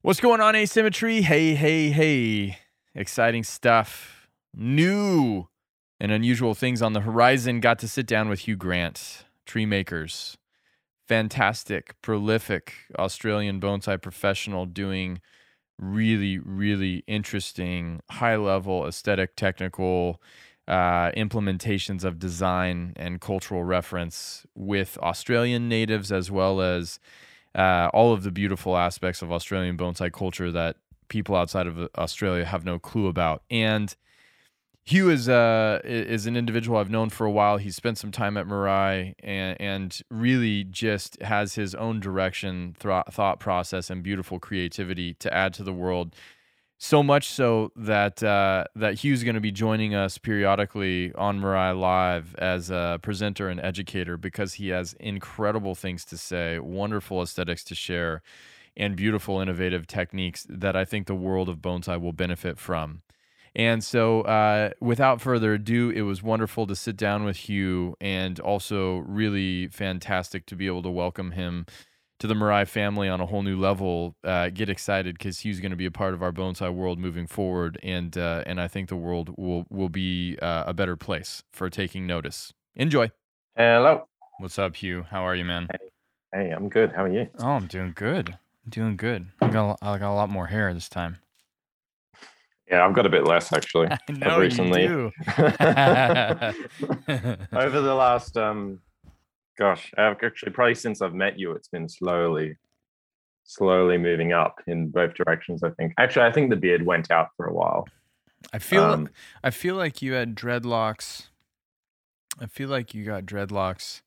What's going on, Asymmetry? Hey, hey, hey. Exciting stuff. New and unusual things on the horizon. Got to sit down with Hugh Grant, Tree Makers. Fantastic, prolific Australian bonsai professional doing really, really interesting, high level aesthetic, technical uh, implementations of design and cultural reference with Australian natives as well as uh, all of the beautiful aspects of Australian bonsai culture that people outside of Australia have no clue about. And Hugh is uh, is an individual I've known for a while. He spent some time at Mirai and, and really just has his own direction, thought, thought process, and beautiful creativity to add to the world so much so that uh, that Hugh's going to be joining us periodically on Mirai Live as a presenter and educator because he has incredible things to say, wonderful aesthetics to share, and beautiful innovative techniques that I think the world of bonsai will benefit from. And so, uh, without further ado, it was wonderful to sit down with Hugh, and also really fantastic to be able to welcome him to the Mirai family on a whole new level. Uh, get excited because he's going to be a part of our bonsai world moving forward, and uh, and I think the world will will be uh, a better place for taking notice. Enjoy. Hello. What's up, Hugh? How are you, man? Hey, I'm good. How are you? Oh, I'm doing good. I'm doing good. I got a, I got a lot more hair this time. Yeah, I've got a bit less actually. I know recently. you do. Over the last um gosh, actually probably since I've met you, it's been slowly slowly moving up in both directions, I think. Actually, I think the beard went out for a while. I feel Um, I feel like you had dreadlocks. I feel like you got dreadlocks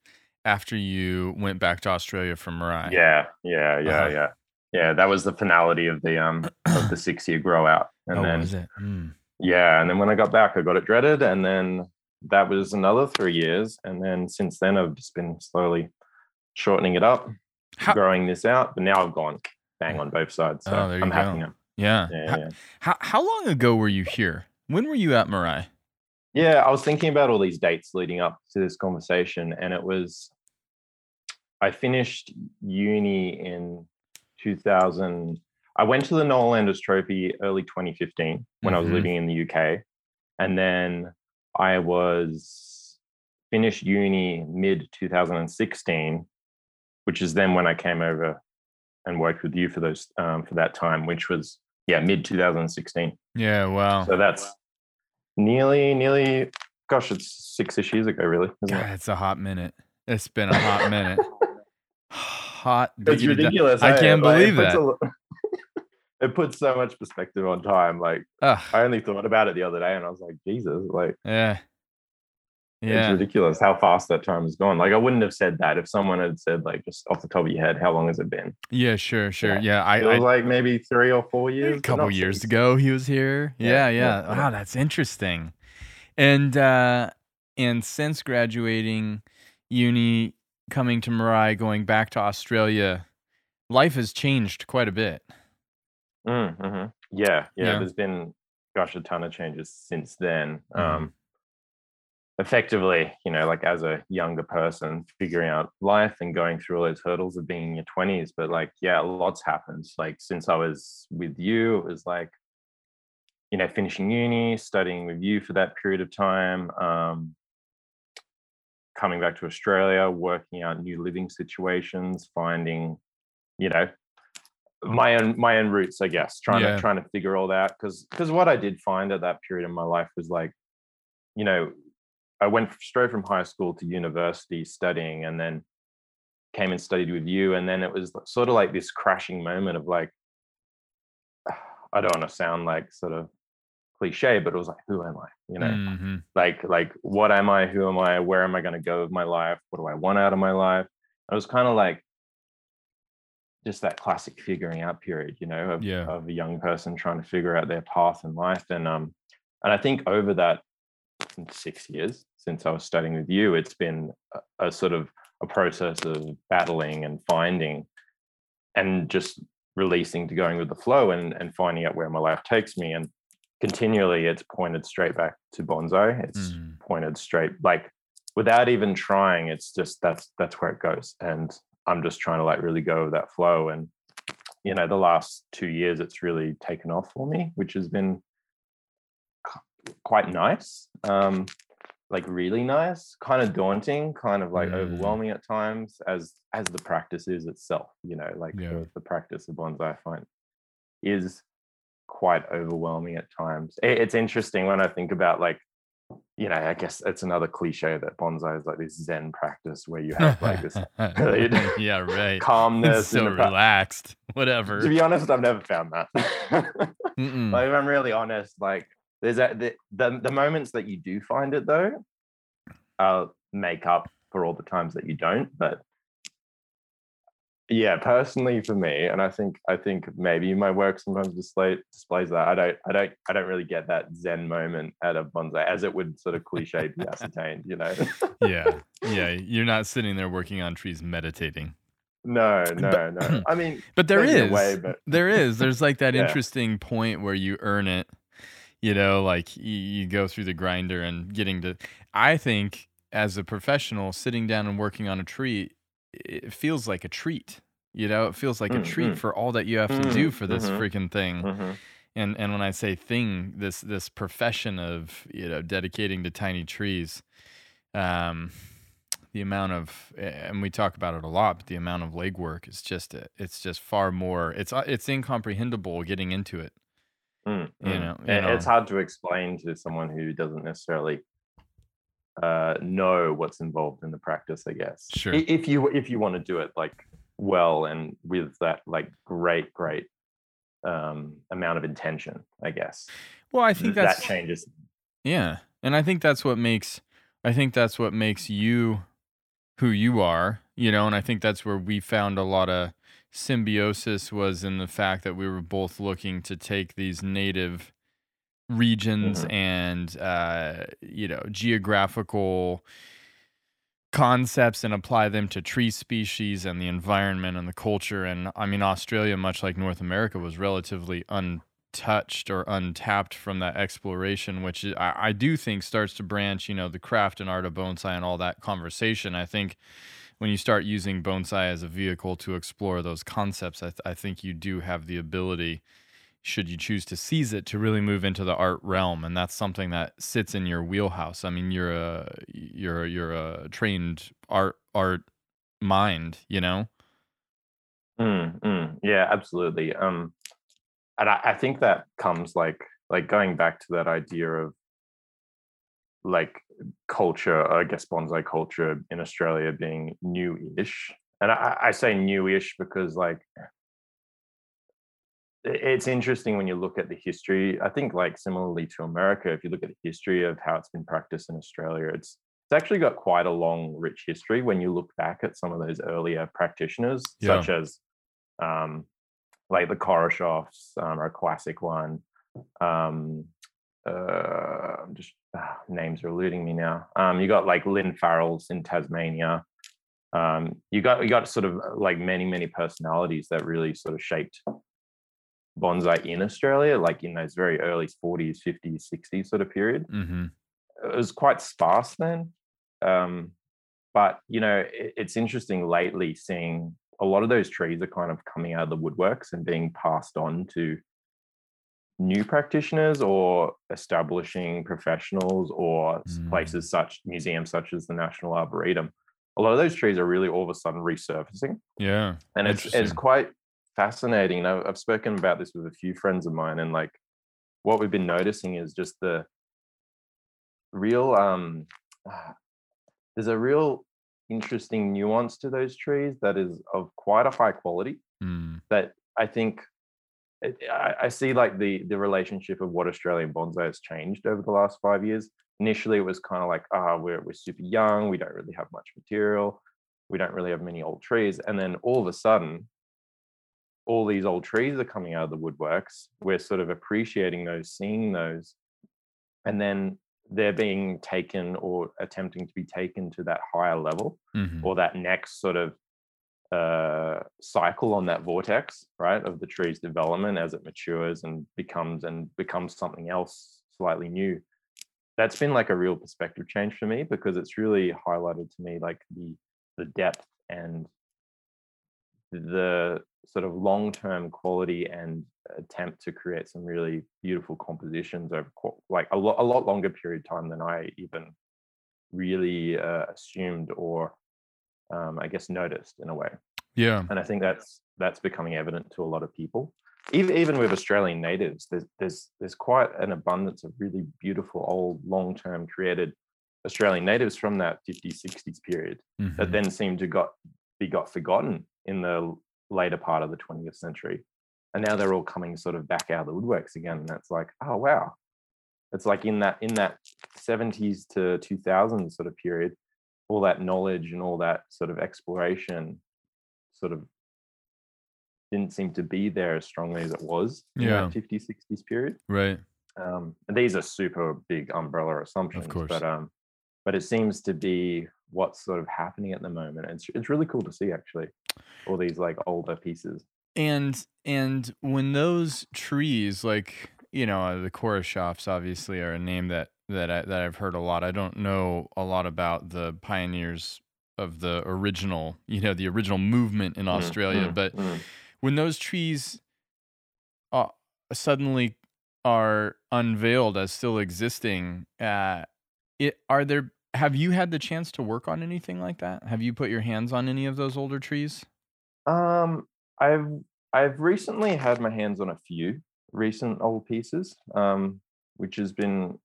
after you went back to Australia from Mirai. Yeah, yeah, yeah, Uh-huh. yeah. Yeah, that was the finality of the um of the six year grow out. And oh, then? Mm. yeah, and then when I got back I got it dreaded and then that was another three years. And then since then I've just been slowly shortening it up, How, growing this out. But now I've gone bang on both sides. So Oh, I'm happy now. yeah. Yeah, how, yeah. how how long ago were you here? When were you at Mirai? Yeah, I was thinking about all these dates leading up to this conversation, and it was I finished uni in 2000. I went to the Noelanders Trophy early 2015 when I was Mhm. living in the UK, and then I was finished uni mid 2016, which is then when I came over and worked with you for those um, for that time, which was yeah mid 2016. Yeah. Wow. So that's nearly, nearly, gosh, it's six-ish years ago, really, isn't God, it? it's a hot minute. It's been a hot minute. Hot. It's ridiculous. I eh? can't believe it that. It puts so much perspective on time. Like Ugh, I only thought about it the other day, and I was like, Jesus, like yeah. yeah, it's ridiculous how fast that time has gone. Like I wouldn't have said that if someone had said like just off the top of your head, how long has it been? Yeah. Sure. Sure. Yeah. Yeah. I, It I was like maybe three or four years. a couple years six. ago he was here yeah Yeah, yeah, wow that's interesting and uh and since graduating uni coming to Mirai going back to Australia life has changed quite a bit Mm, mhm. yeah, yeah, Yeah. There's been, gosh, a ton of changes since then. Mhm. Um, effectively, you know, like as a younger person, figuring out life and going through all those hurdles of being in your 20s. But like, yeah, lots happened. Like since I was with you, it was like, you know, finishing uni, studying with you for that period of time, um, coming back to Australia, working out new living situations, finding, you know, my own my own roots, I guess, trying Yeah. to trying to figure all that because because what I did find at that period in my life was like, you know, I went straight from high school to university studying, and then came and studied with you, and then it was sort of like this crashing moment of like, I don't want to sound like sort of cliche, but it was like, who am I? You know, Mhm. like like what am I? Who am I? Where am I going to go with my life? What do I want out of my life? It was kind of like just that classic figuring out period, you know, of, Yeah. of a young person trying to figure out their path in life. And um, and I think over that six years since I was studying with you, it's been a, a sort of a process of battling and finding and just releasing to going with the flow and and finding out where my life takes me. And continually it's pointed straight back to bonsai. It's Mhm. pointed straight like without even trying, it's just that's that's where it goes. And I'm just trying to like really go with that flow. And you know the last two years it's really taken off for me which has been quite nice um like really nice kind of daunting kind of like mm. overwhelming at times as as the practice is itself you know like yeah. the, the, practice of bonsai i find is quite overwhelming at times it, it's interesting when i think about like you know, I guess it's another cliche that bonsai is like this Zen practice where you have like this yeah, right, calmness, so relaxed, whatever. To be honest, I've never found that. like, if I'm really honest, like there's a, the, the the moments that you do find it though, uh, make up for all the times that you don't. But yeah personally for me and i think i think maybe my work sometimes display, displays that i don't i don't i don't really get that zen moment out of bonsai as it would sort of cliche be ascertained you know? Yeah yeah you're not sitting there working on trees meditating. No no but, no i mean but there is way, but there is there's like that yeah. interesting point where you earn it you know like you, you go through the grinder and getting to i think as a professional sitting down and working on a tree it feels like a treat. You know, it feels like mm, a treat mm. for all that you have to do mm, for this mm-hmm. freaking thing. Mm-hmm. And and when I say thing, this this profession of you know dedicating to tiny trees, um, the amount of and we talk about it a lot, but the amount of legwork is just it's just far more. It's uh, it's incomprehensible getting into it. Mm, you, know, you know, it's hard to explain to someone who doesn't necessarily uh, know what's involved in the practice i guess. Sure. If you if you want to do it like well and with that like great great um amount of intention i guess. Well i think that changes yeah and i think that's what makes i think that's what makes you who you are you know and i think that's where we found a lot of symbiosis was in the fact that we were both looking to take these native regions mm-hmm. and uh, you know geographical concepts and apply them to tree species and the environment and the culture and i mean australia much like north america was relatively untouched or untapped from that exploration which I, I do think starts to branch you know the craft and art of bonsai and all that conversation i think when you start using bonsai as a vehicle to explore those concepts i, th- I think you do have the ability should you choose to seize it to really move into the art realm and that's something that sits in your wheelhouse. I mean you're a you're you're a trained art art mind you know? Mm, mm, yeah absolutely um and I, I think that comes like like going back to that idea of like culture i guess bonsai culture in australia being new-ish and I, I say new-ish because like it's interesting when you look at the history. I think, like similarly to America, if you look at the history of how it's been practiced in Australia, it's it's actually got quite a long, rich history. When you look back at some of those earlier practitioners, yeah. such as um, like the Koreshoffs um, are a classic one. Um, uh, just uh, names are eluding me now. Um, you got like Lynn Farrell's in Tasmania. Um, you got you got sort of like many many personalities that really sort of shaped bonsai in Australia, like in those very early 40s, 50s, 60s sort of period. Mm-hmm. It was quite sparse then. Um, but, you know, it, it's interesting lately seeing a lot of those trees are kind of coming out of the woodworks and being passed on to new practitioners or establishing professionals or mm. places such museums such as the National Arboretum. A lot of those trees are really all of a sudden resurfacing. Yeah. And it's it's quite fascinating. I've, I've spoken about this with a few friends of mine, and like what we've been noticing is just the real um there's a real interesting nuance to those trees that is of quite a high quality mm. that I think I, I, see like the the relationship of what Australian bonsai has changed over the last five years. Initially, it was kind of like, ah, oh, we're we're super young, we don't really have much material, we don't really have many old trees, and then all of a sudden, all these old trees are coming out of the woodworks. We're sort of appreciating those, seeing those, and then they're being taken or attempting to be taken to that higher level mm-hmm. or that next sort of uh, cycle on that vortex, right, of the tree's development as it matures and becomes and becomes something else slightly new. That's been like a real perspective change for me because it's really highlighted to me like the the depth and the sort of long-term quality and attempt to create some really beautiful compositions over like a lot a lot longer period of time than I even really uh, assumed or um, I guess noticed in a way. Yeah. And I think that's that's becoming evident to a lot of people. Even even with Australian natives, there's there's there's quite an abundance of really beautiful old long-term created Australian natives from that 50s, 60s period mm-hmm. that then seem to got be got forgotten in the later part of the 20th century. And now they're all coming sort of back out of the woodworks again. And that's like, oh wow. It's like in that in that 70s to 2000s sort of period, all that knowledge and all that sort of exploration sort of didn't seem to be there as strongly as it was in yeah. that 50s, 60s period. Right. Um, and these are super big umbrella assumptions, but um, but it seems to be what's sort of happening at the moment. It's it's really cool to see actually all these like older pieces. And and when those trees, like you know, uh, the Koreshoffs obviously are a name that that I, that I've heard a lot. I don't know a lot about the pioneers of the original, you know, the original movement in mm, Australia. Mm, but mm. when those trees uh, suddenly are unveiled as still existing, uh, it are there have you had the chance to work on anything like that? Have you put your hands on any of those older trees? Um, I've I've recently had my hands on a few recent old pieces, um, which has been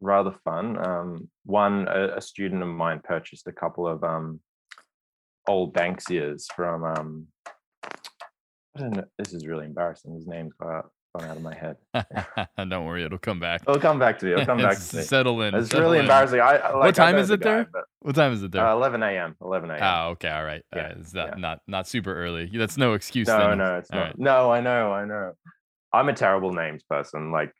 rather fun. Um, one a, a, student of mine purchased a couple of um, old Banksias from. Um, I don't know. This is really embarrassing. His name's got out of my head. Don't worry, it'll come back. It'll come back to you. It'll come back to me. Settle in. It's settle really in. embarrassing. I, like, what time is it the there? what time is it there? Uh, 11 a.m. 11 a.m. Oh, okay, all right. Yeah, uh, it's not, yeah. not not super early. That's no excuse. No, then. no, it's all not. Right. No, I know, I know. I'm a terrible names person. Like,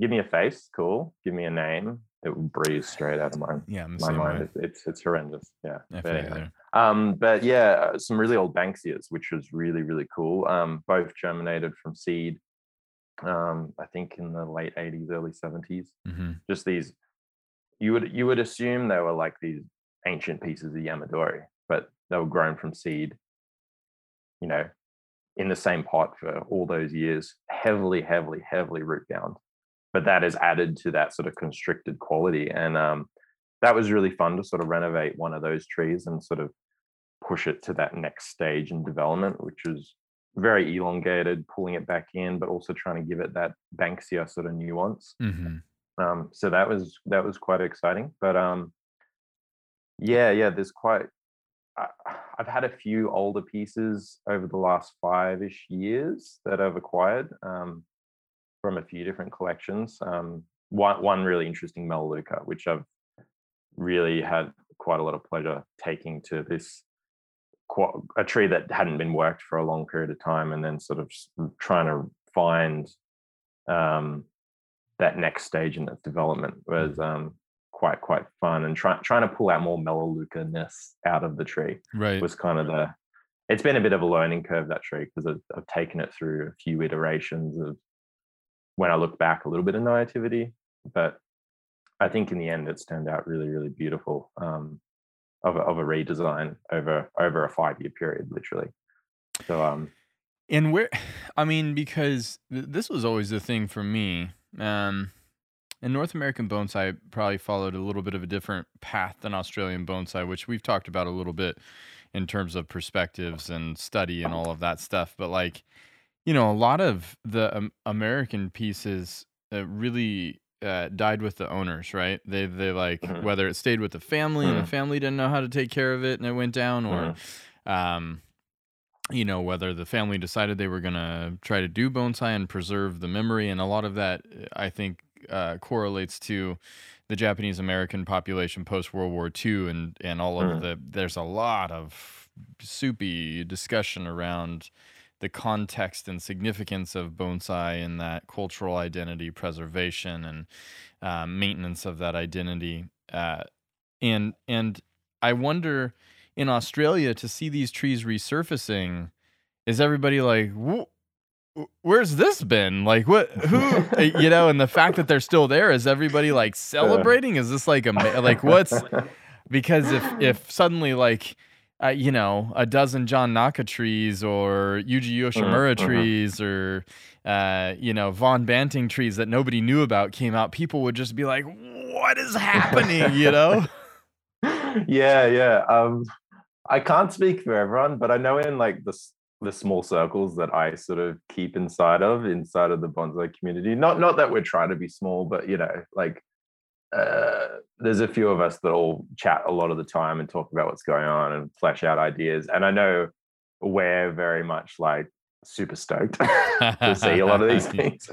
give me a face, cool. Give me a name, it will breeze straight out of my yeah my mind. It's, it's, it's horrendous. Yeah. But, anyway. um, but yeah, some really old Banksias, which was really really cool. Um, both germinated from seed um, I think in the late 80s, early 70s. Mm-hmm. Just these, you would you would assume they were like these ancient pieces of Yamadori, but they were grown from seed, you know, in the same pot for all those years, heavily, heavily, heavily root bound. But that is added to that sort of constricted quality. And um, that was really fun to sort of renovate one of those trees and sort of push it to that next stage in development, which was very elongated, pulling it back in, but also trying to give it that Banksia sort of nuance. Mm-hmm. Um, so that was that was quite exciting. But um, yeah, yeah, there's quite. I, I've had a few older pieces over the last five-ish years that I've acquired um, from a few different collections. Um, one one really interesting Melaleuca, which I've really had quite a lot of pleasure taking to this a tree that hadn't been worked for a long period of time, and then sort of trying to find um, that next stage in its development was mm. um, quite quite fun, and trying trying to pull out more Melaleuca-ness out of the tree right. was kind of the. It's been a bit of a learning curve that tree because I've, I've taken it through a few iterations of when I look back a little bit of naivety, but I think in the end it's turned out really really beautiful. Um, of a, of a redesign over over a five year period, literally. So um, and where, I mean, because th- this was always the thing for me. Um, and North American bonsai probably followed a little bit of a different path than Australian bonsai, which we've talked about a little bit in terms of perspectives and study and all of that stuff. But like, you know, a lot of the um, American pieces uh, really uh, died with the owners, right? They they like mm-hmm. whether it stayed with the family mm-hmm. and the mm-hmm. family didn't know how to take care of it and it went down, or mm-hmm. um, you know whether the family decided they were gonna try to do bonsai and preserve the memory, and a lot of that I think uh, correlates to the Japanese American population post World War II, and and all of mm-hmm. the there's a lot of soupy discussion around the context and significance of bonsai and that cultural identity preservation and uh, maintenance of that identity. Uh, and and I wonder in Australia to see these trees resurfacing, is everybody like, where's this been? Like what? Who? you know? And the fact that they're still there is everybody like celebrating? Is this like a like what's? Because if if suddenly like uh, you know, a dozen John Naka trees or Yuji Yoshimura mhm. trees or, uh, you know, Vaughn Banting trees that nobody knew about came out, people would just be like, what is happening? You know? yeah, yeah. Um, I can't speak for everyone, but I know in like the the small circles that I sort of keep inside of inside of the bonsai community. Not not that we're trying to be small, but you know, like uh, there's a few of us that all chat a lot of the time and talk about what's going on and flesh out ideas. And I know we're very much like super stoked to see a lot of these things.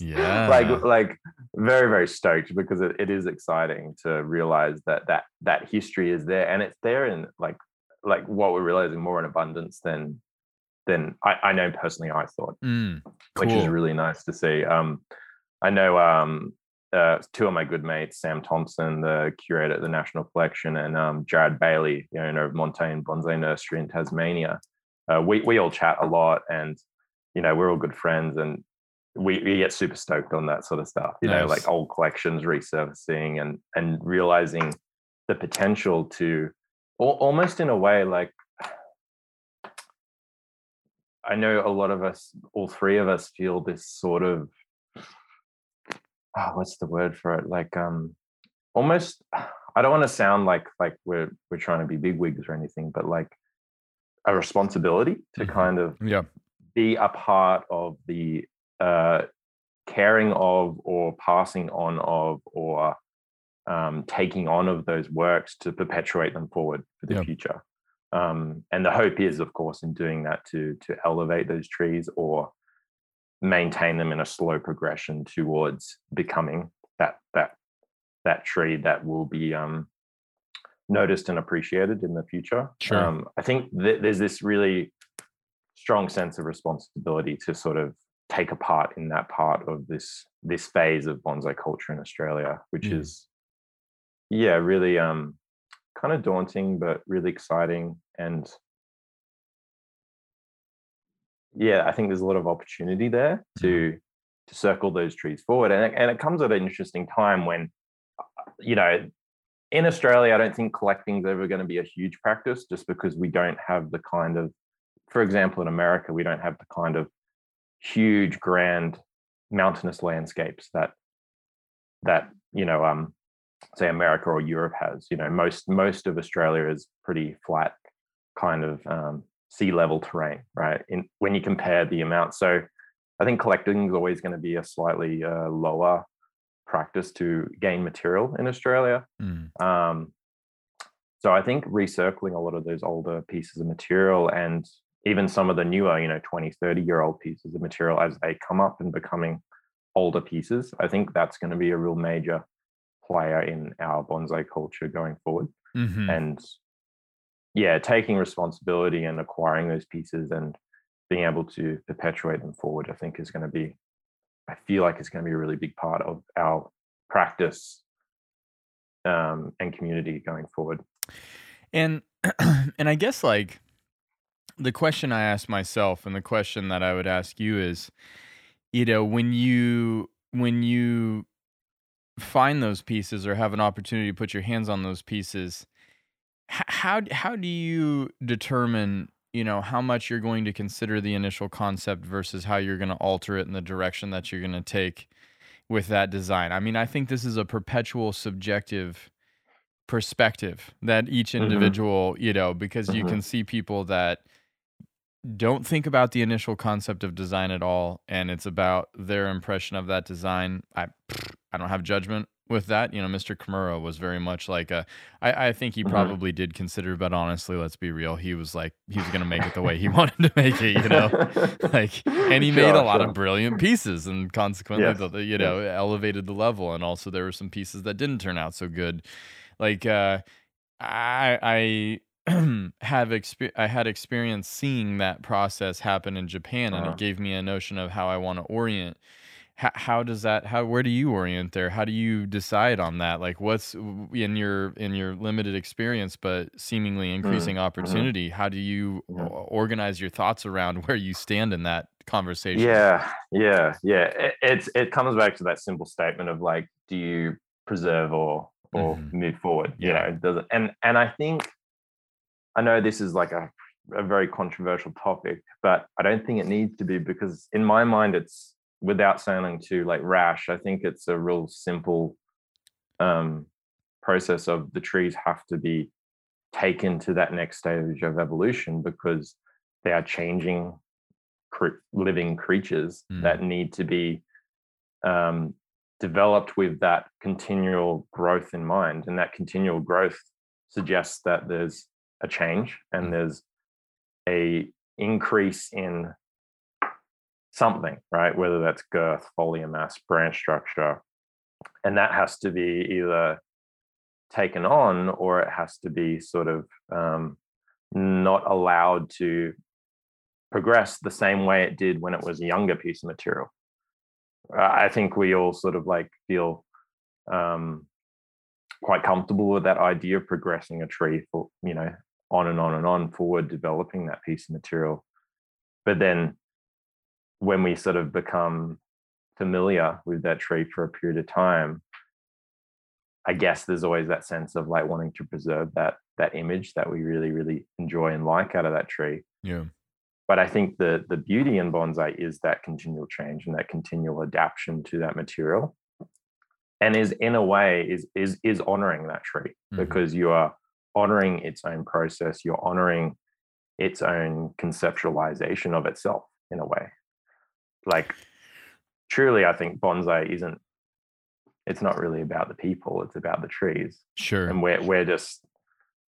Yeah. like like very very stoked because it, it is exciting to realize that that that history is there and it's there in like like what we're realizing more in abundance than than I, I know personally I thought Mm, which is really nice to see. Um, I know um, uh, two of my good mates, Sam Thompson, the curator at the National Collection, and um, Jared Bailey, the owner of Montaigne Bonsai Nursery in Tasmania. Uh, we we all chat a lot, and you know we're all good friends, and we, we get super stoked on that sort of stuff. You know, like old collections resurfacing and and realizing the potential to al- almost in a way like I know a lot of us, all three of us, feel this sort of oh, what's the word for it? Like um almost I don't want to sound like like we're we're trying to be big wigs or anything, but like a responsibility to Mhm. kind of Yeah. be a part of the uh caring of or passing on of or um, taking on of those works to perpetuate them forward for the Yeah. future. Um, and the hope is, of course, in doing that to to elevate those trees or maintain them in a slow progression towards becoming that that that tree that will be um, noticed and appreciated in the future. Sure. Um, I think th- there's this really strong sense of responsibility to sort of take a part in that part of this this phase of bonsai culture in Australia, which Mm. is yeah, really um kind of daunting but really exciting and yeah, I think there's a lot of opportunity there to to circle those trees forward, and it, and it comes at an interesting time when uh, you know in Australia, I don't think collecting is ever going to be a huge practice, just because we don't have the kind of, for example, in America, we don't have the kind of huge, grand mountainous landscapes that that you know um say america or europe has. You know most most of australia is pretty flat kind of um, sea level terrain right in when you compare the amount so i think collecting is always going to be a slightly uh, lower practice to gain material in australia Mm. um, so I think recircling a lot of those older pieces of material and even some of the newer, you know, 20, 30 year old pieces of material as they come up and becoming older pieces, I think that's going to be a real major player in our bonsai culture going forward. Mhm. And yeah, taking responsibility and acquiring those pieces and being able to perpetuate them forward, I think is going to be, I feel like it's going to be a really big part of our practice um, and community going forward. And and I guess like the question I ask myself and the question that I would ask you is, you know, when you when you find those pieces or have an opportunity to put your hands on those pieces, how how do you determine, you know, how much you're going to consider the initial concept versus how you're going to alter it in the direction that you're going to take with that design? I mean, I think this is a perpetual subjective perspective that each Mhm. individual, you know, because you Mhm. can see people that don't think about the initial concept of design at all and it's about their impression of that design. I I don't have judgment with that. You know, Mr. Kimura was very much like a I, I think he Mhm. probably did consider, but honestly, let's be real, he was like he was gonna make it the way he wanted to make it, you know. like and he made a Sure, lot sure. of brilliant pieces and consequently Yes, the, you know elevated the level and also there were some pieces that didn't turn out so good like uh i i have exper- i had experience seeing that process happen in japan and Uh-huh. it gave me a notion of how i want to orient how, how does that how where do you orient there how do you decide on that like what's in your in your limited experience but seemingly increasing opportunity how do you o- organize your thoughts around where you stand in that conversation Yeah, yeah, yeah. It, it's it comes back to that simple statement of like, do you preserve or or Mhm. move forward? You Yeah. know, does it, and and I think I know this is like a, a very controversial topic, but I don't think it needs to be because in my mind, it's without sounding too like rash. I think it's a real simple um, process of the trees have to be taken to that next stage of evolution because they are changing cre- living creatures Mm. that need to be um, developed with that continual growth in mind and that continual growth suggests that there's a change and Mm. there's a increase in something right whether that's girth foliar mass branch structure and that has to be either taken on or it has to be sort of um, not allowed to progress the same way it did when it was a younger piece of material. I think we all sort of like feel um, quite comfortable with that idea of progressing a tree for, you know, on and on and on forward, developing that piece of material. But then when we sort of become familiar with that tree for a period of time, I guess there's always that sense of like wanting to preserve that that image that we really, really enjoy and like out of that tree Yeah. but I think the the beauty in bonsai is that continual change and that continual adaptation to that material, and is in a way is is is honoring that tree Mhm. because you are honoring its own process. You're honoring its own conceptualization of itself in a way. Like truly, I think bonsai isn't. It's not really about the people. It's about the trees, Sure. and we're we're just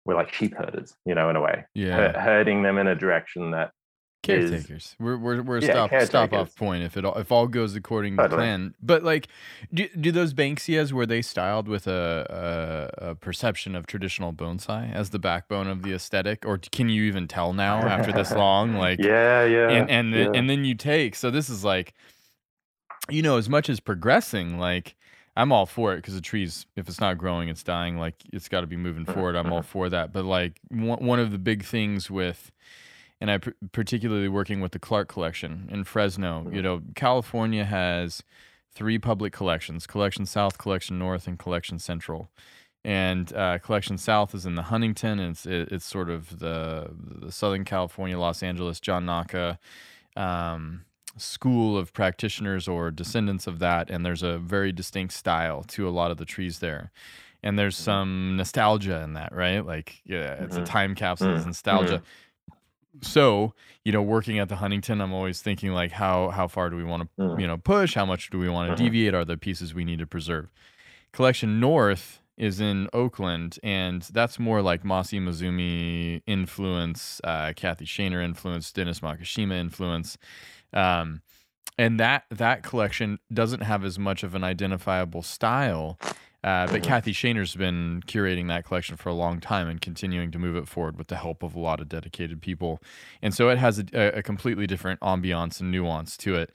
we're like sheep herders, you know, in a way, Yeah. Her- herding them in a direction that is- caretakers. We're we're we're a Yeah, stop stop off point if it all if all goes according to plan. But like, do do those Banksias were they styled with a, a a perception of traditional bonsai as the backbone of the aesthetic, or can you even tell now after this long? Like, yeah, yeah, and and yeah. and then you take. So this is like, you know, as much as progressing, like. I'm all for it because the trees, if it's not growing, it's dying. Like it's got to be moving Mhm, forward. I'm all for that. But like one one of the big things with, and I pr- particularly working with the Clark Collection in Fresno. You know, California has three public collections: Collection South, Collection North, and Collection Central. And uh, Collection South is in the Huntington. And it's it, it's sort of the the Southern California, Los Angeles, John Naka um, school of practitioners or descendants of that. And there's a very distinct style to a lot of the trees there. And there's Mhm. some nostalgia in that, right? Like, yeah, it's a Mhm. time capsule, it's Mhm. nostalgia. So, you know, working at the Huntington, I'm always thinking like, how how far do we want to, Mm. you know, push? How much do we want to Mhm. deviate? Are the pieces we need to preserve? Collection North is in Oakland, and that's more like Masi Mizumi influence, uh, Kathy Shaner influence, Dennis Makishima influence. Um, and that that collection doesn't have as much of an identifiable style. Uh, but. Kathy Shaner's been curating that collection for a long time and continuing to move it forward with the help of a lot of dedicated people. And so it has a, a completely different ambiance and nuance to it.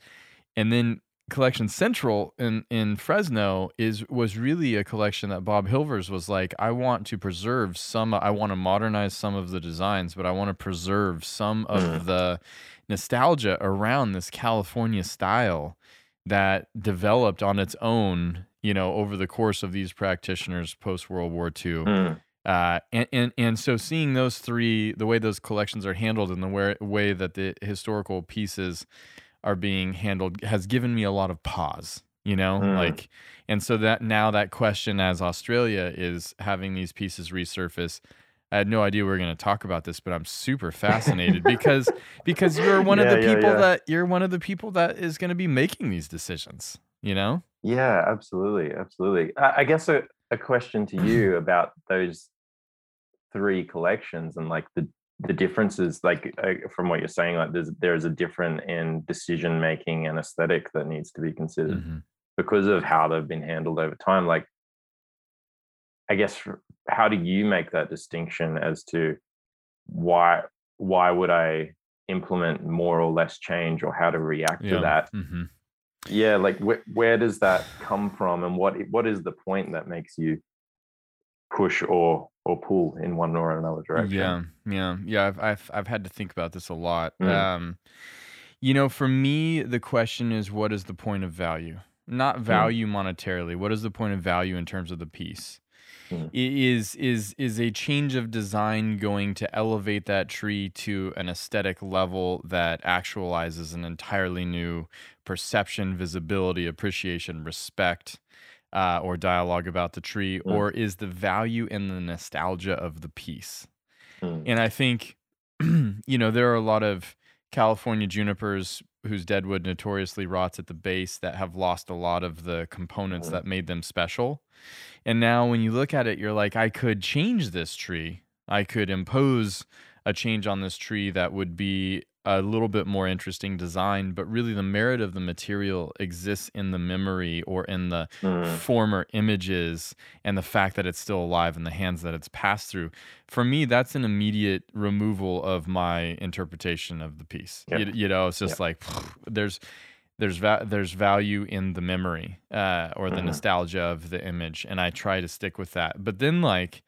And then Collection Central in in Fresno is was really a collection that Bob Hilvers was like, I want to preserve some, I want to modernize some of the designs, but I want to preserve some of Mm. the nostalgia around this California style that developed on its own, you know, over the course of these practitioners post World War II. Mm, Uh, and, and and so seeing those three, the way those collections are handled, and the way, way that the historical pieces are being handled, has given me a lot of pause. You know, Mm. like, and so that now that question, as Australia is having these pieces resurface, I had no idea we were going to talk about this, but I'm super fascinated because because you're one of Yeah, the yeah, people yeah. that you're one of the people that is going to be making these decisions. You know, yeah, absolutely, absolutely. I, I guess a, a question to you about those three collections and like the the differences, like uh, from what you're saying, like there's there's a different in decision making and aesthetic that needs to be considered Mhm. because of how they've been handled over time. Like, I guess how do you make that distinction as to why why would I implement more or less change or how to react to that hmm yeah like where, where does that come from and what what is the point that makes you push or or pull in one or another direction Yeah, yeah, yeah. I've I've I've had to think about this a lot. Mm. Um, you know, for me, the question is, what is the point of value? Not Mm. value monetarily. What is the point of value in terms of the piece? Mm. is is is a change of design going to elevate that tree to an aesthetic level that actualizes an entirely new perception, visibility, appreciation, respect, uh, or dialogue about the tree, Mm. or is the value in the nostalgia of the piece? Mm. And I think, you know, there are a lot of California junipers whose deadwood notoriously rots at the base that have lost a lot of the components Mhm. that made them special. And now when you look at it, you're like, I could change this tree. I could impose a change on this tree that would be a little bit more interesting design, but really the merit of the material exists in the memory or in the Mm. former images and the fact that it's still alive in the hands that it's passed through. For me, that's an immediate removal of my interpretation of the piece. Yep. You, you know, it's just like there's there's va- there's value in the memory uh, or the Mhm. nostalgia of the image, and I try to stick with that. But then, like,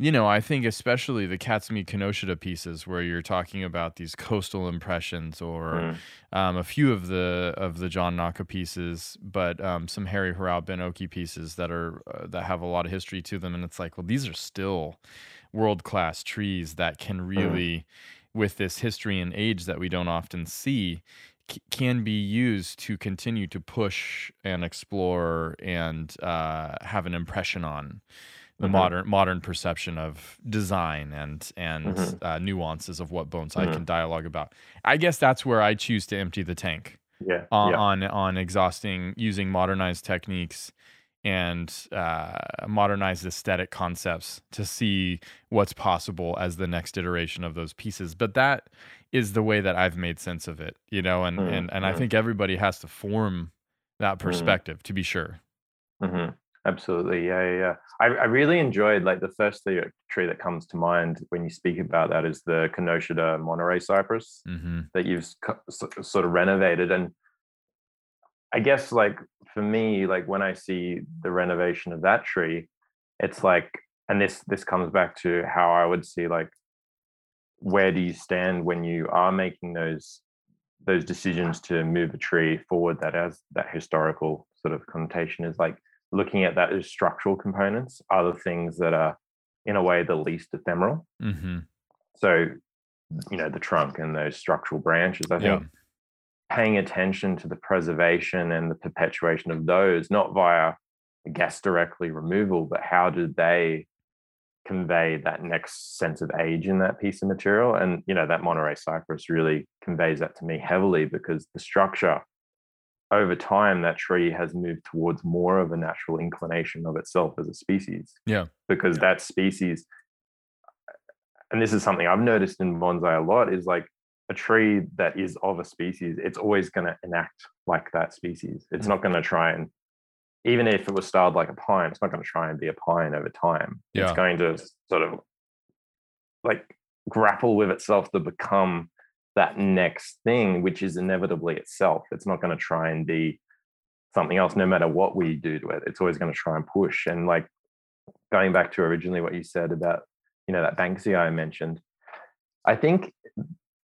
you know, I think especially the Katsumi Kinoshita pieces, where you're talking about these coastal impressions, or Mm. um, a few of the of the John Naka pieces, but um, some Harry Hirao Ben Oki pieces that are uh, that have a lot of history to them, and it's like, well, these are still world class trees that can really, with this history and age that we don't often see, c- can be used to continue to push and explore and uh, have an impression on the Mhm. modern modern perception of design and and Mhm. uh, nuances of what bonsai Mhm. can dialogue about. I guess that's where I choose to empty the tank Yeah. on yeah. on, on exhausting using modernized techniques and uh, modernized aesthetic concepts to see what's possible as the next iteration of those pieces. But that is the way that I've made sense of it, you know, and and, and I mm. think everybody has to form that perspective to be sure. Absolutely. Yeah, yeah, yeah. I, I really enjoyed like the first tree that comes to mind when you speak about that is the Kinoshita Monterey cypress hmm that you've sort of renovated. And I guess like for me, like when I see the renovation of that tree, it's like, and this this comes back to how I would see like where do you stand when you are making those those decisions to move a tree forward that has that historical sort of connotation is like looking at that as structural components are the things that are in a way the least ephemeral. Hmm so you know the trunk and those structural branches i Yeah. think paying attention to the preservation and the perpetuation of those not via guess directly removal but how do they convey that next sense of age in that piece of material? And you know that monterey cypress really conveys that to me heavily because the structure over time that tree has moved towards more of a natural inclination of itself as a species Yeah. because that species and this is something I've noticed in bonsai a lot is like a tree that is of a species, it's always going to enact like that species. It's mm. not going to try and, even if it was styled like a pine, it's not going to try and be a pine over time. Yeah. It's going to sort of like grapple with itself to become that next thing, which is inevitably itself. It's not going to try and be something else, no matter what we do to it. It's always going to try and push. And like going back to originally what you said about you know that Banksia I mentioned. I think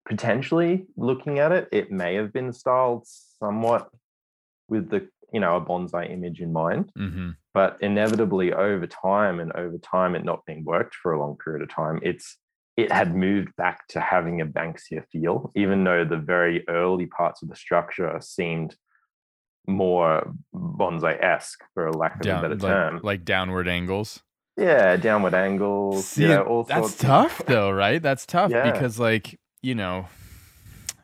potentially looking at it, it may have been styled somewhat with the you know a bonsai image in mind, hmm but inevitably over time and over time it not being worked for a long period of time, it's it had moved back to having a Banksia feel, even though the very early parts of the structure seemed more bonsai-esque, for lack of a better like, term. like downward angles. yeah, downward angles. See, you know, all that's sorts of- tough though, right? That's tough Yeah. because like, you know,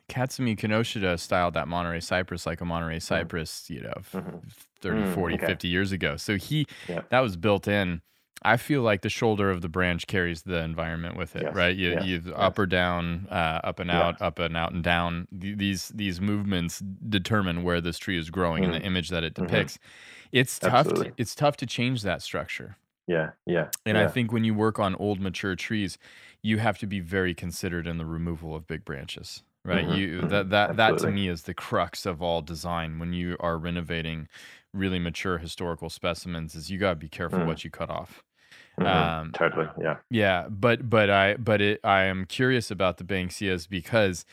Katsumi Kinoshita styled that Monterey cypress like a Monterey cypress, you know, f- Mhm. 30, Mm, 40, okay. 50 years ago. So he Yeah. that was built in. I feel like the shoulder of the branch carries the environment with it, Yes, right? You, yes, you yes. up or down, uh, up and Yeah. out, up and out and down. These these movements determine where this tree is growing and the Mm. image that it Mhm. depicts. It's tough. To, it's tough to change that structure. Yeah, yeah. And I think when you work on old mature trees, you have to be very considered in the removal of big branches. Right? Mhm, You mhm, that that that to me is the crux of all design when you are renovating really mature historical specimens is you got to be careful Mm. what you cut off. Mhm, um, totally. Yeah. Yeah, but but I but it I am curious about the Banksias because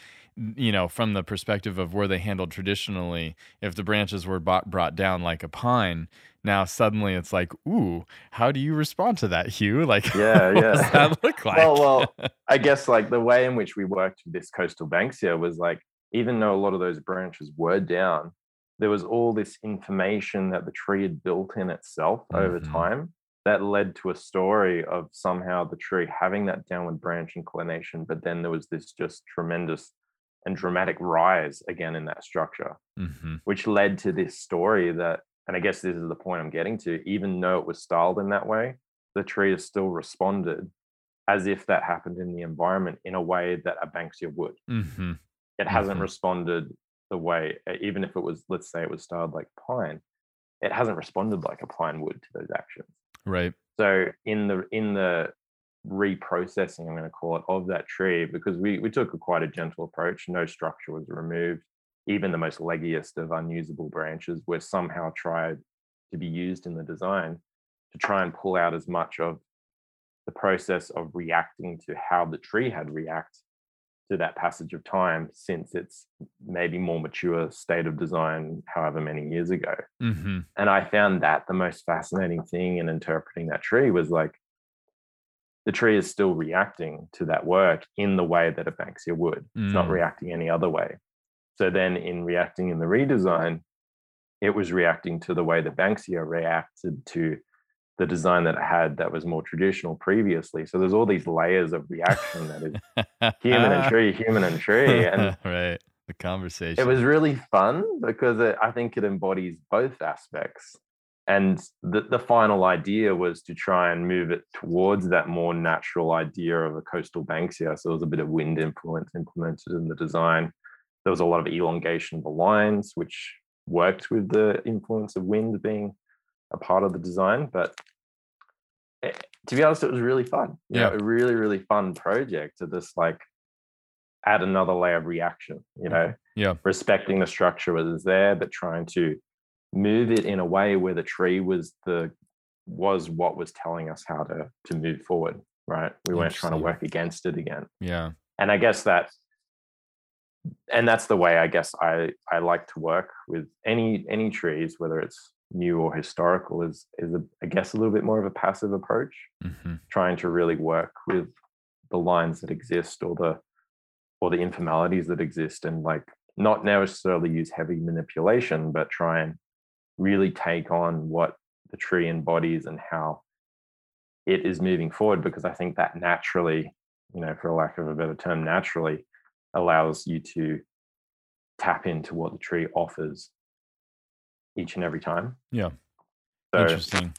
you know, from the perspective of where they handled traditionally, if the branches were bought, brought down like a pine, now suddenly it's like, ooh, how do you respond to that, Hugh? Like, Yeah, what does yeah. that look like? Well, well, I guess like the way in which we worked with this coastal banksia was like, even though a lot of those branches were down, there was all this information that the tree had built in itself over Mhm. time that led to a story of somehow the tree having that downward branch inclination, but then there was this just tremendous and dramatic rise again in that structure, hmm which led to this story that, and I guess this is the point I'm getting to, even though it was styled in that way, the tree has still responded as if that happened in the environment in a way that a Banksia would. hmm It hasn't Mhm. responded the way, even if it was, let's say it was styled like pine, it hasn't responded like a pine would to those actions. Right. So in the in the reprocessing, I'm going to call it, of that tree, because we we took a quite a gentle approach. No structure was removed. Even the most leggiest of unusable branches were somehow tried to be used in the design to try and pull out as much of the process of reacting to how the tree had react to that passage of time since its maybe more mature state of design however many years ago. Hmm and i found that the most fascinating thing in interpreting that tree was like the tree is still reacting to that work in the way that a banksia would. It's not Mm. reacting any other way. So then in reacting in the redesign it was reacting to the way the banksia reacted to the design that it had that was more traditional previously so there's all these layers of reaction that is human and tree human and tree and right. The conversation. it was really fun because it, I think it embodies both aspects. And the, the final idea was to try and move it towards that more natural idea of a coastal banksia. So there was a bit of wind influence implemented in the design. There was a lot of elongation of the lines, which worked with the influence of wind being a part of the design. But Eh, to be honest, it was really fun. You know, Yeah. a really, really fun project to just like add another layer of reaction, you know? Mm-hmm. Yeah. respecting the structure was there, but trying to move it in a way where the tree was the was what was telling us how to to move forward. Right. We weren't trying to work against it again. Yeah. And I guess that and that's the way I guess I I like to work with any any trees, whether it's new or historical, is is a, I guess a little bit more of a passive approach. Hmm trying to really work with the lines that exist or the or the informalities that exist and like not necessarily use heavy manipulation but try and really take on what the tree embodies and how it is moving forward because i think that naturally you know for lack of a better term naturally allows you to tap into what the tree offers each and every time Yeah. so Interesting.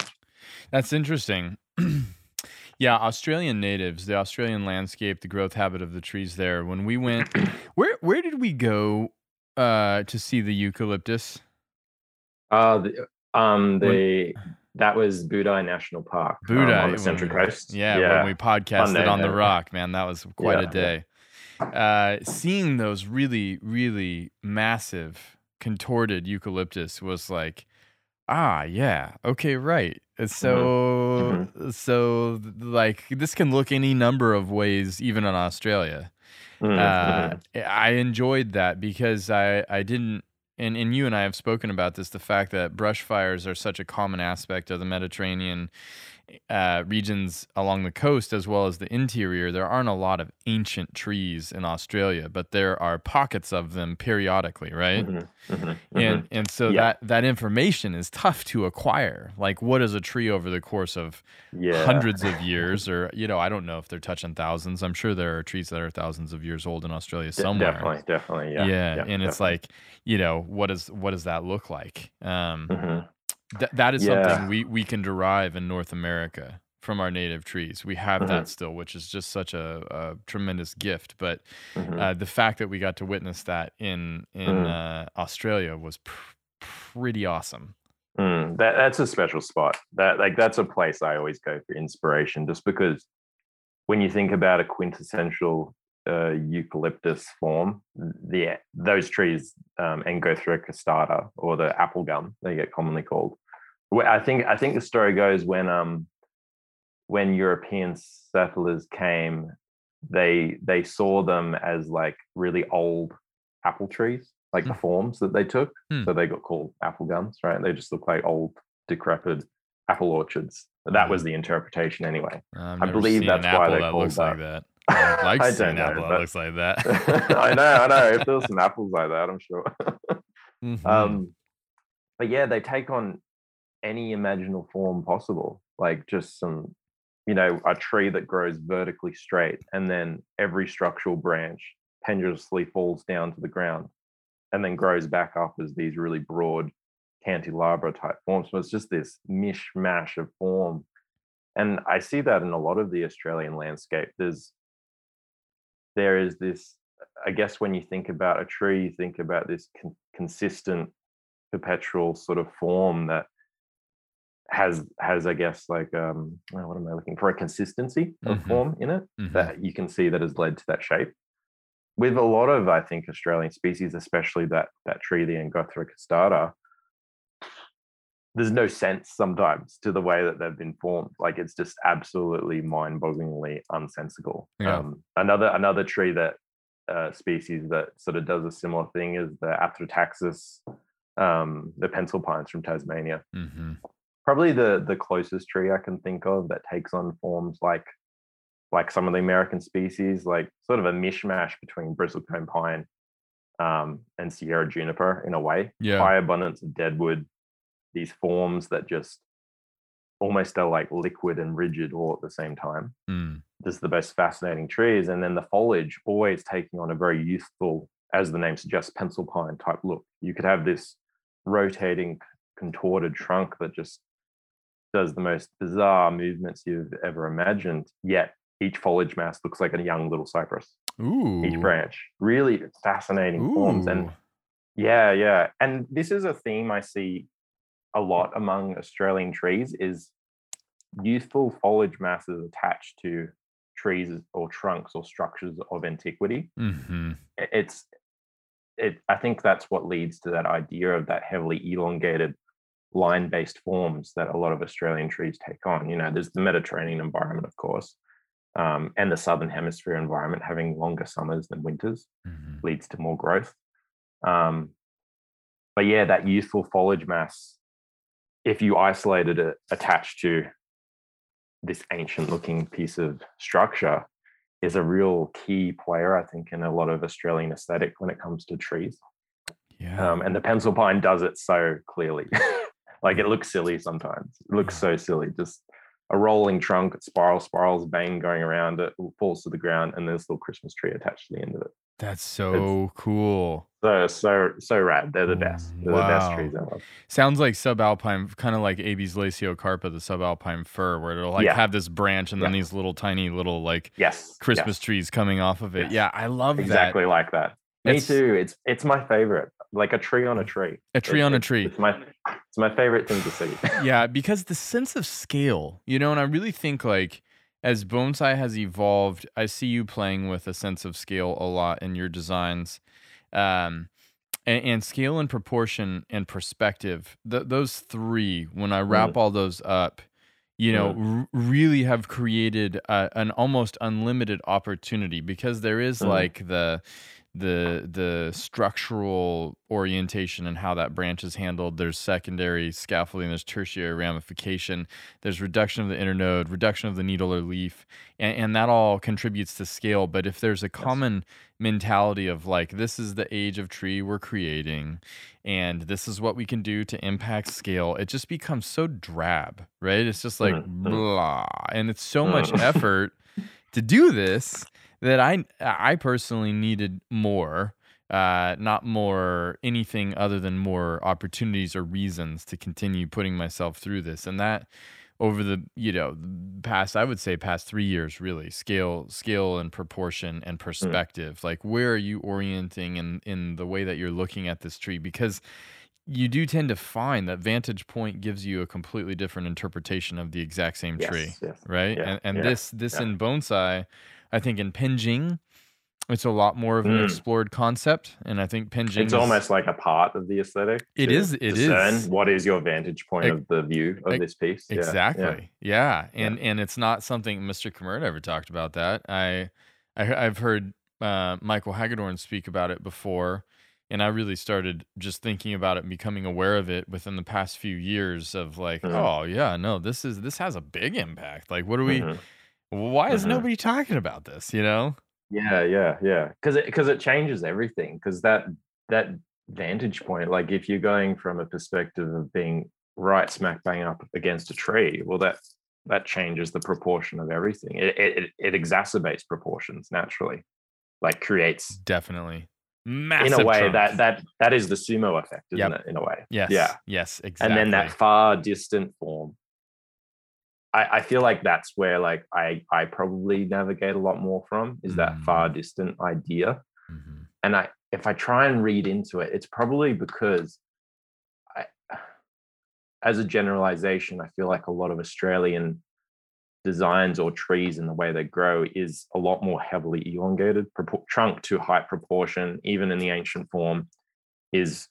That's interesting. yeah, Australian natives, the Australian landscape, the growth habit of the trees there. When we went, where where did we go uh, to see the eucalyptus? Uh, the, um, When- the that was Bouddi National Park, um, on the Central we- Coast. Yeah, when we podcasted day on the rock, man, that was quite a Yeah, day. Uh, seeing those really, really massive contorted eucalyptus was like, ah, yeah, okay, right. Uh, So, so like this can look any number of ways, even in Australia. Uh, mhm. I enjoyed that because I, I didn't, and, and you and I have spoken about this the fact that brush fires are such a common aspect of the Mediterranean uh, regions along the coast as well as the interior. There aren't a lot of ancient trees in Australia, but there are pockets of them periodically, right? Mhm, mhm, and mhm. and so Yeah. that that information is tough to acquire like what is a tree over the course of yeah, hundreds of years or you know i don't know if they're touching thousands i'm sure there are trees that are thousands of years old in australia De- somewhere definitely, definitely, yeah, yeah, and it's like you know what is what does that look like um Mhm. Th- that is Yeah. something we we can derive in north america from our native trees we have Mhm. that still which is just such a, a tremendous gift but Mhm. uh, the fact that we got to witness that in in Mm. uh, australia was pr- pretty awesome Mm, that that's a special spot. That like that's a place I always go for inspiration, just because when you think about a quintessential uh, eucalyptus form, the those trees, um, Angophora costata or the apple gum, they get commonly called. I think I think the story goes when um when European settlers came, they they saw them as like really old apple trees, like the Hmm. forms that they took. Hmm. So they got called apple gums, right? They just look like old, decrepit apple orchards. That was the interpretation anyway. I believe that's why they that called looks like that. Like I to see don't an know, apple that looks like that. I know, I know. If there was some apples like that, I'm sure. Mhm. Um, but yeah, they take on any imaginable form possible, like just some, you know, a tree that grows vertically straight, and then every structural branch pendulously falls down to the ground, and then grows back up as these really broad cantilabra type forms. So it's just this mishmash of form, and I see that in a lot of the Australian landscape. There's there is this I guess when you think about a tree, you think about this con- consistent, perpetual sort of form that has has I guess like um oh, what am I looking for a consistency of Mhm. form in it Mhm. that you can see that has led to that shape. With a lot of I think Australian species, especially that that tree, the Angophora costata, there's no sense sometimes to the way that they've been formed. Like it's just absolutely mind-bogglingly unsensical. Yeah. Um, another another tree that uh, species that sort of does a similar thing is the Athrotaxis, um, the pencil pines from Tasmania. Mhm. Probably the the closest tree I can think of that takes on forms like like some of the American species, like sort of a mishmash between bristlecone pine um, and Sierra juniper in a way. Yeah. High abundance of deadwood, these forms that just almost are like liquid and rigid all at the same time Mm. is the most fascinating trees. And then the foliage always taking on a very youthful, as the name suggests, pencil pine type look. You could have this rotating, contorted trunk that just does the most bizarre movements you've ever imagined. Yet each foliage mass looks like a young little cypress, Ooh. each branch. Really fascinating forms. And yeah, yeah. And this is a theme I see a lot among Australian trees is youthful foliage masses attached to trees or trunks or structures of antiquity. Mhm. I- It's it I think that's what leads to that idea of that heavily elongated line-based forms that a lot of Australian trees take on. You know, there's the Mediterranean environment, of course, um, and the southern hemisphere environment having longer summers than winters Mhm. leads to more growth. Um, but yeah, that youthful foliage mass, if you isolated it attached to this ancient looking piece of structure, is a real key player, I think, in a lot of Australian aesthetic when it comes to trees. Yeah. Um, and the pencil pine does it so clearly. like it looks silly sometimes. It looks so silly. Just a rolling trunk, spiral, spirals, bang going around it, falls to the ground, and there's a little Christmas tree attached to the end of it. That's so cool. So so so rad. They're the best. Mm, They're the best trees I love. Sounds like subalpine, kind of like Abies lasiocarpa, the subalpine fir, where it'll like Yeah. have this branch and then Yeah. these little tiny little like Yes. Christmas yes, trees coming off of it. Yes. Yeah, I love exactly like that. Me It's- too. It's it's my favorite. Like a tree on a tree. A tree It- on a tree. It's my it's my favorite thing to see. Yeah, because the sense of scale, you know, and I really think like as bonsai has evolved, I see you playing with a sense of scale a lot in your designs. Um, and, and scale and proportion and perspective, th- those three, when I wrap all those up, you know, r- really have created a, an almost unlimited opportunity because there is Mhm. like the the the structural orientation and how that branch is handled. There's secondary scaffolding, there's tertiary ramification, there's reduction of the internode, reduction of the needle or leaf, and, and that all contributes to scale. But if there's a common mentality of like this is the age of tree we're creating and this is what we can do to impact scale it just becomes so drab right it's just like Mhm. blah and it's so much Mm. effort to do this that i i personally needed more uh not more anything other than more opportunities or reasons to continue putting myself through this and that over the you know past i would say past three years really scale scale and proportion and perspective like where are you orienting in in the way that you're looking at this tree because you do tend to find that vantage point gives you a completely different interpretation of the exact same tree Yes, yes. right Yeah, and, and yeah, this this yeah. in bonsai i think in Penjing it's a lot more of an Mm. explored concept and i think Penjing It's is- almost like a part of the aesthetic. It is. It discern is. What is your vantage point of the view of this piece? Yeah, yeah. Exactly. Yeah. And and it's not something Mr. Kimura ever talked about that. I I, I've heard uh, Michael Hagedorn speak about it before, and I really started just thinking about it and becoming aware of it within the past few years. Of like, Mhm. oh yeah, no, this is this has a big impact. Like, what do we? Mhm. Why is Mhm. nobody talking about this? You know? Yeah, yeah, yeah. Because it because it changes everything. Because that that vantage point, like if you're going from a perspective of being right smack bang up against a tree, well, that that changes the proportion of everything. It it, it- it exacerbates proportions naturally, like creates Definitely. Massive in a way trunk. that that that is the sumo effect, isn't Yep. it? In a way, yes, yeah. yes, exactly. and then that far distant form. I, I feel like that's where like I I probably navigate a lot more from is that Mm. far distant idea. Mhm. and I if I try and read into it, it's probably because I as a generalization, I feel like a lot of Australian designs or trees and the way they grow is a lot more heavily elongated, trunk to height proportion, even in the ancient form, is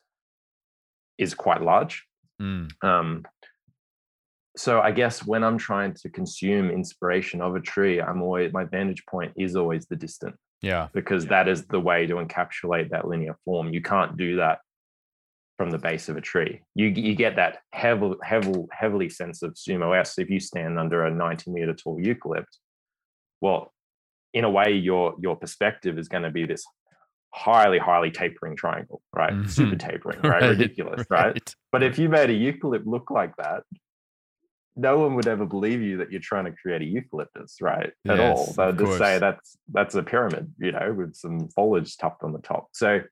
is quite large. Mm. Um, so I guess when I'm trying to consume inspiration of a tree, I'm always my vantage point is always the distant Yeah. because that is the way to encapsulate that linear form. You can't do that from the base of a tree. You you get that heavy, heavy, heavily sense of sumo s if you stand under a 90 meter tall eucalypt. Well, in a way, your your perspective is going to be this highly, highly tapering triangle, right? Super Mhm. tapering, right? Ridiculous, right? But if you made a eucalypt look like that, no one would ever believe you that you're trying to create a eucalyptus, right? At all. Yes, They would just say that's that's a pyramid, you know, with some foliage tucked on the top. So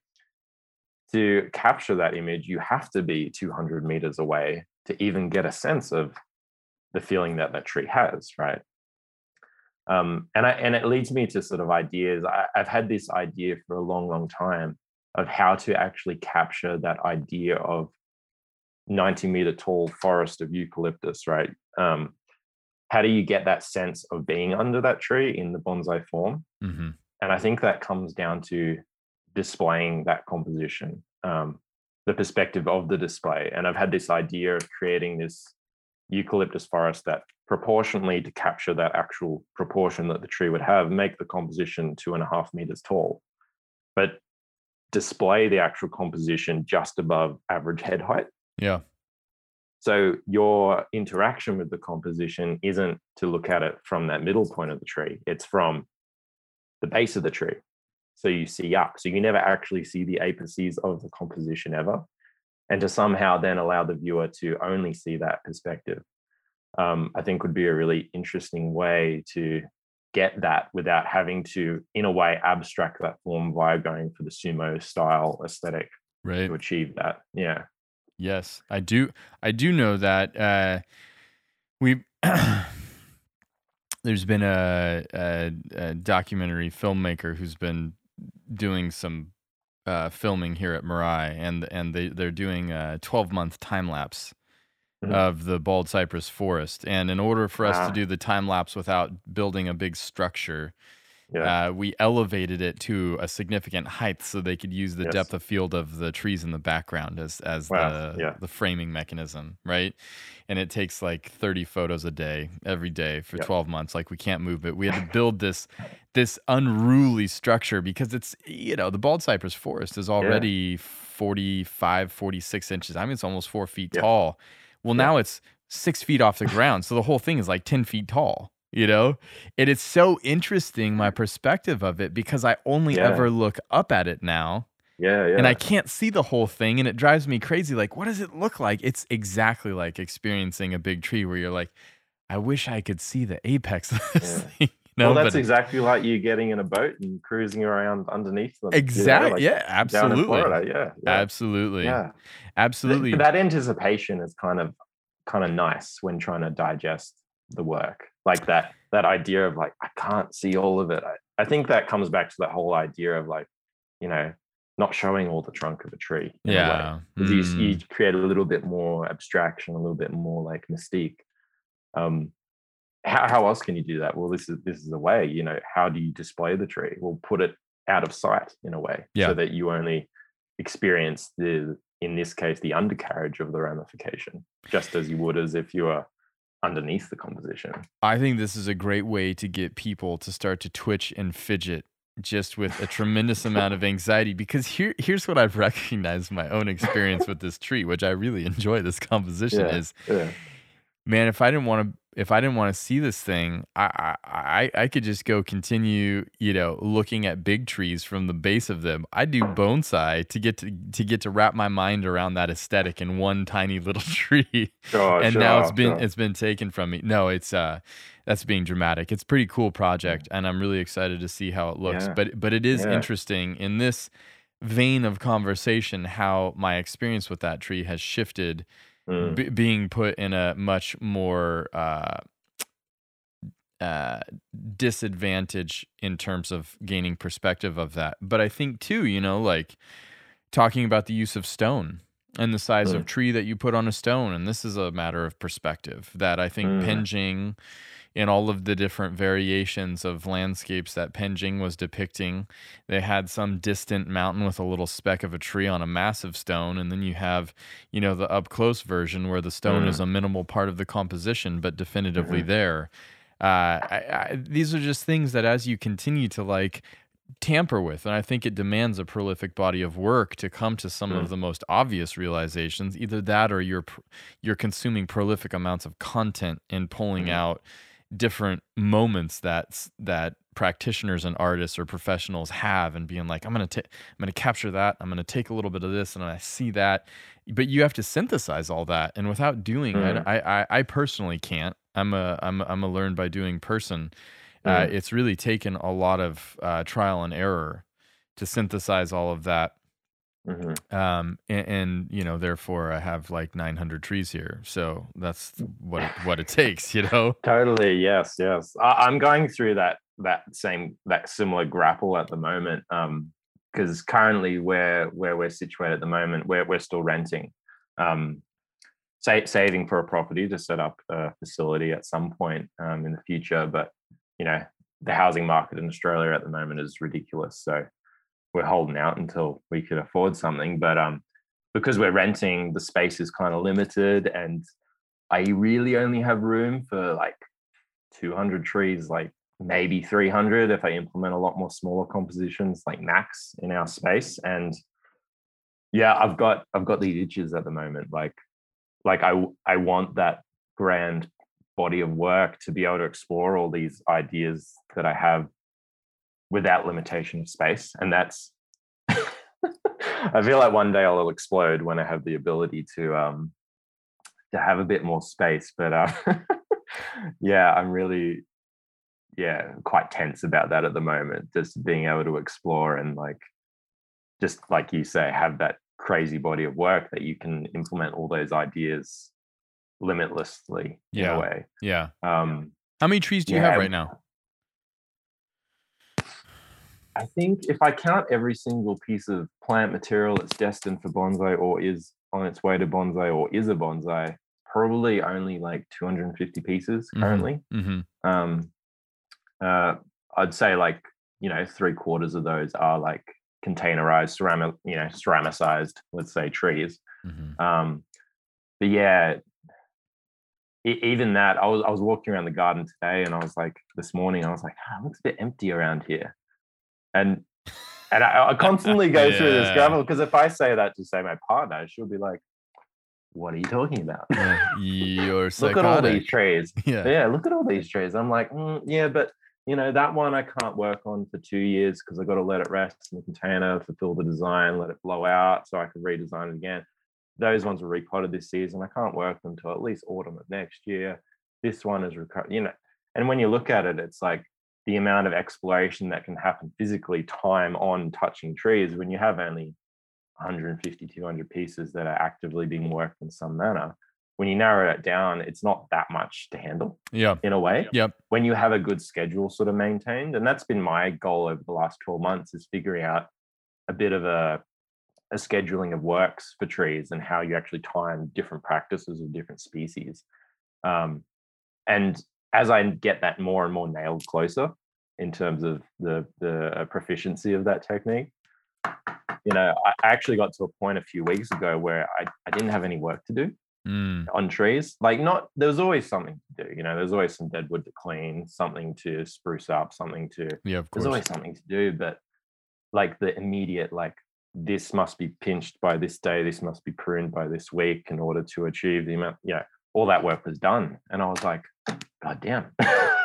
to capture that image, you have to be 200 meters away to even get a sense of the feeling that that tree has, right? Um, and I and it leads me to sort of ideas. I, I've had this idea for a long, long time of how to actually capture that idea of 90 meter tall forest of eucalyptus, right? Um, how do you get that sense of being under that tree in the bonsai form? hmm And I think that comes down to displaying that composition, um, the perspective of the display. And I've had this idea of creating this eucalyptus forest that proportionally to capture that actual proportion that the tree would have, make the composition two and a half meters tall, but display the actual composition just above average head height. Yeah. So your interaction with the composition isn't to look at it from that middle point of the tree, it's from the base of the tree. So you see up. So you never actually see the apices of the composition ever. And to somehow then allow the viewer to only see that perspective, um, I think would be a really interesting way to get that without having to, in a way, abstract that form via going for the sumo style aesthetic Right. to achieve that. Yeah. Yes, I do. I do know that uh, we. there's been a, a, a documentary filmmaker who's been doing some uh, filming here at Mirai, and and they they're doing a 12 month time lapse Mhm. of the bald cypress forest. And in order for us to do the time lapse without building a big structure, Yeah. uh, we elevated it to a significant height so they could use the Yes. depth of field of the trees in the background as as Wow, the yeah. the framing mechanism, right? And it takes like 30 photos a day every day for Yep. 12 months. Like we can't move it. We had to build this this unruly structure because it's you know the bald cypress forest is already 45 46 inches i mean it's almost four feet Yep. tall well Yep. now it's six feet off the ground so the whole thing is like 10 feet tall you know and it's so interesting my perspective of it because i only Yeah. ever look up at it now Yeah. Yeah. and i can't see the whole thing and it drives me crazy like what does it look like it's exactly like experiencing a big tree where you're like i wish i could see the apex of this Yeah. thing you know well, that's but exactly like you getting in a boat and cruising around underneath them. you know, exactly like yeah Down in absolutely Florida. Yeah. Yeah. absolutely yeah. Absolutely That anticipation is kind of kind of nice when trying to digest the work. Like that that idea of like I can't see all of it. I, I think that comes back to that whole idea of like, you know, not showing all the trunk of a tree. yeah a 'Cause you, Mm. you create a little bit more abstraction, a little bit more like mystique. Um, how, how else can you do that? Well, this is this is a way. You know, how do you display the tree? Well, put it out of sight in a way, Yeah. so that you only experience the, in this case, the undercarriage of the ramification, just as you would as if you were underneath the composition. I think this is a great way to get people to start to twitch and fidget just with a tremendous amount of anxiety because here here's what I've recognized my own experience with this tree, which I really enjoy this composition Yeah, is yeah. man, if I didn't want to if I didn't want to see this thing, I, I I I could just go continue, you know, looking at big trees from the base of them. I do bonsai to get to to get to wrap my mind around that aesthetic in one tiny little tree Sure, and now it's sure, been sure. it's been taken from me. No, it's uh that's being dramatic. It's a pretty cool project and I'm really excited to see how it looks. Yeah. But but it is Yeah. interesting in this vein of conversation how my experience with that tree has shifted Mm, b- being put in a much more uh uh disadvantage in terms of gaining perspective of that. But I think too, you know, like talking about the use of stone and the size of Mm. tree that you put on a stone and this is a matter of perspective that i think Mm. Penjing in all of the different variations of landscapes that Penjing was depicting they had some distant mountain with a little speck of a tree on a massive stone and then you have you know the up close version where the stone Mm. is a minimal part of the composition but definitively Mhm. there uh, I, I, these are just things that as you continue to like tamper with and i think it demands a prolific body of work to come to some of Mm. the most obvious realizations either that or you're you're consuming prolific amounts of content and pulling Mhm. out different moments that that practitioners and artists or professionals have and being like i'm going to i'm going to capture that. I'm going to take a little bit of this and i see that. But you have to synthesize all that and without doing Mm. I, I i personally can't. I'm a i'm a, I'm a learn by doing person. Uh, Mm. it's really taken a lot of uh, trial and error to synthesize all of that mhm. um, and, and you know therefore i have like 900 trees here so that's what it, what it takes you know Totally, yes, yes. I, I'm going through that that same that similar grapple at the moment. Um, because currently where where we're situated at the moment, we're we're still renting. Um, sa- saving for a property to set up a facility at some point um, in the future, but you know the housing market in Australia at the moment is ridiculous. So we're holding out until we could afford something. But um, because we're renting, the space is kind of limited, and I really only have room for like 200 trees, like maybe 300 if I implement a lot more smaller compositions, like max in our space. And yeah, I've got I've got these itches at the moment. Like like I I want that grand body of work to be able to explore all these ideas that I have without limitation of space. And that's I feel like one day I'll explode when I have the ability to um to have a bit more space. But uh, yeah, I'm really yeah quite tense about that at the moment. Just being able to explore and like just like you say, have that crazy body of work that you can implement all those ideas limitlessly in Yeah. a way. yeah Um, how many trees do you Yeah, have right now I think if I count every single piece of plant material that's destined for bonsai or is on its way to bonsai or is a bonsai, probably only like 250 pieces Mhm. currently. mm-hmm. Um, uh, I'd say like, you know, three quarters of those are like containerized ceramic, you know, ceramicized, let's say trees. Mm-hmm. Um, but yeah, even that, I was I was walking around the garden today, and I was like, this morning, I was like, ah, it looks a bit empty around here, and and I, I constantly go through this Yeah. gravel because if I say that to say my partner, she'll be like, "What are you talking about? you're look at all these trees. yeah Yeah, look at all these trees." I'm like, "Mm, yeah, but you know that one I can't work on for two years because I got to let it rest in the container, fulfill the design, let it blow out, so I can redesign it again. Those ones were repotted this season. I can't work them till at least autumn of next year. This one is, reco- you know, and when you look at it, it's like the amount of exploration that can happen physically, time on touching trees when you have only 150, 200 pieces that are actively being worked in some manner. When you narrow it down, it's not that much to handle yeah. in a way. Yep. When you have a good schedule sort of maintained and that's been my goal over the last 12 months is figuring out a bit of a, a scheduling of works for trees and how you actually time different practices of different species. Um, and as i get that more and more nailed closer in terms of the the uh, proficiency of that technique you know i I actually got to a point a few weeks ago where i, I didn't have any work to do Mm. on trees. Like not there was always something to do, you know, there's always some dead wood to clean, something to spruce up, something to Yeah, of course. there's always something to do, but like the immediate like this must be pinched by this day, this must be pruned by this week in order to achieve the amount, you know, all that work was done. And I was like, God damn.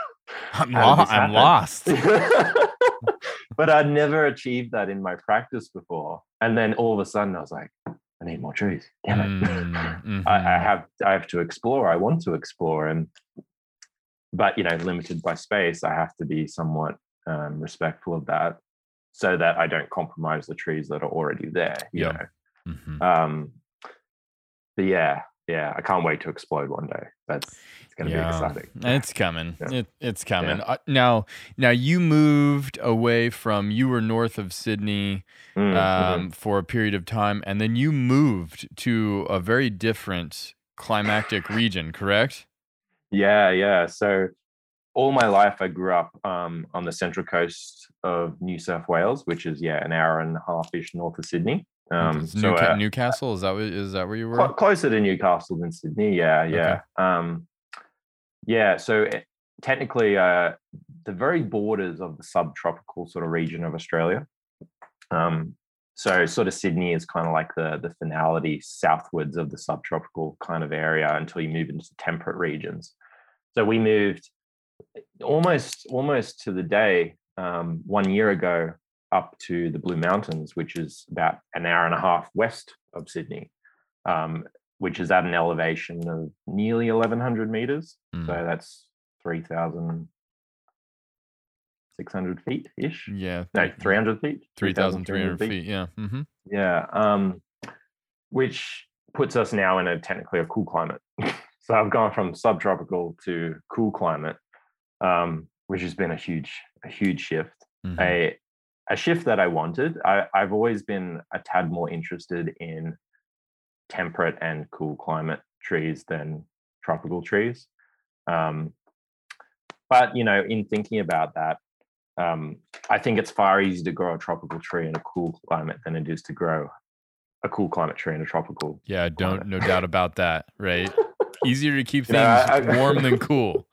I'm, lo- I'm lost. but I'd never achieved that in my practice before. And then all of a sudden I was like, I need more trees. Damn it. Mm, I, I mhm. have I have to explore. I want to explore, and but you know, limited by space, I have to be somewhat um, respectful of that, so that I don't compromise the trees that are already there. You Yeah. Mhm. Um, but yeah, yeah, I can't wait to explode one day. That's it's going to be exciting. It's coming. Yeah. It, it's coming. Uh, now, now you moved away from. You were north of Sydney Mm, um, for a period of time, and then you moved to a very different climactic region. Correct? Yeah, yeah. So all my life, I grew up um, on the central coast of New South Wales, which is yeah an hour and a half ish north of Sydney. Um, so Newca- uh, Newcastle. Is that what, is that where you were? Clo- closer to Newcastle than Sydney. Yeah, yeah. Um, yeah. So it, technically, uh, the very borders of the subtropical sort of region of Australia. Um, so sort of Sydney is kind of like the the finality southwards of the subtropical kind of area until you move into temperate regions. So we moved almost almost to the day um, one year ago up to the Blue Mountains, which is about an hour and a half west of Sydney, um, which is at an elevation of nearly 1,100 meters. Mm. So that's 3,600 feet ish. yeah. No, 300 feet. 3,300 feet. Yeah. hmm Yeah. Um, which puts us now in a technically a cool climate. so I've gone from subtropical to cool climate, um, which has been a huge, a huge shift. hmm A a shift that I wanted. I, I've always been a tad more interested in temperate and cool climate trees than tropical trees. Um, but you know, in thinking about that, um, I think it's far easier to grow a tropical tree in a cool climate than it is to grow a cool climate tree in a tropical. Yeah. Don't. No doubt about that. Right. Easier to keep You things know, I- I- warm than cool.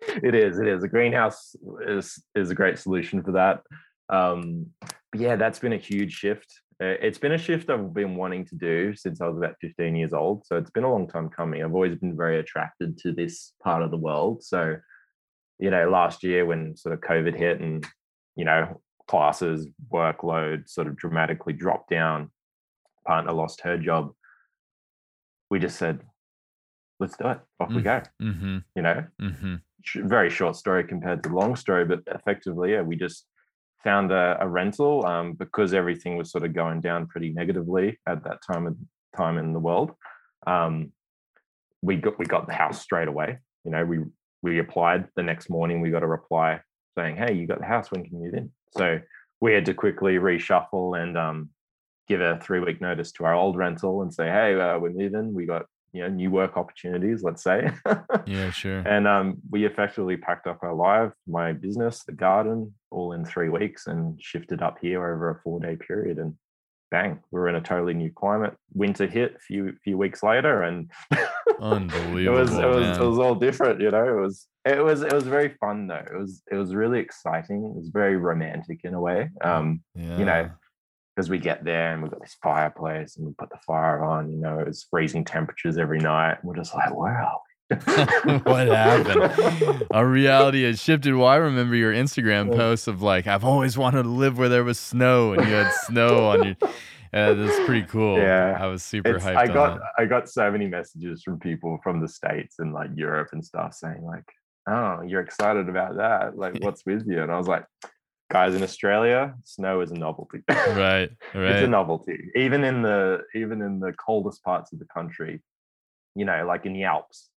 it is. It is. A greenhouse is is a great solution for that. Um, but yeah, that's been a huge shift. Uh, It's been a shift I've been wanting to do since I was about 15 years old. So it's been a long time coming. I've always been very attracted to this part of the world. So, you know, last year when sort of COVID hit and, you know, classes, workload sort of dramatically dropped down, partner lost her job. We just said, let's do it. Off we Mm. go, hmm you know? hmm very short story compared to long story, but effectively, yeah, we just found a, a rental um, because everything was sort of going down pretty negatively at that time of time in the world. Um, we got we got the house straight away. You know, we we applied the next morning. We got a reply saying, "Hey, you got the house. When can you move in?" So we had to quickly reshuffle and um, give a three week notice to our old rental and say, "Hey, uh, we're moving. We got you know new work opportunities. Let's say." Yeah. Sure. and um, we effectively packed up our life, my business, the garden, all in three weeks, and shifted up here over a four day period. And bang, we're in a totally new climate. Winter hit a few few weeks later, and it Unbelievable. was it was man. it was all different. You know, it was it was it was very fun though. It was it was really exciting. It was very romantic in a way. Um, yeah. you know, because we get there and we've got this fireplace and we put the fire on. You know, it was freezing temperatures every night. We're just like, wow. what happened? Our reality has shifted. Well, I remember your Instagram Yeah. posts of like, I've always wanted to live where there was snow, and you had snow on your. Uh, that's pretty cool. Yeah. I was super It's, hyped I got. I got so many messages from people from the states and like Europe and stuff saying like, "Oh, you're excited about that? Like, what's with you?" And I was like, "Guys, in Australia, snow is a novelty. Right, it's a novelty. Even in the even in the coldest parts of the country, you know, like in the Alps,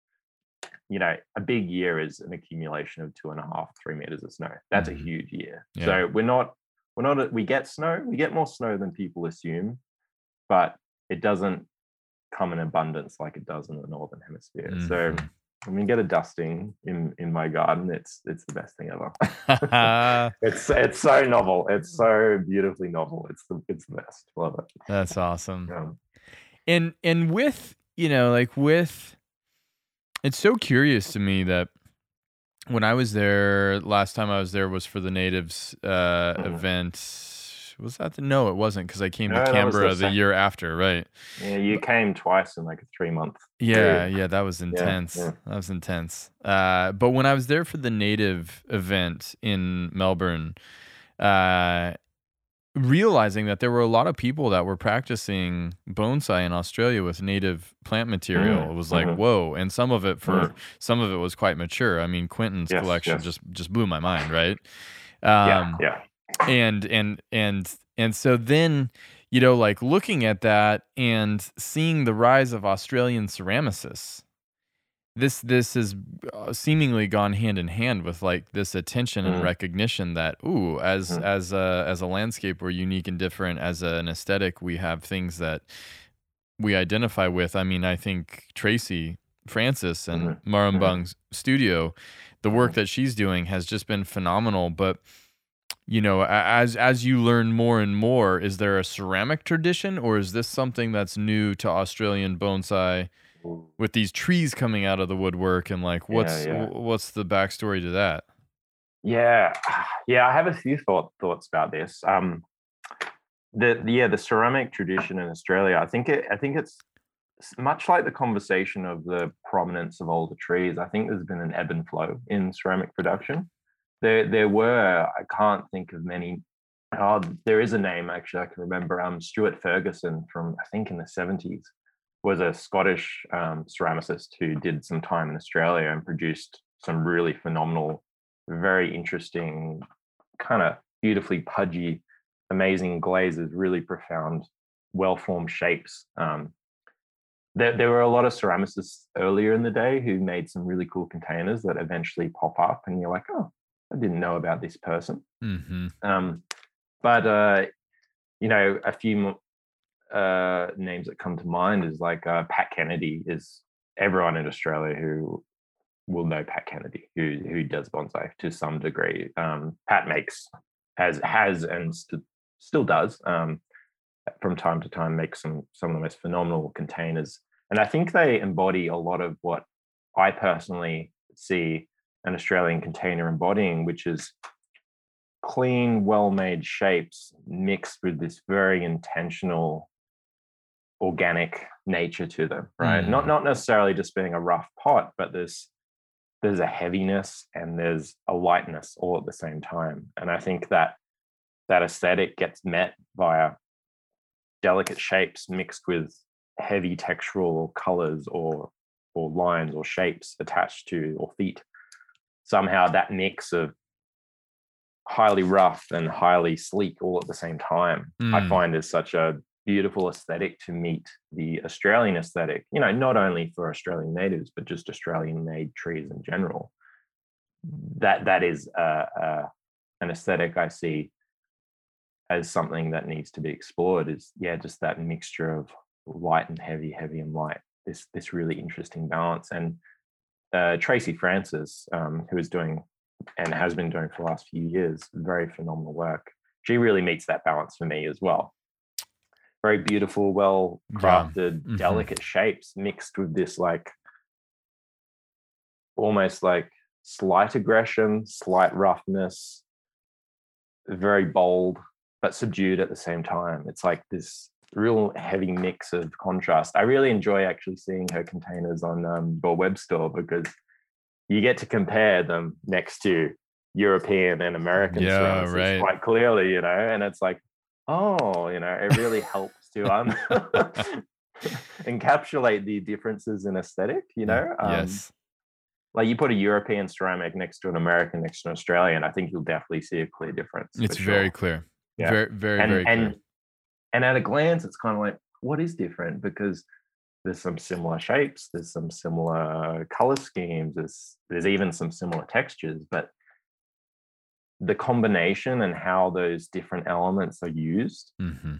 you know, a big year is an accumulation of two and a half, three meters of snow. That's Mhm. a huge year. Yeah. So we're not we're not we get snow. We get more snow than people assume, but it doesn't come in abundance like it does in the northern hemisphere. So Mhm. mean, get a dusting in in my garden, it's it's the best thing ever. Mm-hmm. it's it's so novel. It's so beautifully novel. It's the it's the best. Love it. That's awesome. Um, And and with you know, like with it's so curious to me that when I was there last time I was there was for the natives uh, Mhm. event. Was that the no? It wasn't because I came No, to was the Canberra the year after, right? Yeah, you came twice in like a three month. Yeah, Period. yeah, that was intense. yeah. That was intense. Uh, but when I was there for the native event in Melbourne, uh, realizing that there were a lot of people that were practicing bonsai in Australia with native plant material, Mm, it was like mhm. whoa. And some of it for Mhm. some of it was quite mature. I mean, Quentin's Yes, collection yes. just just blew my mind, right? yeah, Um, yeah. And and and and so then you know like looking at that and seeing the rise of australian ceramicists this this has uh, seemingly gone hand in hand with like this attention and Mm. recognition that ooh as Mhm. as a as a landscape we're unique and different as an aesthetic we have things that we identify with i mean i think tracy francis and Mhm. marambung's studio the work Mhm. that she's doing has just been phenomenal but you know as as you learn more and more is there a ceramic tradition or is this something that's new to australian bonsai with these trees coming out of the woodwork and like what's yeah. wh- what's the backstory to that Yeah, yeah, I have a few thought, thoughts about this. Um, the- yeah, the ceramic tradition in Australia. I think it. I think it's much like the conversation of the prominence of older trees. I think there's been an ebb and flow in ceramic production. There there were. I can't think of many. Oh, there is a name actually I can remember. Um, Stuart Ferguson from I think in the seventies was a Scottish um, ceramicist who did some time in Australia and produced some really phenomenal very interesting, kind of beautifully pudgy, amazing glazes, really profound, well formed shapes. Um, there, there were a lot of ceramicists earlier in the day who made some really cool containers that eventually pop up, and you're like, oh, I didn't know about this person. mm-hmm. Um, but uh, you know, a few uh, names that come to mind is like uh, Pat Kennedy is everyone in Australia who will know Pat Kennedy, who who does bonsai to some degree. Um, Pat makes has has and st- still does um, from time to time makes some some of the most phenomenal containers, and I think they embody a lot of what I personally see an Australian container embodying, which is clean, well-made shapes mixed with this very intentional organic nature to them right? Not Mm. not necessarily just being a rough pot but there's there's a heaviness and there's a lightness all at the same time. And i think that that aesthetic gets met via delicate shapes mixed with heavy textural colors or or lines or shapes attached to or feet somehow that mix of highly rough and highly sleek all at the same time i Mm. find is such a beautiful aesthetic to meet the australian aesthetic you know not only for australian natives but just australian made trees in general that that is uh, uh, an aesthetic i see as something that needs to be explored is yeah just that mixture of light and heavy heavy and light this this really interesting balance and uh, tracy francis um, who is doing and has been doing for the last few years very phenomenal work she really meets that balance for me as well very beautiful well Yeah. crafted Mhm. delicate shapes mixed with this like almost like slight aggression slight roughness very bold but subdued at the same time it's like this real heavy mix of contrast i really enjoy actually seeing her containers on um, your web store because you get to compare them next to european and american Yeah, right. quite clearly you know and it's like oh you know it really helps to um encapsulate the differences in aesthetic you know um, yes like you put a european ceramic next to an american next to an australian i think you'll definitely see a clear difference it's very sure. clear Yeah. very very and very clear and at a glance it's kind of like what is different? Because there's some similar shapes there's some similar color schemes there's there's even some similar textures but the combination and how those different elements are used hmm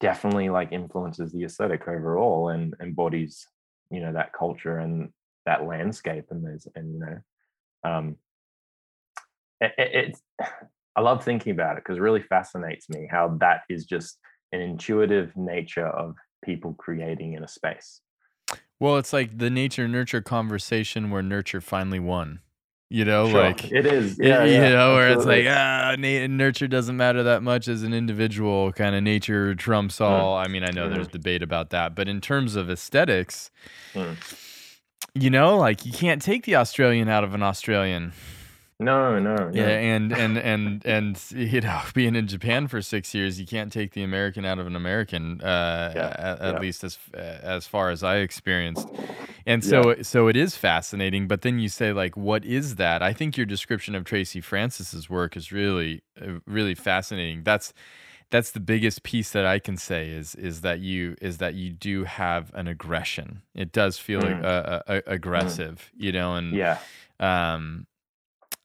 definitely like influences the aesthetic overall and embodies you know that culture and that landscape and those and you know um it, it- it's i love thinking about it because it really fascinates me how that is just an intuitive nature of people creating in a space. Well, it's like the nature nurture conversation where nurture finally won. You know, Sure, like it is. Yeah, you yeah, know, where it's like ah, na- nurture doesn't matter that much as an individual. Kind of nature trumps all. I mean, I know mhm. there's debate about that, but in terms of aesthetics, Mm. you know, like you can't take the Australian out of an Australian. No, no, no. Yeah, and and and and you know, being in Japan for six years, you can't take the American out of an American. Uh, Yeah, at, at least as as far as I experienced. And so so it is fascinating. But then you say like, what is that? I think your description of Tracy Francis's work is really uh, really fascinating. That's that's the biggest piece that I can say is is that you is that you do have an aggression. It does feel Mm. uh, uh, aggressive, you know, and Yeah, um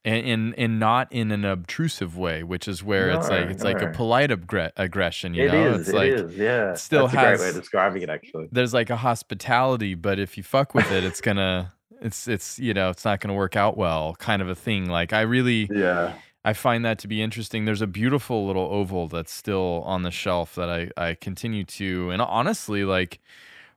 and and and not in an obtrusive way which is where it's like No, it's like a polite aggre- aggression you it know is. it's It like is. Yeah, still That's a great way has- of describing it. Actually. there's like a hospitality but if you fuck with it it's gonna it's it's you know it's not gonna work out well kind of a thing like i really Yeah. i find that to be interesting there's a beautiful little oval that's still on the shelf that i i continue to and honestly like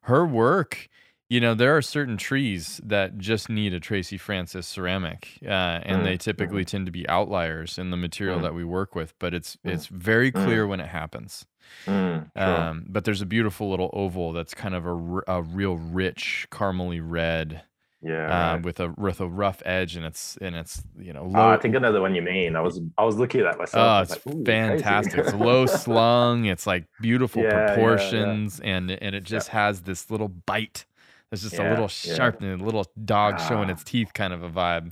her work you know there are certain trees that just need a tracy francis ceramic uh, and Mm, they typically tend to be outliers in the material Mm. that we work with but it's Mm. it's very Mm. clear when it happens Mm, sure. um, but there's a beautiful little oval that's kind of a, r- a real rich caramely red yeah. uh, with a with a rough edge and it's and it's you know Oh, low I think I know the one you mean. I was I was looking at that myself. Oh, it's like, fantastic. it's low slung. It's like beautiful Yeah, yeah, yeah. proportions, and and it just has this little bite. There's just a Yeah, little yeah. sharp, and a little dog showing Ah. its teeth, kind of a vibe.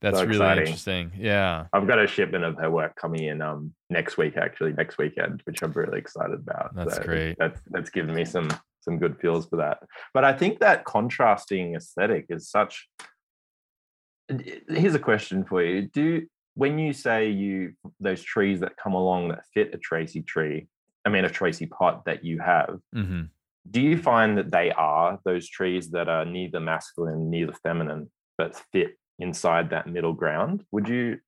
That's So really interesting. Yeah, I've got a shipment of her work coming in um next week, actually next weekend, which I'm really excited about. That's great. That's that's given me some some good feels for that. But I think that contrasting aesthetic is such. Here's a question for you: Do when you say you those trees that come along that fit a Tracy tree, I mean a Tracy pot that you have, hmm do you find that they are those trees that are neither masculine neither feminine but fit inside that middle ground would you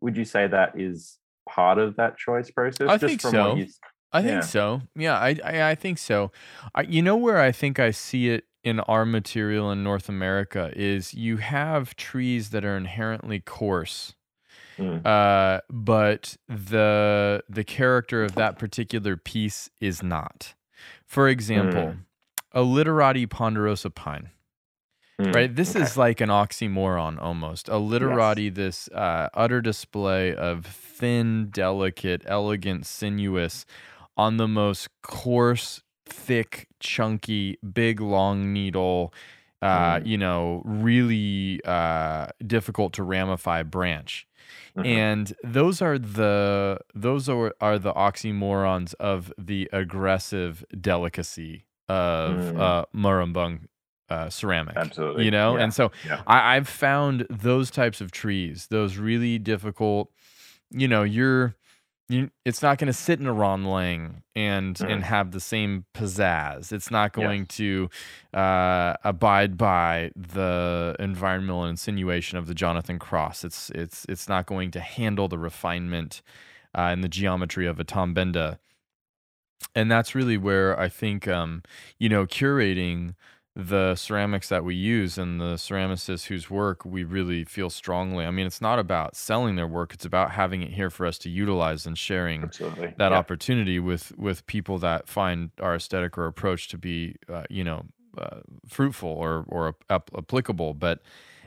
would you say that is part of that choice process I think so. you, I think Yeah. so. Yeah, I, I I think so. I, you know where I think I see it in our material in North America is you have trees that are inherently coarse. Mm. Uh, but the the character of that particular piece is not. For example, a literati ponderosa pine. Mm, Right. This okay. is like an oxymoron almost. A literati, this uh, utter display of thin, delicate, elegant, sinuous, on the most coarse, thick, chunky, big, long needle. Uh, Mm. You know, really uh, difficult to ramify branch Mhm. and those are the those are, are the oxymorons of the aggressive delicacy of Mm. uh Morumbung uh ceramic absolutely you know yeah, and so yeah. I, i've found those types of trees those really difficult you know you're you, it's not going to sit in a Ron Lang and Mm. and have the same pizzazz. It's not Yes. going to uh, abide by the environmental insinuation of the Jonathan Cross. It's it's it's not going to handle the refinement uh, and the geometry of a Tom Benda. And that's really where I think um, you know curating the ceramics that we use and the ceramicists whose work we really feel strongly. I mean, it's not about selling their work; it's about having it here for us to utilize and sharing absolutely that yeah. opportunity with with people that find our aesthetic or approach to be, uh, you know, uh, fruitful or or ap- applicable. But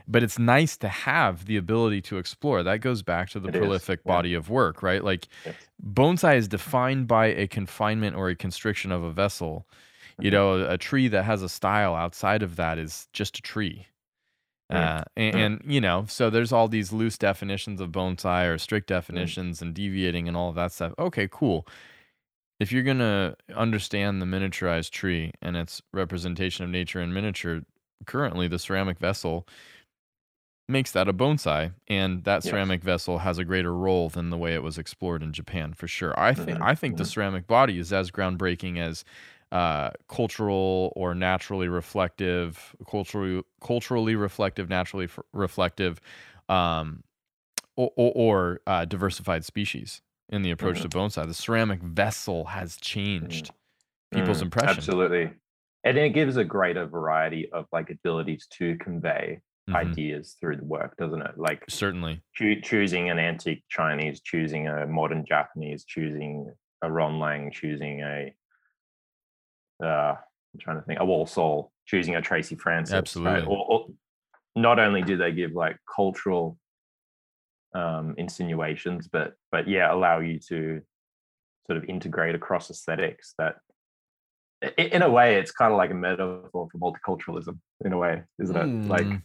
but it's nice to have the ability to explore. That goes back to the It prolific yeah. body of work, right? Like Yes. bonsai is defined by a confinement or a constriction of a vessel. You know, a, tree that has a style outside of that is just a tree. Uh, and, and you know, so there's all these loose definitions of bonsai or strict Mm. definitions and deviating and all of that stuff. Okay, cool. If you're gonna understand the miniaturized tree and its representation of nature in miniature, currently the ceramic vessel makes that a bonsai, and that Yes. ceramic vessel has a greater role than the way it was explored in Japan for sure. I think Mhm, I think the mhm. ceramic body is as groundbreaking as uh, cultural or naturally reflective, culturally culturally reflective, naturally f- reflective, um, or, or, or uh, diversified species in the approach Mhm. to bonsai. The ceramic vessel has changed. people's Mm, impression. Absolutely. And it gives a greater variety of like abilities to convey Mhm. ideas through the work, doesn't it? Like Certainly. choo- choosing an antique Chinese, choosing a modern Japanese, choosing a Ron Lang, choosing a uh I'm trying to think a Walsall, choosing a Tracy Francis. right? Absolutely. Or, or not only do they give like cultural um insinuations, but but yeah, allow you to sort of integrate across aesthetics that in a way it's kind of like a metaphor for multiculturalism in a way isn't it like Mm,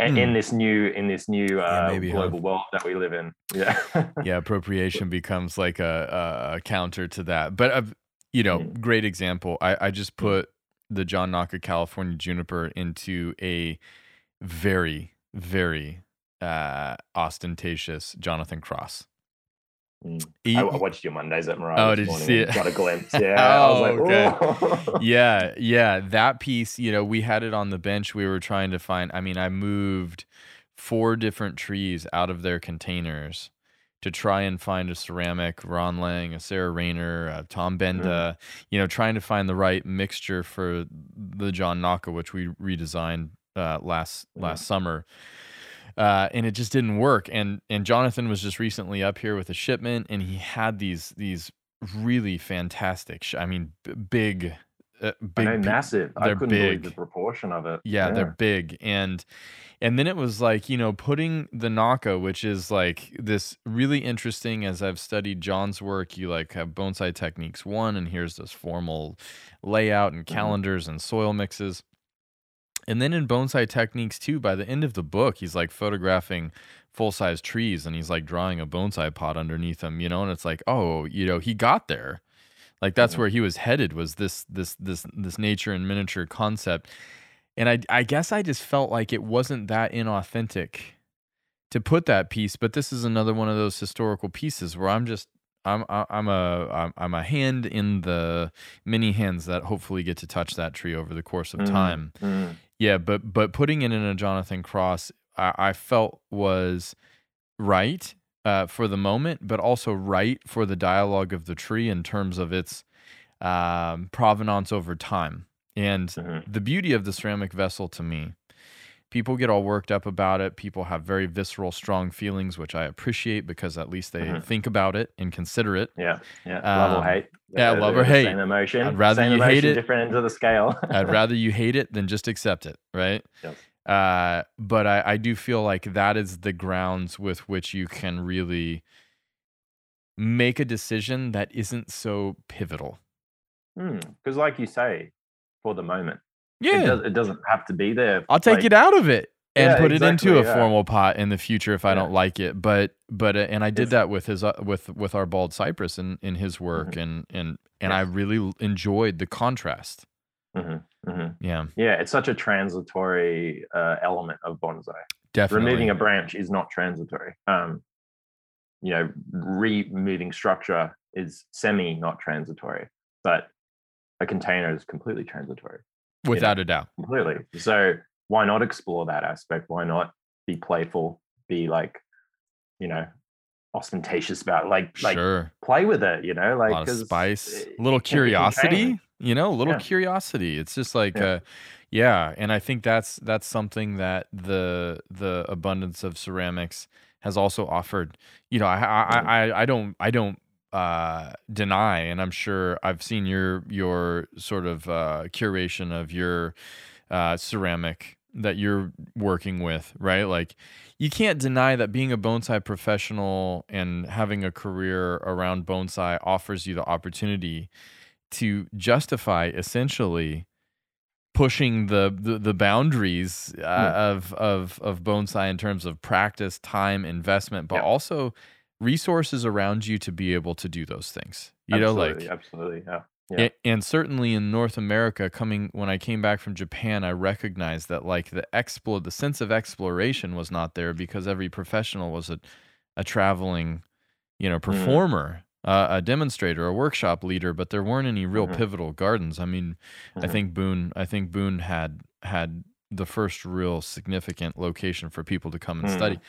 Hmm. in this new in this new uh, huh? global world that we live in yeah yeah, appropriation becomes like a, a, a counter to that. But uh, you know, Mm. great example. I, I just Mm. put the John Naka California juniper into a very, very uh, ostentatious Jonathan Cross. Mm. E- I, I watched your Mondays at Mirai. Oh, this did you see it? Got a glimpse. Yeah, I was Oh, like, okay. Yeah, yeah, that piece, you know, we had it on the bench. We were trying to find, I mean, I moved four different trees out of their containers to try and find a ceramic, Ron Lang, a Sarah Rayner, a Tom Benda, you know, trying to find the right mixture for the John Naka, which we redesigned uh, last Mhm. last summer. Uh, and it just didn't work. And and Jonathan was just recently up here with a shipment, and he had these these really fantastic. Sh- I mean, b- big, uh, I big, know, massive. I couldn't believe the proportion of it. yeah, they're big, and and then it was like you know putting the Naka, which is like this really interesting. As I've studied John's work, you like have bonsai techniques one, and here's this formal layout and Mhm. calendars and soil mixes. And then in bonsai techniques two, by the end of the book, he's like photographing full size trees and he's like drawing a bonsai pot underneath them, you know, and it's like, oh, you know, he got there. Like that's Mhm. where he was headed was this this this this nature and miniature concept. And I I guess I just felt like it wasn't that inauthentic to put that piece, but this is another one of those historical pieces where I'm just I'm I'm a I'm, I'm a hand in the many hands that hopefully get to touch that tree over the course of Mhm. time. Mm. Yeah, but but putting it in a Jonathan Cross, I, I felt was right uh, for the moment, but also right for the dialogue of the tree in terms of its um, provenance over time. And Mhm. the beauty of the ceramic vessel to me, people get all worked up about it. People have very visceral, strong feelings, which I appreciate because at least they Mhm. think about it and consider it. Yeah, yeah. love Um, or hate. yeah, love or hate. Same emotion. I'd rather same you hate emotion, it. Different ends of the scale. I'd rather you hate it than just accept it, right? Yes. Uh, but I, I do feel like that is the grounds with which you can really make a decision that isn't so pivotal. Because, like you say, for the moment, Yeah, it, does, it doesn't have to be there. I'll take like, it out of it and Yeah, put it into a yeah. formal pot in the future if I Yeah. don't like it. But but uh, and I did that with his uh, with with our bald cypress in in his work and and and I Mm-hmm. Really enjoyed the contrast. Mhm, mhm. Yeah, Yeah, it's such a transitory uh, element of bonsai. definitely. removing a branch is not transitory um you know removing structure is semi not transitory but a container is completely transitory without a doubt. completely so why not explore that aspect why not be playful be like you know ostentatious about it? like like sure. play with it you know a like 'cause spice, a little curiosity. You know, a little Yeah. curiosity. It's just like, Yeah. uh, yeah, and I think that's that's something that the the abundance of ceramics has also offered. You know, I I. I, I don't I don't uh deny and i'm sure i've seen your your sort of uh curation of your uh ceramic that you're working with right like you can't deny that being a bonsai professional and having a career around bonsai offers you the opportunity to justify essentially pushing the the, the boundaries uh, of of of bonsai in terms of practice, time, investment, but Yeah. also resources around you to be able to do those things. You know, like absolutely yeah a- and certainly in North America, coming when I came back from Japan, I recognized that like the explore, the sense of exploration was not there because every professional was a, a traveling, you know, performer, uh, a demonstrator, a workshop leader, but there weren't any real Mhm. pivotal gardens. I mean, I Mhm. think Boon, I think Boon had had the first real significant location for people to come and Mm. study.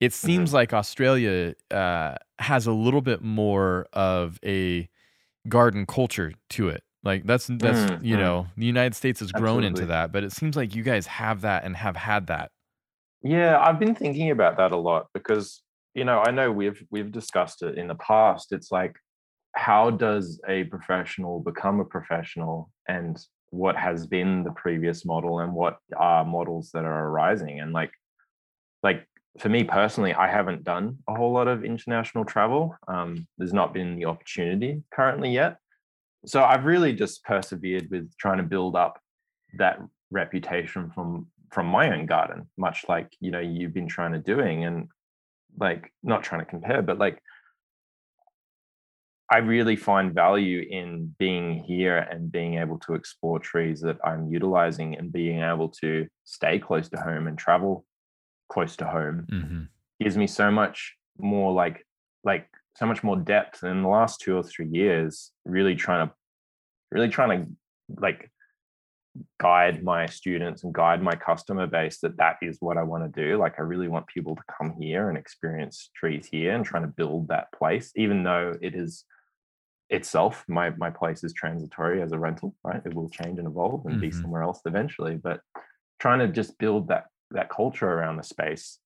It seems like Australia uh, has a little bit more of a garden culture to it. Like that's that's Mm, you mm. know the United States has grown into that, but it seems like you guys have that and have had that. Yeah, I've been thinking about that a lot because you know I know we've we've discussed it in the past. It's like how does a professional become a professional, and what has been the previous model, and what are models that are arising, and like like for me personally, I haven't done a whole lot of international travel. Um, there's not been the opportunity currently yet, so I've really just persevered with trying to build up that reputation from from my own garden much like you know you've been trying to doing and like not trying to compare but like i really find value in being here and being able to explore trees that i'm utilizing and being able to stay close to home and travel close to home hmm gives me so much more like like so much more depth and in the last two or three years really trying to really trying to like guide my students and guide my customer base that that is what I want to do. Like I really want people to come here and experience trees here and trying to build that place, even though it is itself my my place is transitory as a rental, right? It will change and evolve and be Mhm. somewhere else eventually. But trying to just build that that culture around the space,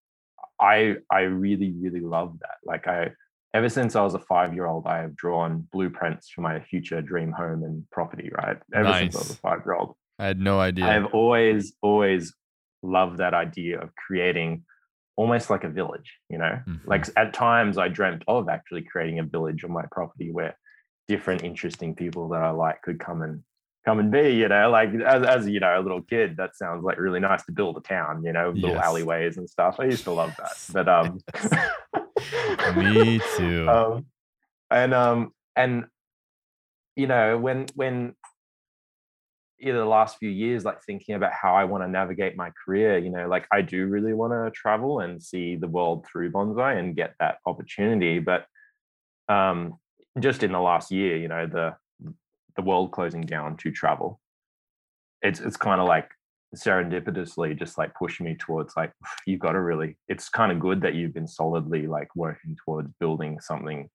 I I really really love that. Like I ever since I was a five year old, I have drawn blueprints for my future dream home and property. Right, ever since I was a five year old. I had no idea. I've always, always loved that idea of creating almost like a village, you know? Mhm. Like at times I dreamt of actually creating a village on my property where different interesting people that I like could come and come and be, you know, like as, as you know, a little kid, that sounds like really nice to build a town, you know, little Yes. alleyways and stuff. I used to love that. But um Me too. um and um and you know when when you the last few years like thinking about how i want to navigate my career you know like i do really want to travel and see the world through bonsai and get that opportunity but um just in the last year you know the the world closing down to travel it's it's kind of like serendipitously just like pushing me towards like you've got to really it's kind of good that you've been solidly like working towards building something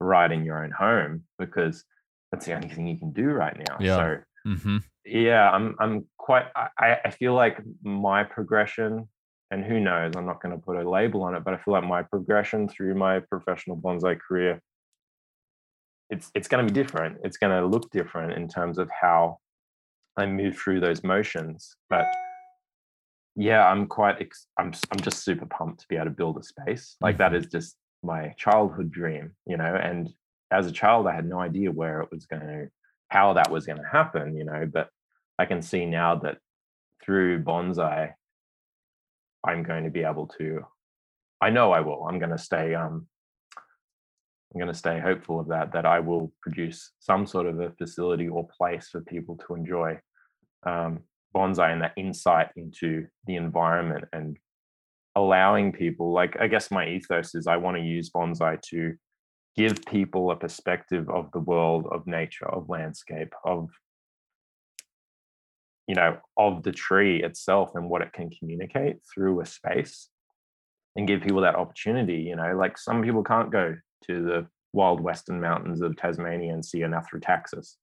right in your own home because that's the only thing you can do right now Yeah. so hmm yeah i'm i'm quite i i feel like my progression and who knows i'm not going to put a label on it but i feel like my progression through my professional bonsai career it's it's going to be different it's going to look different in terms of how i move through those motions but yeah i'm quite ex- i'm i'm just super pumped to be able to build a space like that Mhm. just my childhood dream you know and as a child i had no idea where it was going to how that was going to happen you know but i can see now that through bonsai i'm going to be able to i know i will i'm going to stay um i'm going to stay hopeful of that that i will produce some sort of a facility or place for people to enjoy um, bonsai and that insight into the environment and allowing people like i guess my ethos is i want to use bonsai to give people a perspective of the world of nature of landscape of you know of the tree itself and what it can communicate through a space and give people that opportunity you know like some people can't go to the wild western mountains of tasmania and see an Athrotaxis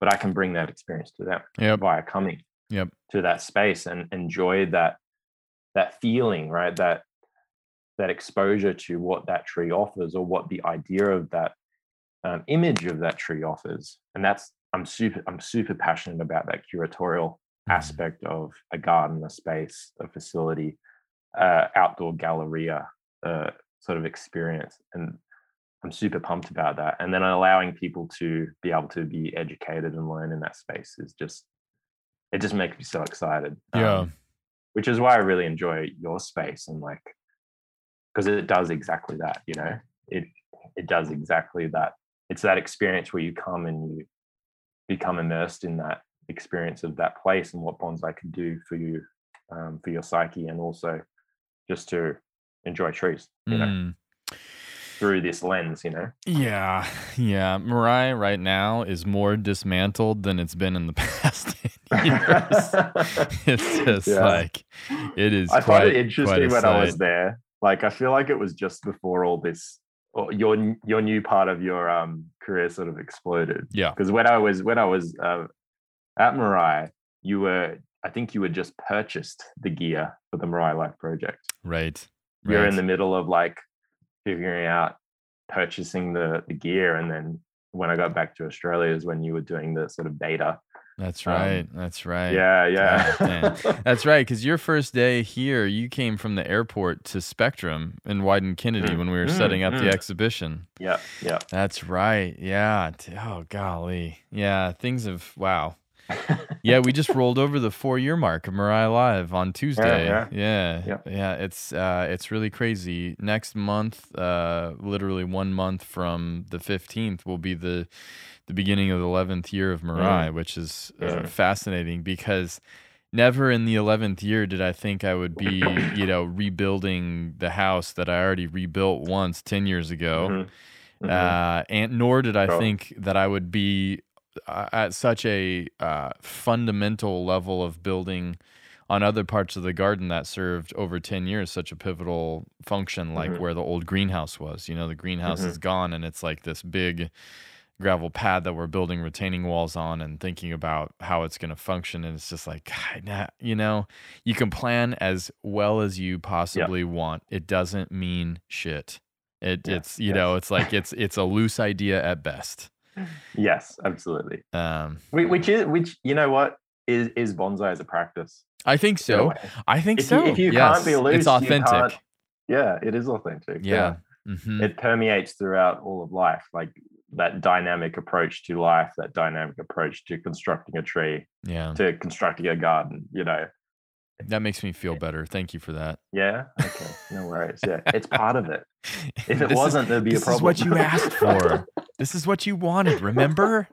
but i can bring that experience to them Yep. via coming Yep. to that space and enjoy that that feeling right that that exposure to what that tree offers or what the idea of that um, image of that tree offers and that's i'm super i'm super passionate about that curatorial Mhm. aspect of a garden a space a facility uh, outdoor galleria uh, sort of experience and i'm super pumped about that and then allowing people to be able to be educated and learn in that space is just it just makes me so excited Yeah. um, which is why i really enjoy your space and like because it does exactly that you know it it does exactly that it's that experience where you come and you become immersed in that experience of that place and what bonsai can do for you um, for your psyche and also just to enjoy trees you know Mm. through this lens you know Yeah, yeah. Mirai right now is more dismantled than it's been in the past 10 it's just Yeah. like it is. I quite, find it interesting when I was there. Like I feel like it was just before all this, or your your new part of your um career sort of exploded. Yeah. Because when I was when I was uh, at Mirai, you were I think you had just purchased the gear for the Mirai Live project. Right. You're right. in the middle of like figuring out purchasing the the gear, and then when I got back to Australia is when you were doing the sort of beta. That's um, right. That's right. Yeah, yeah. That's right. Because your first day here, you came from the airport to Spectrum in Wieden+Kennedy Mm, when we were mm, setting up the mm. exhibition. yeah, yeah. That's right. Yeah. Oh, golly. Yeah. Things have, wow. Yeah. We just rolled over the four year mark of Mirai Live on Tuesday. yeah. Yeah. Yeah. Yeah. It's, uh, it's really crazy. Next month, uh, literally one month from the 15th, will be the, the beginning of the 11th year of Mirai, which is uh, Mm. fascinating because never in the 11th year did I think I would be, you know, rebuilding the house that I already rebuilt once 10 years ago. Mhm, mhm. Uh, and nor did I Sure. think that I would be uh, at such a uh, fundamental level of building on other parts of the garden that served over 10 years such a pivotal function like Mhm. where the old greenhouse was you know the greenhouse Mhm. is gone and it's like this big gravel pad that we're building retaining walls on and thinking about how it's going to function and it's just like God, nah, you know? You can plan as well as you possibly want. It doesn't mean shit. It, Yes, it's you know it's like it's it's a loose idea at best. Yes, absolutely. um Which is which you know what? Is is bonsai as a practice. i think so. i think If so you, if you yes. can't be loose, it's authentic. yeah, it is authentic. yeah, Mhm. it permeates throughout all of life like that dynamic approach to life that dynamic approach to constructing a tree yeah. to constructing a garden you know. That makes me feel better. Thank you for that. Yeah? Okay. No worries. Yeah. It's part of it. If it This wasn't there'd be a problem This is what you asked for. This is what you wanted remember?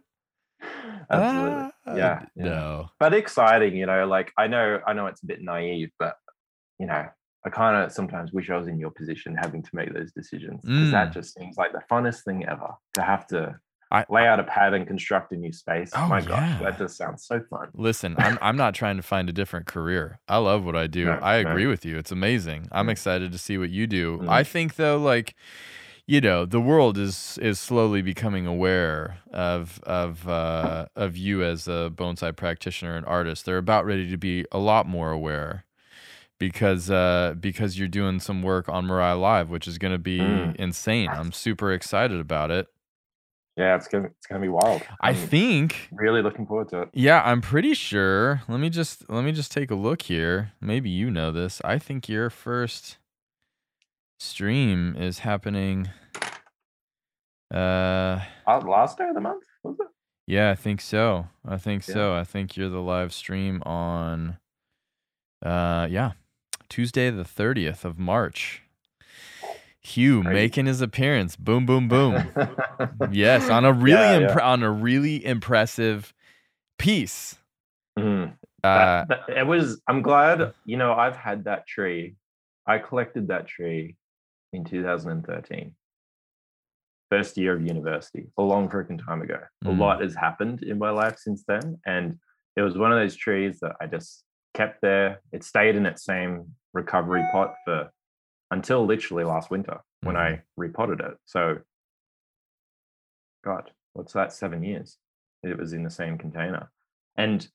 Absolutely. Ah, yeah, yeah. no. But exciting you know like i know i know it's a bit naive but you know i kind of sometimes wish i was in your position having to make those decisions because that Mm. just seems like the funnest thing ever to have to I- lay out a pad and construct a new space Oh, my gosh that just sounds so fun Listen, I'm I'm not trying to find a different career. I love what I do. No, I no. agree with you. It's amazing. I'm Mm. excited to see what you do. Mm. I think though, like, you know, the world is is slowly becoming aware of of uh, of you as a bonsai practitioner and artist. They're about ready to be a lot more aware because uh, because you're doing some work on Mirai Live, which is going to be Mm. insane. I'm super excited about it. Yeah, it's gonna it's gonna be wild. I I'm think really looking forward to it. Yeah, I'm pretty sure. Let me just let me just take a look here. Maybe you know this. I think your first stream is happening uh Uh, last day of the month was it? yeah, I think so. I think Yeah. so. I think you're the live stream on uh yeah, Tuesday the 30th of March. Hugh making his appearance. Boom boom boom. yes, on a really Yeah, impre- yeah. on a really impressive piece. Mhm. Uh That- that- it was. I'm glad. You know, I've had that tree. I collected that tree in 2013. First year of university, a long freaking time ago. A Mhm. lot has happened in my life since then, and it was one of those trees that I just kept there. It stayed in its same recovery pot for until literally last winter when I repotted it. So, God, what's that? Seven years. It was in the same container, and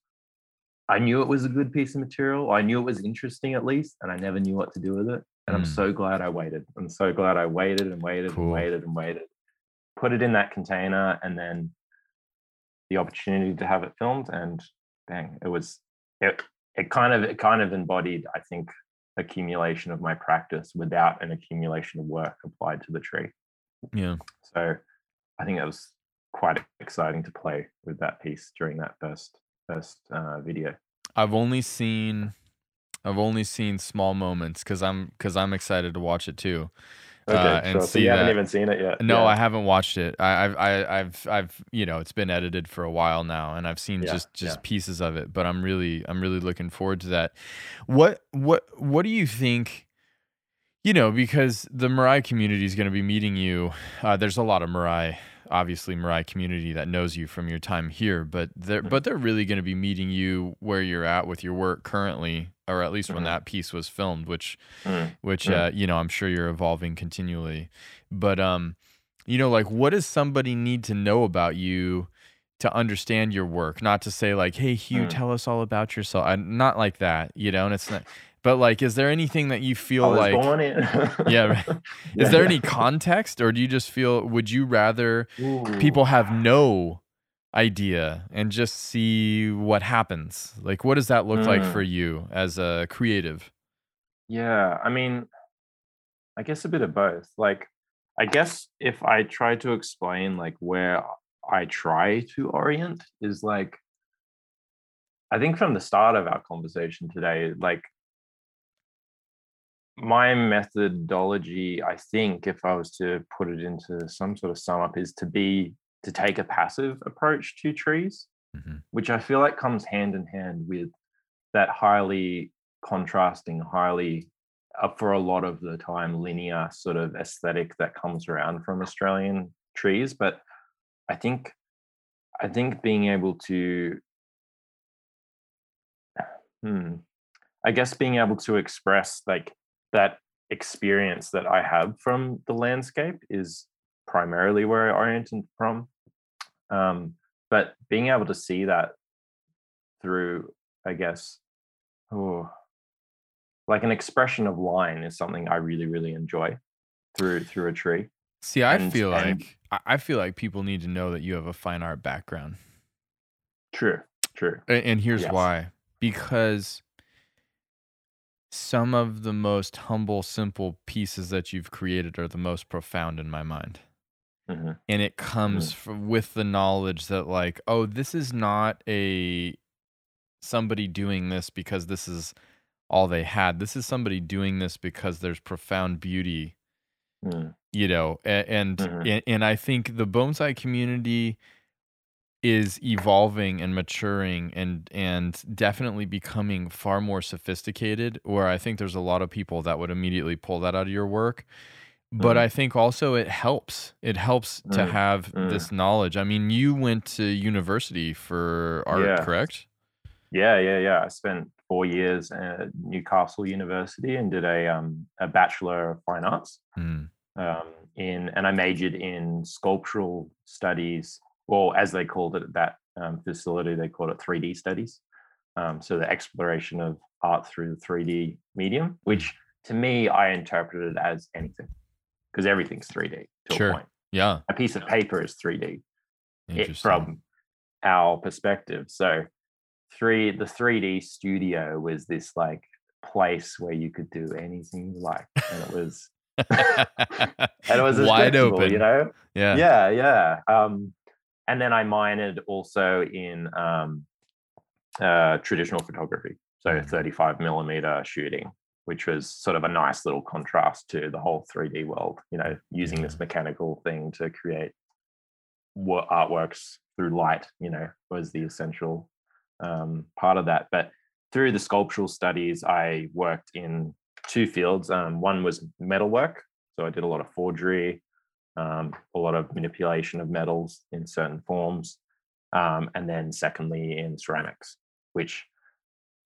I knew it was a good piece of material. I knew it was interesting at least, and I never knew what to do with it. And I'm Mm. so glad I waited. I'm so glad I waited and waited Cool. and waited and waited. Put it in that container, and then the opportunity to have it filmed, and bang, it was it. It kind of it kind of embodied, I think, accumulation of my practice without an accumulation of work applied to the tree. yeah. So I think it was quite exciting to play with that piece during that first first uh, video. I've only seen I've only seen small moments because I'm because I'm excited to watch it too. Okay, uh, and. So see you haven't even seen it yet. No, Yeah. I haven't watched it. I, I've I, I've I've you know it's been edited for a while now, and I've seen Yeah, just just yeah. pieces of it. But I'm really I'm really looking forward to that. What what what do you think? You know, because the Mirai community is going to be meeting you. Uh, there's a lot of Mirai, obviously Mirai community that knows you from your time here, but they're Mhm. but they're really going to be meeting you where you're at with your work currently, or at least when Mhm. that piece was filmed, which Mm. which Mm. uh, you know I'm sure you're evolving continually. But um, you know, like what does somebody need to know about you to understand your work? Not to say like, hey, Hugh, Mm. tell us all about yourself. I, not like that, you know. And it's not. But like, is there anything that you feel I was like? Yeah, right. Is there any context, or do you just feel? Would you rather Ooh. people have no idea and just see what happens? Like, what does that look like Mm. for you as a creative? Yeah, I mean, I guess a bit of both. Like, I guess if I try to explain like where I try to orient is like, I think from the start of our conversation today, like my methodology, I think if I was to put it into some sort of sum up, is to be to take a passive approach to trees Mhm. which I feel like comes hand in hand with that highly contrasting, highly up for a lot of the time linear sort of aesthetic that comes around from Australian trees. But I think I think being able to hmm, I guess being able to express like that experience that I have from the landscape is primarily where I orient from. Um, but being able to see that through i guess oh like an expression of line is something i really really enjoy through through a tree See, I And- feel and- like I feel like people need to know that you have a fine art background. true true A- And here's Yes. why. Because some of the most humble, simple pieces that you've created are the most profound in my mind. Hmm And it comes f with the knowledge that, like, oh, this is not a somebody doing this because this is all they had. This is somebody doing this because there's profound beauty Mm. you know and Mhm. and, and i think the bonsai community is evolving and maturing and and definitely becoming far more sophisticated where i think there's a lot of people that would immediately pull that out of your work but Mm. i think also it helps it helps to Mm, have mm. this knowledge i mean you went to university for art Yeah. correct yeah yeah yeah i spent four years at newcastle university and did a um a bachelor of fine arts Mm, um, in and I majored in sculptural studies, or as they called it at that um, facility, they called it 3D studies. Um, so the exploration of art through the 3D medium, which to me I interpreted as anything, because everything's 3D to Sure. a point. yeah A piece of paper is 3D it, from our perspective. So three the 3D studio was this like place where you could do anything you like, and it was and it was wide open you know. yeah Yeah, yeah. Um, and then I minored also in um, uh, traditional photography, so Mhm. 35 millimeter shooting, which was sort of a nice little contrast to the whole 3D world. You know, using this mechanical thing to create wo- artworks through light. You know, was the essential um, part of that. But through the sculptural studies, I worked in two fields. Um, one was metalwork, so I did a lot of forgery, um, a lot of manipulation of metals in certain forms, um, and then secondly in ceramics, which,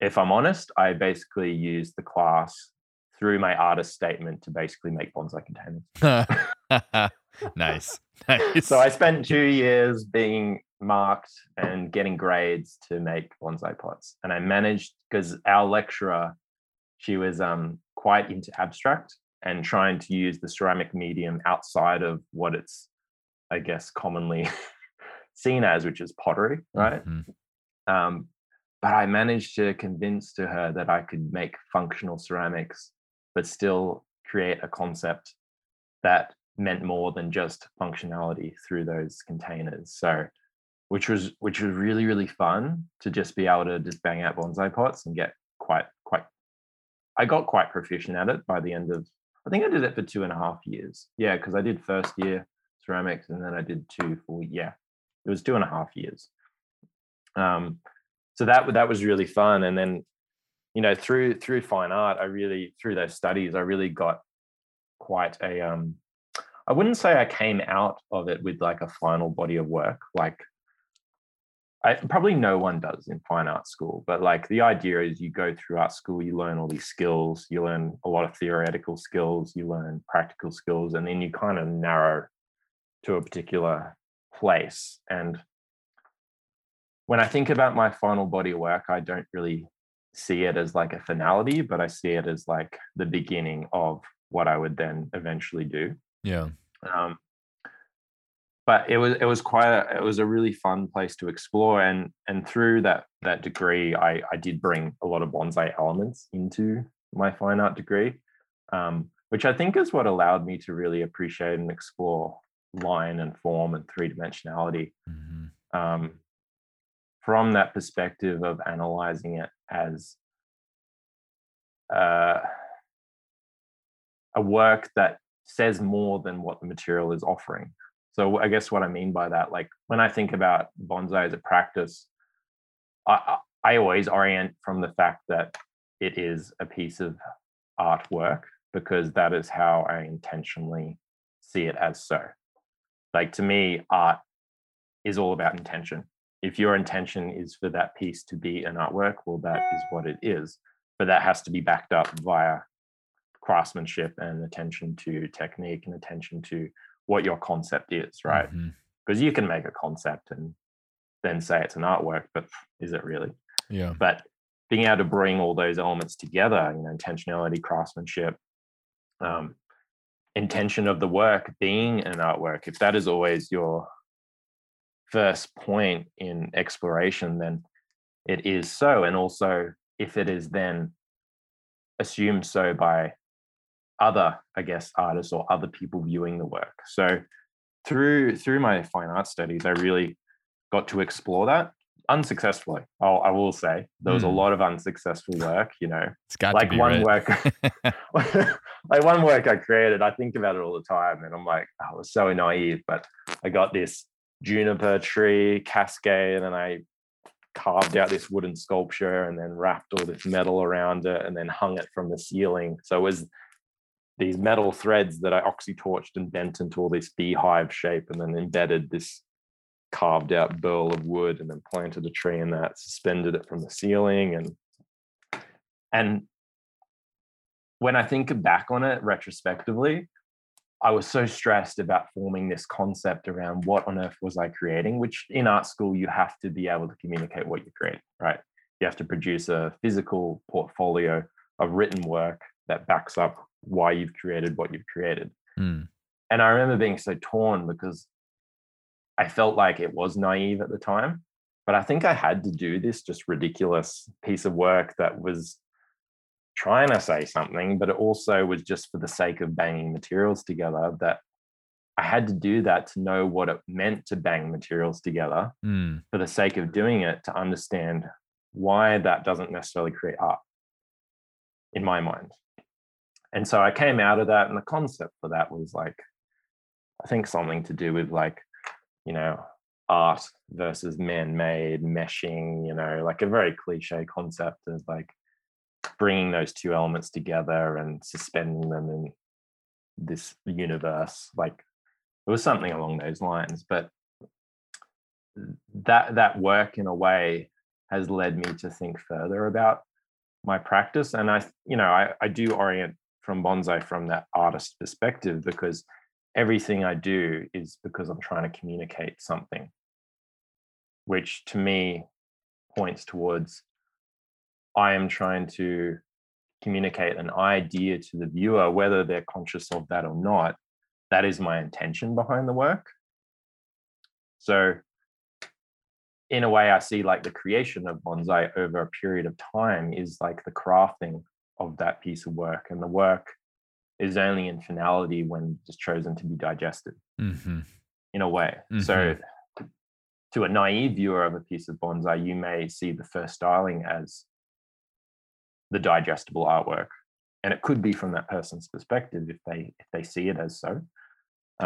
if I'm honest, I basically used the class through my artist statement to basically make bonsai containers. nice nice So I spent two years being marked and getting grades to make bonsai pots, and I managed because our lecturer, she was um, quite into abstract and trying to use the ceramic medium outside of what it's, I guess, commonly seen as, which is pottery, right? Mhm. Um, but I managed to convince to her that I could make functional ceramics, but still create a concept that meant more than just functionality through those containers. So, which was which was really really fun to just be able to just bang out bonsai pots and get quite quite. I got quite proficient at it by the end of. I think I did it for two and a half years. Yeah, because I did first year ceramics and then I did two for Yeah, it was two and a half years. Um, so that that was really fun, and then you know through through fine art, I really through those studies, I really got quite a um I wouldn't say I came out of it with like a final body of work. Like I probably no one does in fine art school, but like the idea is you go through art school, you learn all these skills, you learn a lot of theoretical skills, you learn practical skills, and then you kind of narrow to a particular place. And when I think about my final body of work, I don't really see it as like a finality, but I see it as like the beginning of what I would then eventually do. Yeah. Um, but it was it was quite a, it was a really fun place to explore and and through that that degree I I did bring a lot of bonsai elements into my fine art degree um, which I think is what allowed me to really appreciate and explore line and form and three dimensionality mm-hmm. um, from that perspective of analyzing it as uh, a work that says more than what the material is offering. So I guess what I mean by that, like when I think about bonsai as a practice, I, I always orient from the fact that it is a piece of artwork because that is how I intentionally see it as so. Like to me, art is all about intention. If your intention is for that piece to be an artwork, well, that is what it is. But that has to be backed up via craftsmanship and attention to technique and attention to what your concept is, right? Because mm-hmm. you can make a concept and then say it's an artwork, but is it really? Yeah. But being able to bring all those elements together, you know, intentionality, craftsmanship, um, intention of the work being an artwork, if that is always your first point in exploration, then it is so. And also, if it is then assumed so by other, I guess, artists or other people viewing the work. So through through my fine art studies, I really got to explore that unsuccessfully. I'll, I will say there was mm. a hmm. lot of unsuccessful work. You know, it's got like one work, like one work I created. I think about it all the time, and I'm like, oh, I was so naive, but I got this juniper tree cascade, and I carved out this wooden sculpture, and then wrapped all this metal around it, and then hung it from the ceiling. So it was these metal threads that I oxytorched and bent into all this beehive shape, and then embedded this carved out burl of wood and then planted a tree in that, suspended it from the ceiling, and and when I think back on it retrospectively, I was so stressed about forming this concept around what on earth was I creating, which in art school you have to be able to communicate what you create, right? You have to produce a physical portfolio of written work that backs up why you've created what you've created. Mm. And I remember being so torn because I felt like it was naive at the time, but I think I had to do this just ridiculous piece of work that was trying to say something, but it also was just for the sake of banging materials together that I had to do that to know what it meant to bang materials together mm. for the sake of doing it to understand why that doesn't necessarily create art in my mind. And so I came out of that, and the concept for that was like, I think something to do with like you know, art versus man-made meshing, you know, like a very cliche concept of like bringing those two elements together and suspending them in this universe. Like it was something along those lines, but that that work in a way has led me to think further about my practice and i you know i, I do orient from bonsai from that artist perspective because everything I do is because I'm trying to communicate something, which to me points towards I am trying to communicate an idea to the viewer, whether they're conscious of that or not. That is my intention behind the work. So, in a way, I see like the creation of bonsai over a period of time is like the crafting of that piece of work, and the work is only in finality when it's chosen to be digested mm-hmm. in a way. Mm-hmm. So, to a naive viewer of a piece of bonsai, you may see the first styling as the digestible artwork, and it could be from that person's perspective if they if they see it as so,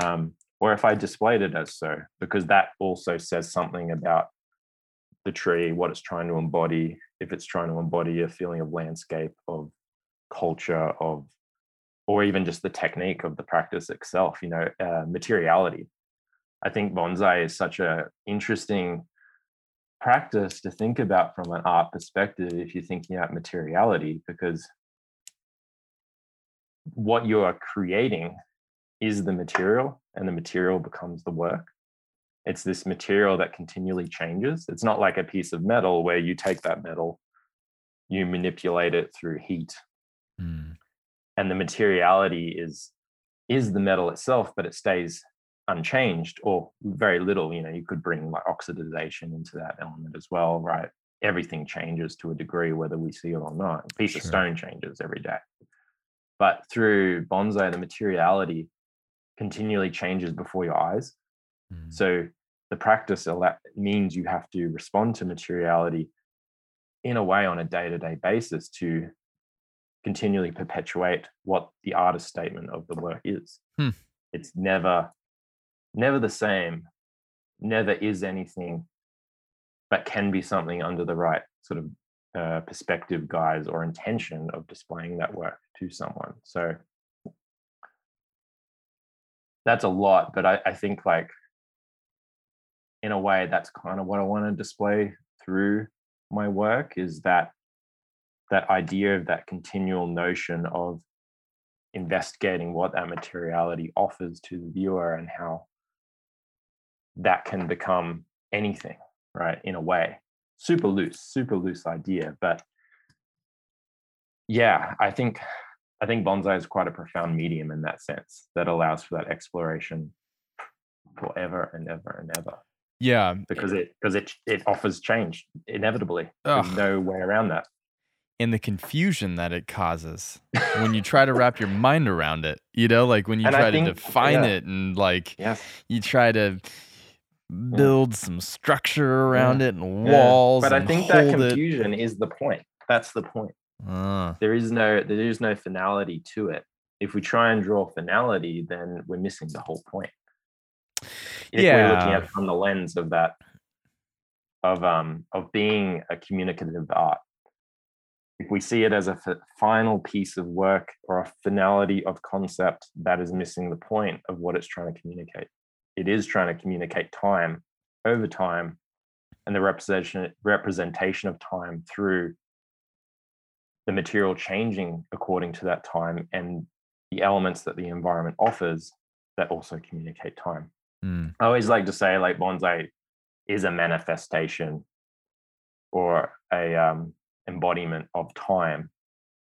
um, or if I displayed it as so, because that also says something about the tree, what it's trying to embody. If it's trying to embody a feeling of landscape, of culture, of or even just the technique of the practice itself you know uh, materiality i think bonsai is such a interesting practice to think about from an art perspective if you're thinking about materiality because what you are creating is the material and the material becomes the work. It's this material that continually changes. It's not like a piece of metal where you take that metal, you manipulate it through heat, Mm. and the materiality is is the metal itself, but it stays unchanged or very little. You know, you could bring like oxidization into that element as well, right? Everything changes to a degree, whether we see it or not. A piece of stone changes every day. But through bonsai, the materiality continually changes before your eyes. Mm. So the practice means you have to respond to materiality in a way on a day-to-day basis to continually perpetuate what the artist statement of the work is. Hmm. It's never, never the same, never is anything, but can be something under the right sort of uh, perspective, guise, or intention of displaying that work to someone. So that's a lot, but I, I think like in a way that's kind of what I want to display through my work is that that idea of that continual notion of investigating what that materiality offers to the viewer and how that can become anything right in a way. Super loose super loose idea but yeah i think i think bonsai is quite a profound medium in that sense that allows for that exploration forever and ever and ever. Yeah. because it because it it offers change inevitably. There's no way around that. And the confusion that it causes when you try to wrap your mind around it, you know, like when you And try to define yeah. it and like yes. you try to build some structure around it and Yeah. walls but i think that hold it. confusion is the point. That's the point. Ah, there is no there is no finality to it. If we try and draw finality then we're missing the whole point. If we're looking at it from the lens of that of um of being a communicative art if we see it as a f- final piece of work or a finality of concept that is missing the point of what it's trying to communicate it is trying to communicate time over time and the representation representation of time through the material changing according to that time and the elements that the environment offers that also communicate time. mm, I always like to say like bonsai is a manifestation or a um, embodiment of time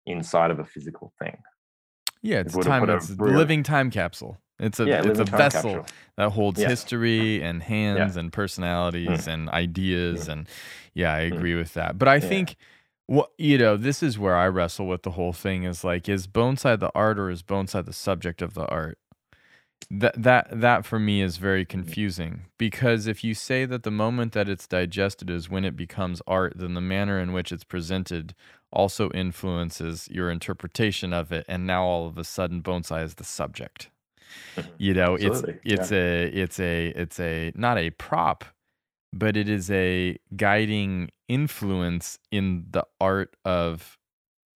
inside of a physical thing. Yeah, it's we were to time. It's a living time capsule. It's a yeah, it's a vessel capsule. that holds Yeah. history and hands and personalities and ideas and yeah, I Mm. agree with that. But I Yeah. think what you know, this is where I wrestle with the whole thing is like is bonsai the art or is bonsai the subject of the art? That that that for me is very confusing because if you say that the moment that it's digested is when it becomes art, then the manner in which it's presented also influences your interpretation of it and now all of a sudden bonsai is the subject. Mm-hmm. you know it's Absolutely, it's a it's a it's a not a prop but it is a guiding influence in the art of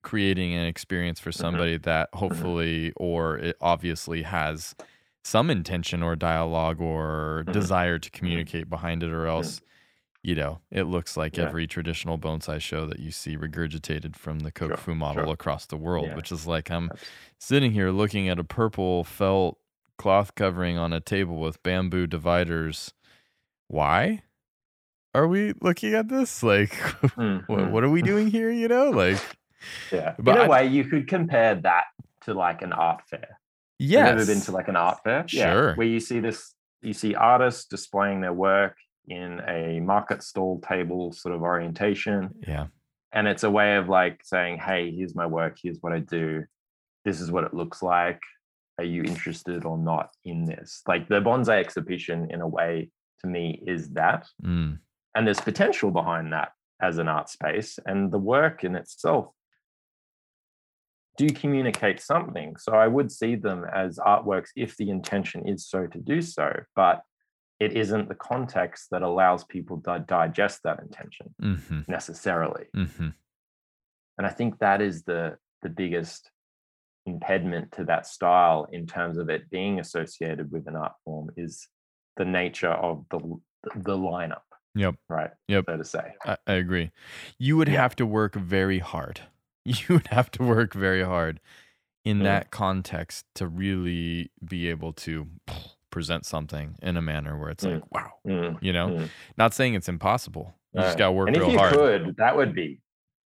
creating an experience for mm-hmm. somebody that mm-hmm. hopefully or it obviously has some intention or dialogue or Mhm. desire to communicate behind it or else you know it looks like Yeah. every traditional bonsai show that you see regurgitated from the Sure, kokufu model sure. across the world Yeah. which is like i'm Abs- sitting here looking at a purple felt cloth covering on a table with bamboo dividers. Why are we looking at this? Like, Mm, what, what are we doing here? You know, like, Yeah. But In a I- way, you could compare that to like an art fair. yes, You've never been to like an art fair? Sure. Where you see this, you see artists displaying their work in a market stall table sort of orientation. yeah, And it's a way of like saying, hey, here's my work, here's what I do, this is what it looks like. Are you interested or not in this? Like the bonsai exhibition, in a way, to me, is that. mm, And there's potential behind that as an art space. And the work in itself do communicate something. So I would see them as artworks if the intention is so to do so, but it isn't the context that allows people to digest that intention hmm necessarily. hmm And I think that is the the biggest impediment to that style in terms of it being associated with an art form is the nature of the the lineup, Yep, right? Yep. So to say. I, I agree. You would Yeah. have to work very hard. You would have to work very hard in Mm. that context to really be able to present something in a manner where it's Mm. like, wow, Mm, you know, mm. not saying it's impossible. You just got to work and if you hard. could, that would be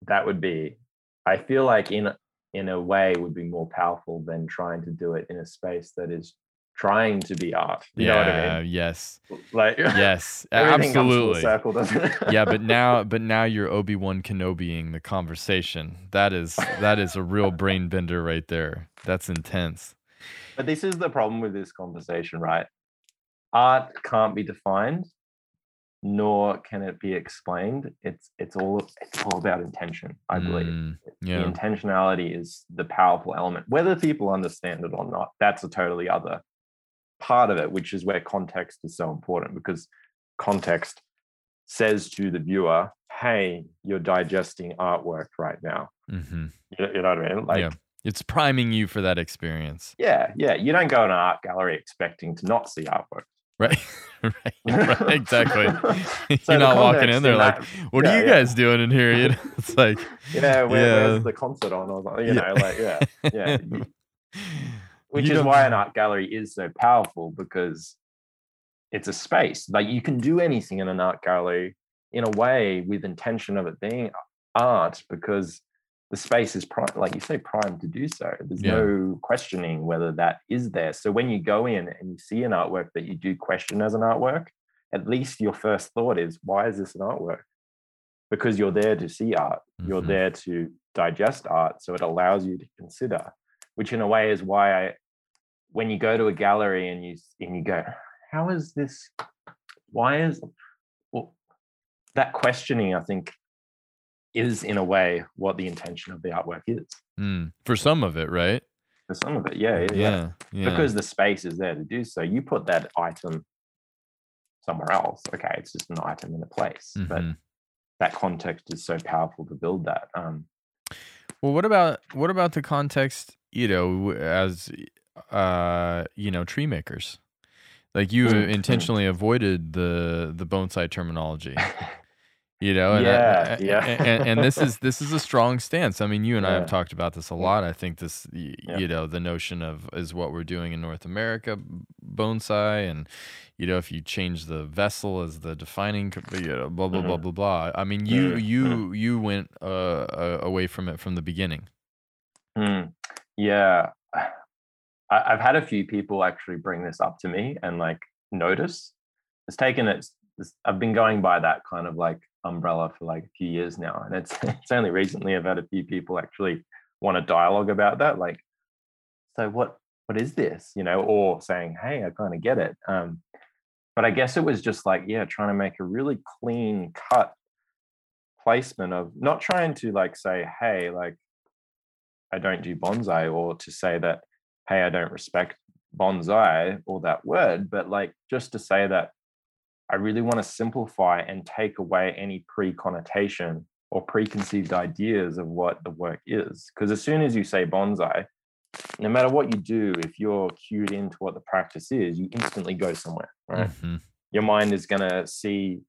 that would be. I feel like in in a way would be more powerful than trying to do it in a space that is trying to be art. You yeah. know what I mean? Yes. Like Yes. everything comes full absolutely. circle, doesn't it? yeah, but now, but now you're Obi Wan Kenobiing the conversation. That is that is a real brain bender right there. That's intense. But this is the problem with this conversation, right? Art can't be defined, nor can it be explained. It's it's all it's all about intention, I believe. Mm, The intentionality is the powerful element. Whether people understand it or not, that's a totally other part of it, which is where context is so important because context says to the viewer, hey, you're digesting artwork right now. Mm-hmm. You, you know what I mean? Like, yeah. It's priming you for that experience. yeah, yeah. You don't go in an art gallery expecting to not see artwork. Right. right. right. Exactly. So You're not walking in there in like, that- what yeah, are you yeah. guys doing in here? You know, it's like, yeah, where, Yeah. where's the concert on? Or, something, you know, like, yeah, yeah. which You is why an art gallery is so powerful because it's a space like you can do anything in an art gallery in a way with intention of it being art because the space is prime like you say primed to do so there's Yeah. no questioning whether that is there so when you go in and you see an artwork that you do question as an artwork at least your first thought is why is this an artwork because you're there to see art you're Mhm. there to digest art so it allows you to consider which in a way is why I, when you go to a gallery and you and you go, how is this? Why is well, that questioning? I think is in a way what the intention of the artwork is. Mm, for some of it, right? For some of it, yeah, yeah, yeah. Because the space is there to do so. You put that item somewhere else. Okay, it's just an item in a place, but Mhm. that context is so powerful to build that. Um, Well, what about what about the context? You know, as uh, you know, tree makers. Like you mm. intentionally avoided the the bonsai terminology. You know, and I- Yeah, a- yeah. and, and this is this is a strong stance. I mean, you and I have talked about this a lot. I think this, y- Yeah. you know, the notion of is what we're doing in North America, bonsai, and you know, if you change the vessel as the defining, you know, blah blah blah Mhm. blah blah. I mean, you Mhm, you you went uh, uh, away from it from the beginning. Mm, yeah. I, I've had a few people actually bring this up to me and like notice. It's taken it. it's- I've been going by that kind of like umbrella for like a few years now, and it's it's only recently I've had a few people actually want a dialogue about that. Like, so what? What is this? You know, or saying, "Hey, I kind of get it." Um, but I guess it was just like, yeah, trying to make a really clean cut placement of not trying to like say, "Hey, like." I don't do bonsai, or to say that, hey, I don't respect bonsai or that word, but like just to say that I really want to simplify and take away any pre connotation or preconceived ideas of what the work is. Because as soon as you say bonsai, no matter what you do, if you're cued into what the practice is, you instantly go somewhere, right? Mhm. your mind is going to see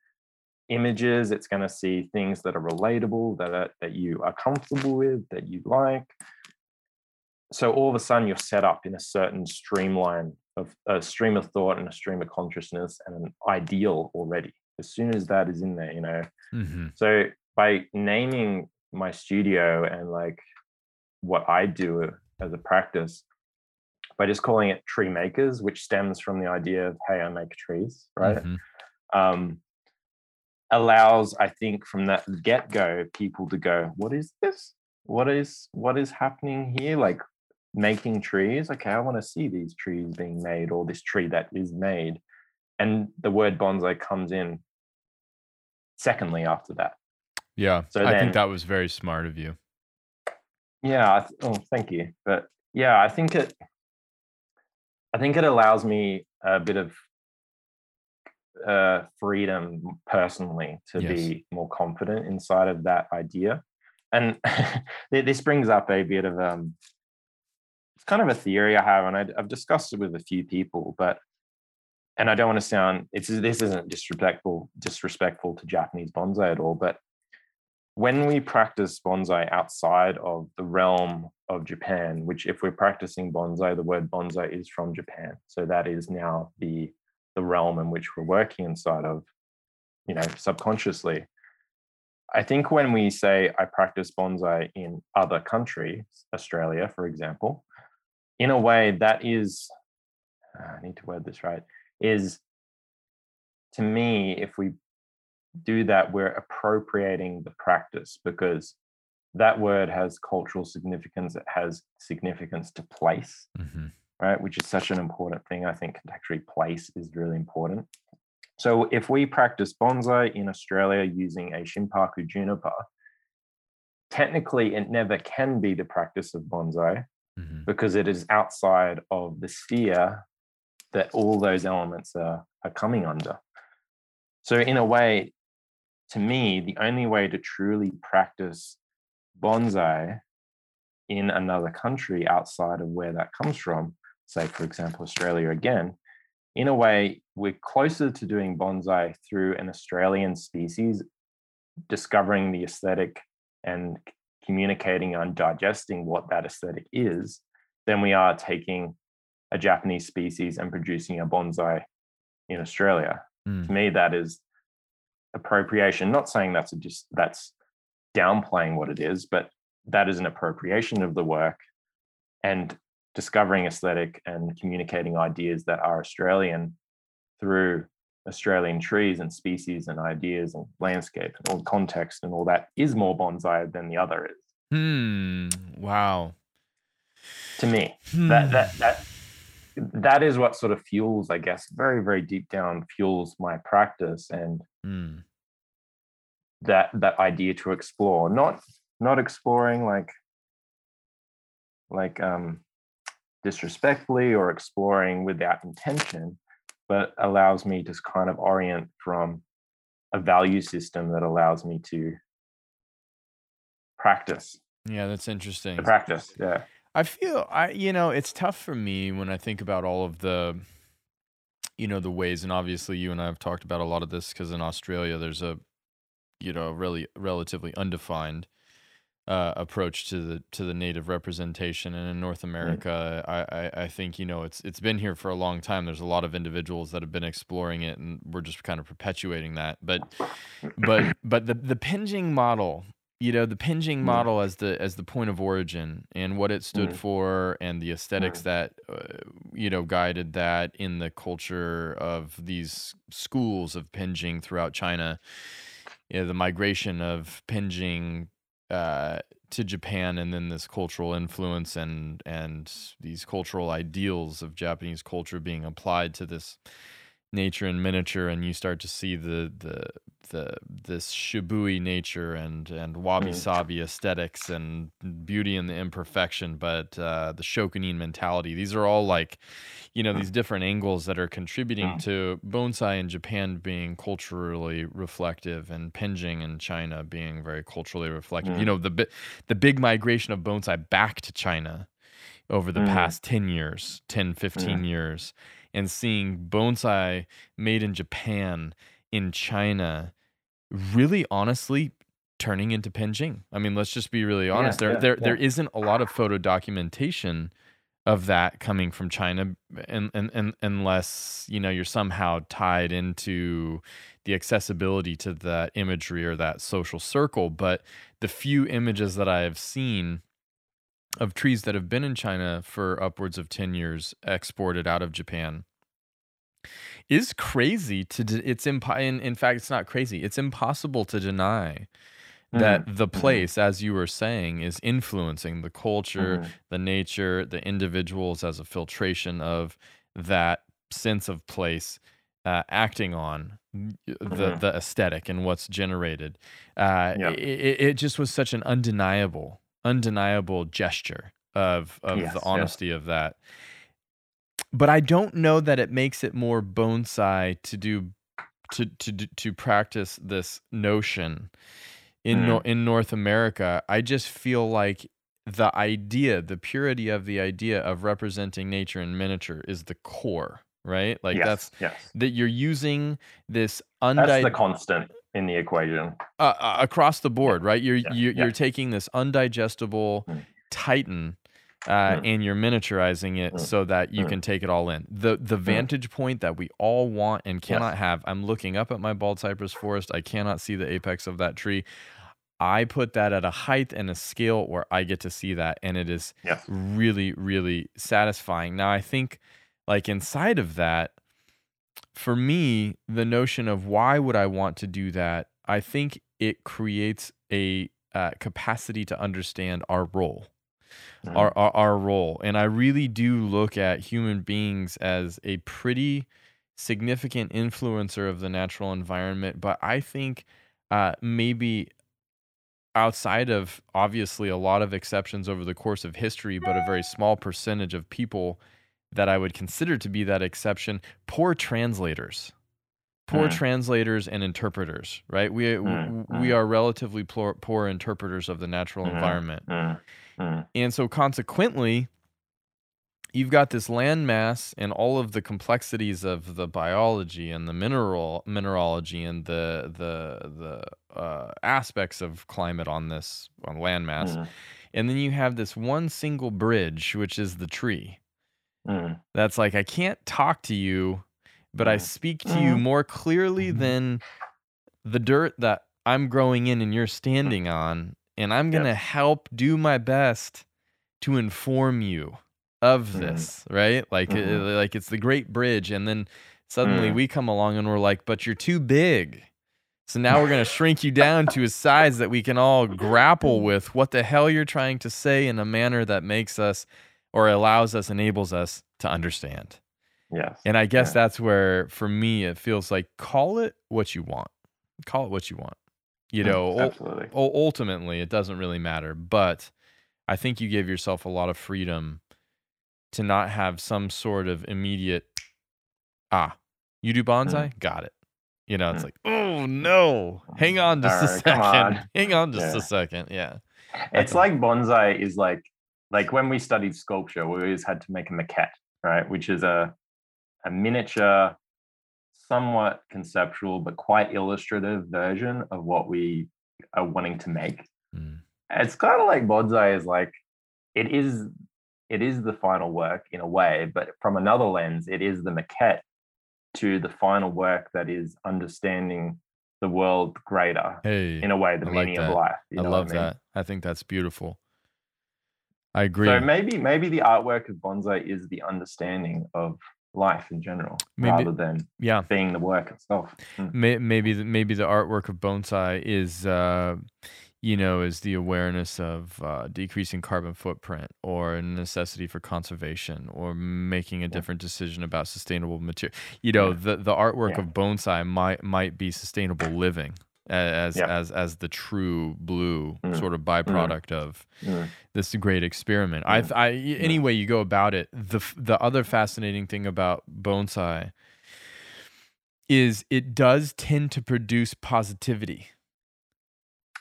images it's going to see things that are relatable that are, that you are comfortable with that you like so all of a sudden you're set up in a certain streamline of a stream of thought and a stream of consciousness and an ideal already as soon as that is in there you know Mhm. so by naming my studio and like what I do as a practice, by just calling it tree makers, which stems from the idea of hey, I make trees, right? Mhm. Um, allows, I think, from that get go, people to go, what is this? What is what is happening here? Like making trees. Okay, I want to see these trees being made, or this tree that is made. And the word bonsai comes in secondly after that. Yeah, So I then- think that was very smart of you. Yeah. I th- oh, thank you. But yeah, I think it. I think it allows me a bit of uh, freedom personally to Yes. be more confident inside of that idea, and this brings up a bit of um. It's kind of a theory I have, and I, I've discussed it with a few people, but. And I don't want to sound it's this isn't disrespectful disrespectful to Japanese bonsai at all, but when we practice bonsai outside of the realm of Japan, which if we're practicing bonsai, the word bonsai is from Japan. So that is now the the realm in which we're working inside of, you know, subconsciously. I think when we say I practice bonsai in other countries, Australia, for example, in a way that is, uh, I need to word this right, is to me, if we do that, we're appropriating the practice because that word has cultural significance. It has significance to place, mm-hmm. right? Which is such an important thing. I think contextually place is really important. So if we practice bonsai in Australia using a Shinpaku juniper, technically it never can be the practice of bonsai mm-hmm. because it is outside of the sphere that all those elements are, are coming under. So in a way, to me, the only way to truly practice bonsai in another country outside of where that comes from, say, for example, Australia again, in a way, we're closer to doing bonsai through an Australian species, discovering the aesthetic and communicating and digesting what that aesthetic is, than we are taking a Japanese species and producing a bonsai in Australia. Mm. To me, that is appropriation. Not saying that's a just that's downplaying what it is, but that is an appropriation of the work and discovering aesthetic and communicating ideas that are Australian through Australian trees and species and ideas and landscape and all context and all that is more bonsai than the other is. Hmm. Wow. To me, hmm. that that that that is what sort of fuels, I guess, very very deep down fuels my practice and mm. that that idea to explore. Not not exploring like like um disrespectfully or exploring without intention, but allows me to kind of orient from a value system that allows me to practice. Yeah, that's interesting. To practice, yeah. I feel I you know, it's tough for me when I think about all of the you know, the ways and obviously you and I have talked about a lot of this cuz in Australia there's a you know, really relatively undefined uh, approach to the to the native representation. And in North America I, I, I think you know it's it's been here for a long time. There's a lot of individuals that have been exploring it and we're just kind of perpetuating that. But but but the the Penjing model you know the Penjing model as the as the point of origin and what it stood mm. for and the aesthetics mm. that uh, you know guided that in the culture of these schools of Penjing throughout China. You know, the migration of Penjing uh, to Japan and then this cultural influence and and these cultural ideals of Japanese culture being applied to this nature in miniature and you start to see the the the this shibui nature and and wabi sabi mm. aesthetics and beauty and the imperfection but uh, the shokunin mentality these are all like you know these different angles that are contributing to bonsai in Japan being culturally reflective and Penjing in China being very culturally reflective mm. you know the the big migration of bonsai back to China over the mm. past 10 years 10 15 years and seeing bonsai made in Japan, in China, really honestly turning into Penjing. I mean, let's just be really honest. Yeah, there, yeah, there, yeah. there isn't a lot of photo documentation of that coming from China, and, and, and unless you know you're somehow tied into the accessibility to that imagery or that social circle. But the few images that I have seen of trees that have been in China for upwards of 10 years exported out of Japan is crazy to de- it's imp- in, in fact it's not crazy it's impossible to deny that mm-hmm. the mm-hmm. place mm-hmm. as you were saying is influencing the culture mm-hmm. the nature the individuals as a filtration of that sense of place uh, acting on the mm-hmm. the aesthetic and what's generated uh, yep. it, it just was such an undeniable undeniable gesture of of yes, the honesty yes. of that. But I don't know that it makes it more bonsai to do to to to practice this notion in mm. no, in North America. I just feel like the idea, the purity of the idea of representing nature in miniature is the core, right? Like yes, that's yes. that you're using this undie- That's the constant. in the equation. uh, uh, across the board, right? You're Yeah. you're, Yeah. you're taking this undigestible Mm. titan uh, Mm. and you're miniaturizing it Mm. so that you Mm. can take it all in. The the vantage point that we all want and cannot have. I'm looking up at my bald cypress forest. I cannot see the apex of that tree. I put that at a height and a scale where I get to see that, and it is Yes. really, really satisfying. Now, I think, like inside of that, for me, the notion of why would I want to do that, I think it creates a uh, capacity to understand our role, Our, our our role, and I really do look at human beings as a pretty significant influencer of the natural environment. But I think uh, maybe outside of obviously a lot of exceptions over the course of history, but a very small percentage of people that I would consider to be that exception, poor translators. Poor Mm. translators and interpreters, right? We Mm, we mm. are relatively poor, poor interpreters of the natural Mhm. environment. Mm, mm, And so consequently, you've got this landmass and all of the complexities of the biology and the mineral mineralogy and the the the uh, aspects of climate on this on landmass. mm, And then you have this one single bridge, which is the tree. mm, That's like I can't talk to you, but I Mhm. speak to you Mhm. more clearly Mhm. than the dirt that I'm growing in and you're standing on, and I'm gonna Yes. help do my best to inform you of Mhm. this, right? Like, it- Mhm. like it's the great bridge, and then suddenly Mm. we come along and we're like, "But you're too big." So now we're gonna shrink you down to a size that we can all grapple with what the hell you're trying to say in a manner that makes us or allows us, enables us to understand. Yes. And I guess Yeah. that's where, for me, it feels like call it what you want. Call it what you want. You Mm, know, absolutely. ul- ultimately, it doesn't really matter. But I think you give yourself a lot of freedom to not have some sort of immediate, ah, you do bonsai? Got it. You know, it's Mm. like, oh no, hang on just a second. on. Hang on just Yeah. a second. Yeah. It's like bonsai is like like when we studied sculpture, we always had to make a maquette, right? Which is a a miniature, somewhat conceptual but quite illustrative version of what we are wanting to make. Mm. It's kind of like bonsai is like it is it is the final work in a way, but from another lens, it is the maquette to the final work that is understanding the world greater Hey, in a way, the I meaning that. of life. You I love mean? that. I think that's beautiful. I agree. So maybe maybe the artwork of bonsai is the understanding of life in general, Maybe- rather than yeah. being the work itself. Mm. Maybe the, maybe the artwork of bonsai is uh, you know is the awareness of uh, decreasing carbon footprint or a necessity for conservation or making a different decision about sustainable material you know Yeah. the the artwork Yeah. of bonsai might might be sustainable living as Yeah. as as the true blue Mm. sort of byproduct of Mm. this great experiment. I, th- I, y- any way you go about it, the the other fascinating thing about bonsai is it does tend to produce positivity.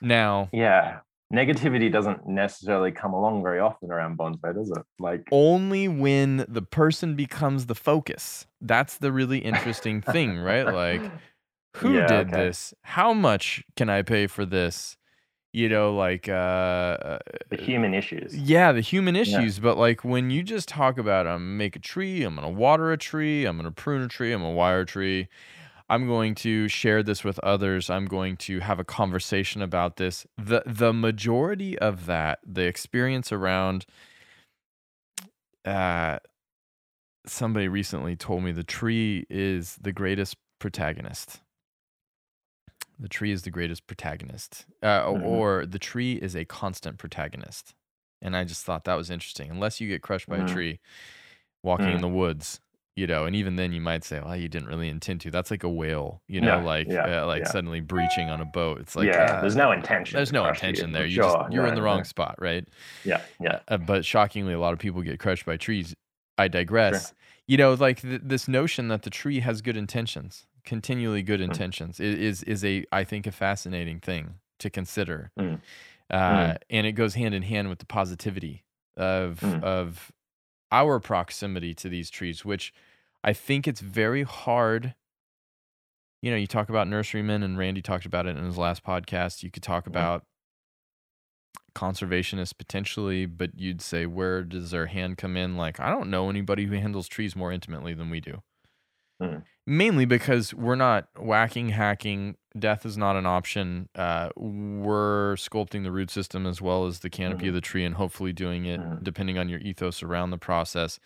Now, Yeah, negativity doesn't necessarily come along very often around bonsai, does it? Like, only when the person becomes the focus. That's the really interesting thing, right? Like, who Yeah, did okay. this? How much can I pay for this? You know, like, uh, uh, the human issues. Yeah, the human Yeah. issues, but like when you just talk about I'm gonna make a tree, I'm gonna water a tree, I'm gonna prune a tree, I'm gonna wire a tree, I'm going to share this with others, I'm going to have a conversation about this. The the majority of that, the experience around uh somebody recently told me the tree is the greatest protagonist. The tree is the greatest protagonist, uh, Mhm. or the tree is a constant protagonist. And I just thought that was interesting. Unless you get crushed by a Mhm. tree walking in Mm. the woods, you know, and even then you might say, "Well, you didn't really intend to." That's like a whale, you know, Yeah, like yeah, uh, like yeah. suddenly breaching on a boat. It's like yeah, ah, there's no intention. there's no intention you, there. You sure. just you're in the wrong no. spot, right? Yeah, yeah. Uh, but shockingly, a lot of people get crushed by trees. I digress. You know, like th- this notion that the tree has good intentions, continually good Mm. intentions, i- is is a I think a fascinating thing to consider, Mm. uh, and it goes hand in hand with the positivity of Mm. of our proximity to these trees, which I think it's very hard you know, you talk about nurserymen, and Randy talked about it in his last podcast. You could talk Mhm. about conservationists potentially, but you'd say, where does their hand come in? Like, I don't know anybody who handles trees more intimately than we do. Mm. Mainly because we're not whacking, hacking. Death is not an option. Uh, we're sculpting the root system as well as the canopy Mhm. of the tree, and hopefully doing it Mhm. depending on your ethos around the process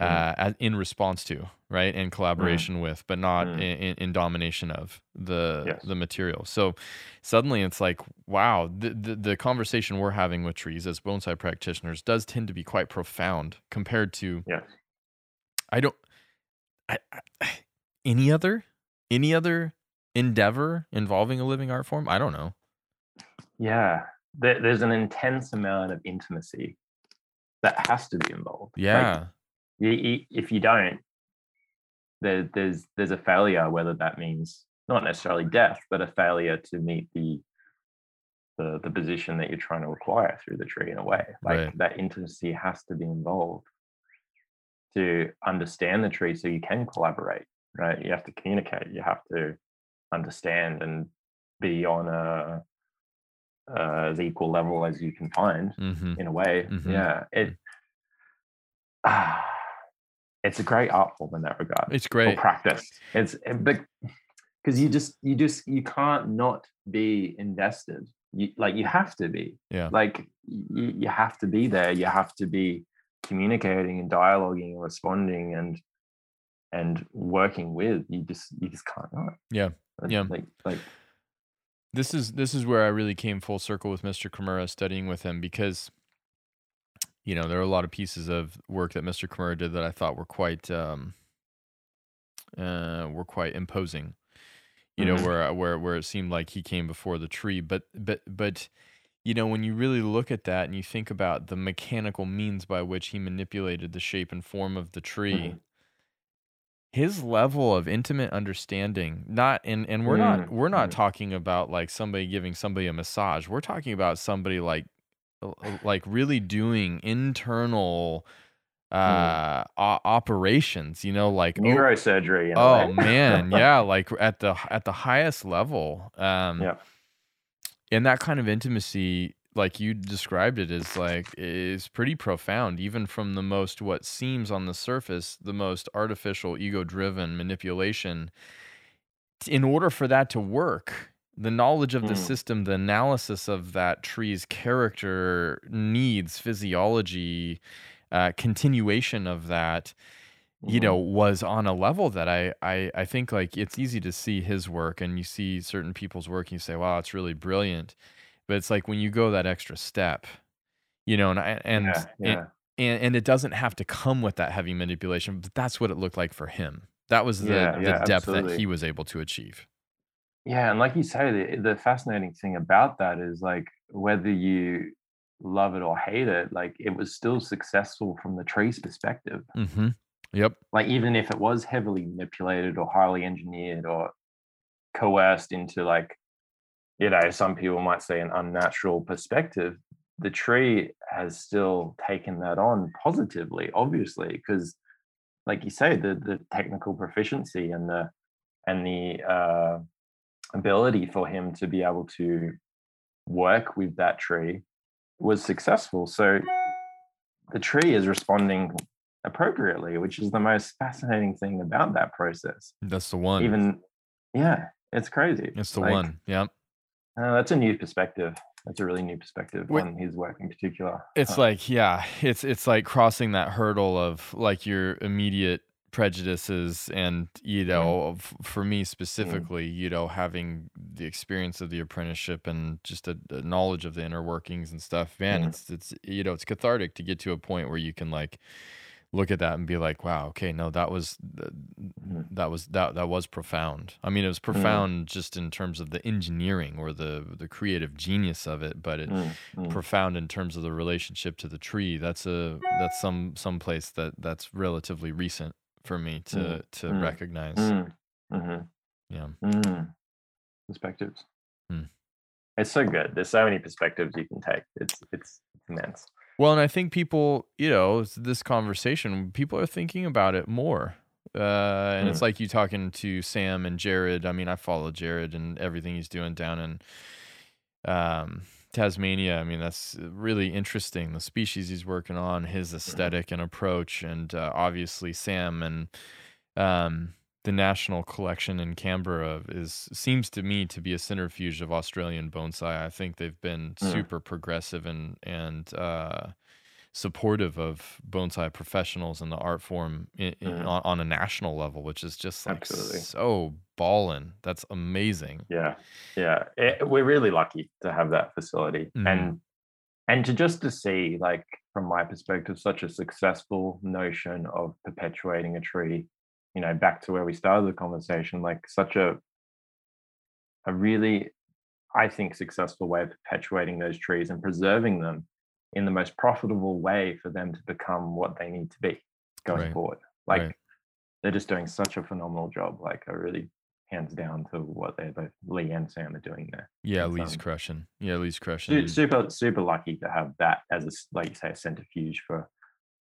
Mm. uh, as- in response to, right, in collaboration with, but not Mm. in, in, in domination of the Yes. the material. So suddenly it's like, wow, the, the the conversation we're having with trees as bonsai practitioners does tend to be quite profound compared to Yes. I don't I, I, any other any other endeavor involving a living art form. I don't know. Yeah. There, there's an intense amount of intimacy that has to be involved. Yeah, you, if you don't, there, there's there's a failure. Whether that means not necessarily death, but a failure to meet the the the position that you're trying to acquire through the tree in a way. Like Right. that intimacy has to be involved to understand the tree, so you can collaborate. Right? You have to communicate. You have to understand and be on a uh, as equal level as you can find hmm in a way. Mhm. Yeah, it ah, it's a great art form in that regard. it's great. practice. It's but because you just you just you can't not be invested. You like you have to be. Yeah. Like you, you have to be there. You have to be communicating and dialoguing and responding and and working with. You just you just can't not. Yeah, yeah. Like like this is this is where I really came full circle with Mr. Kimura studying with him because you know there are a lot of pieces of work that Mr. Kimura did that I thought were quite um uh were quite imposing you know Mhm. where where where it seemed like he came before the tree but but but you know when you really look at that and you think about the mechanical means by which he manipulated the shape and form of the tree Mhm. his level of intimate understanding not and and we're not Mm, we're not mm. talking about like somebody giving somebody a massage we're talking about somebody like like really doing internal uh o- operations you know like oh, neurosurgery. In oh man yeah like at the at the highest level um Yeah. And that kind of intimacy like you described it is like is pretty profound even from the most what seems on the surface the most artificial ego driven manipulation in order for that to work the knowledge of the Mm. system the analysis of that tree's character needs physiology uh, continuation of that you Mhm. know was on a level that I, I i think like it's easy to see his work and you see certain people's work and you say wow it's really brilliant but it's like when you go that extra step you know and I- and yeah, yeah. and, and, it doesn't have to come with that heavy manipulation but that's what it looked like for him that was the, Yeah, the depth that he was able to achieve Yeah, and like you say, the, the fascinating thing about that is like whether you love it or hate it, like it was still successful from the tree's perspective. mm-hmm yep Like even if it was heavily manipulated or highly engineered or coerced into like, you know, some people might say an unnatural perspective, the tree has still taken that on positively, obviously, because like you say, the the technical proficiency and the and the uh ability for him to be able to work with that tree was successful. So the tree is responding appropriately, which is the most fascinating thing about that process. that's the one Even, yeah, it's crazy. it's the Like, one yep uh, that's a new perspective. That's a really new perspective Wait. on his work in particular. it's Uh, like yeah it's it's like crossing that hurdle of like your immediate prejudices and you know f- for me specifically you know having the experience of the apprenticeship and just a, a knowledge of the inner workings and stuff man Mm. it's it's you know it's cathartic to get to a point where you can like look at that and be like wow okay no that was Mhm. that was that that was profound i mean it was profound just in terms of the engineering or the the creative genius of it but it mm, mm, profound in terms of the relationship to the tree. That's a that's some some place that that's relatively recent for me to Mm, to mm, recognize. mm, mhm, Yeah. mm. Perspectives. Mm. It's so good. There's so many perspectives you can take. It's it's immense. Well, and I think people, you know, this conversation, people are thinking about it more. Uh, and it's Mm. like you talking to Sam and Jared. I mean, I follow Jared and everything he's doing down in um, Tasmania. I mean, that's really interesting. The species he's working on, his aesthetic and approach, and uh, obviously Sam and um, the national collection in Canberra is seems to me to be a centrifuge of Australian bonsai. I think they've been Mm. super progressive and and uh, supportive of bonsai professionals and the art form in, in- Mm. on, on a national level, which is just like Absolutely. so ballin'. That's amazing. Yeah, yeah. It, we're really lucky to have that facility, Mhm. and and to just to see, like from my perspective, such a successful notion of perpetuating a tree. You know, back to where we started the conversation, like such a a really, I think, successful way of perpetuating those trees and preserving them in the most profitable way for them to become what they need to be going Right, forward. Like right. they're just doing such a phenomenal job. Like I really hands down to what they both Lee and Sam are doing there. Yeah, Lee's um, crushing. Yeah, Lee's crushing. Super super lucky to have that as a like you say a centrifuge for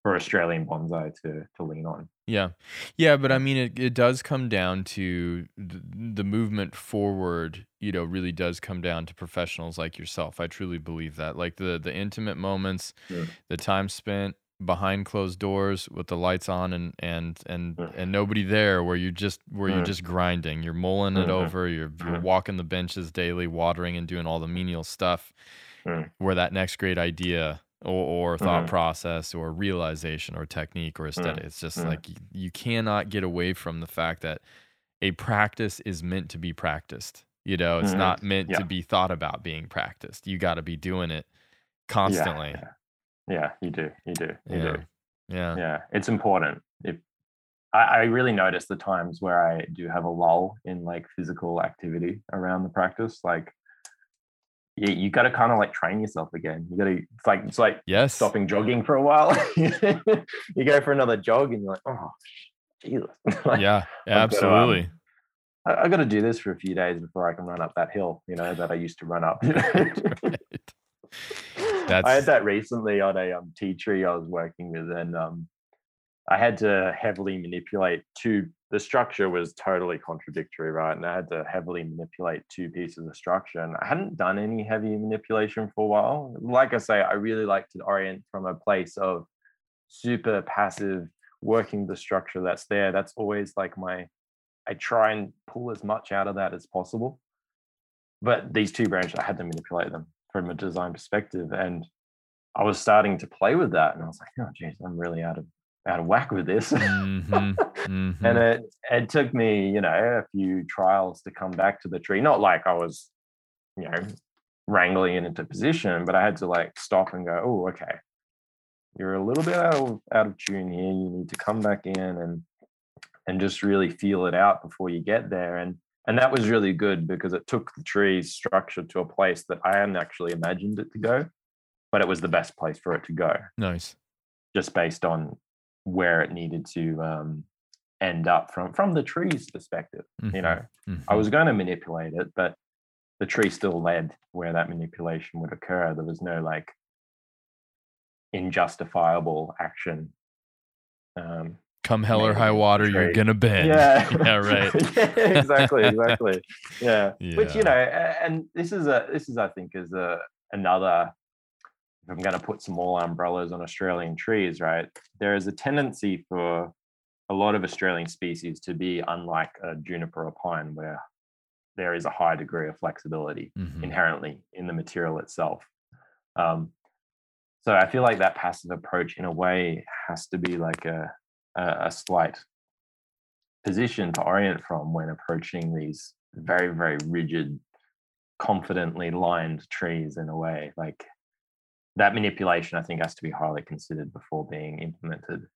for Australian bonsai to to lean on. Yeah. Yeah, but I mean it it does come down to th- the movement forward, you know, really does come down to professionals like yourself. I truly believe that. Like the the intimate moments, Yeah. the time spent behind closed doors with the lights on and and and Mm. and nobody there where you just where you're Mm. just grinding. You're mulling it Mhm. over, you're you're Mhm. walking the benches daily, watering and doing all the menial stuff Mm. where that next great idea or, or thought Mhm. process or realization or technique or aesthetic. It's just Mm. like you, you cannot get away from the fact that a practice is meant to be practiced. You know, it's Mhm. not meant to be thought about being practiced. You got to be doing it constantly. yeah, yeah. You do, you do, you Yeah. do. Yeah. Yeah, it's important. If I, I really notice the times where I do have a lull in like physical activity around the practice, like you, you got to kind of like train yourself again. You got to, it's like it's like Yes. stopping jogging for a while. you go for another jog and you're like, oh, Jesus. like, Yeah. I've um, Absolutely. I, I got to do this for a few days before I can run up that hill, you know, that I used to run up. Right. I had that recently on a um, tea tree I was working with, and um, I had to heavily manipulate two. The structure was totally contradictory, right? And I had to heavily manipulate two pieces of structure. And I hadn't done any heavy manipulation for a while. Like I say, I really like to orient from a place of super passive, working the structure that's there. That's always like my. I try and pull as much out of that as possible. But these two branches, I had to manipulate them from a design perspective, and I was starting to play with that, and I was like, "Oh, geez, I'm really out of out of whack with this." Mhm, mhm. and it it took me, you know, a few trials to come back to the tree. Not like I was, you know, wrangling it into position, but I had to like stop and go, "Oh, okay, you're a little bit out of out of tune here. You need to come back in and and just really feel it out before you get there." And and that was really good because it took the tree's structure to a place that I hadn't actually imagined it to go, but it was the best place for it to go, nice. just based on where it needed to um, end up from from the tree's perspective. You Mhm, know, I mhm. was going to manipulate it, but the tree still led where that manipulation would occur. There was no like injustifiable action. Um, Come hell or high water, you're gonna bend. yeah, yeah, right. Yeah, exactly, exactly. Yeah. which you know, and this is a this is I think is a another. If I'm going to put some more umbrellas on Australian trees, right? There is a tendency for a lot of Australian species to be unlike a juniper or pine, where there is a high degree of flexibility Mhm. inherently in the material itself. Um, so I feel like that passive approach, in a way, has to be like a a, a slight position to orient from when approaching these very very rigid, confidently lined trees. In a way, like that manipulation, I think, has to be highly considered before being implemented.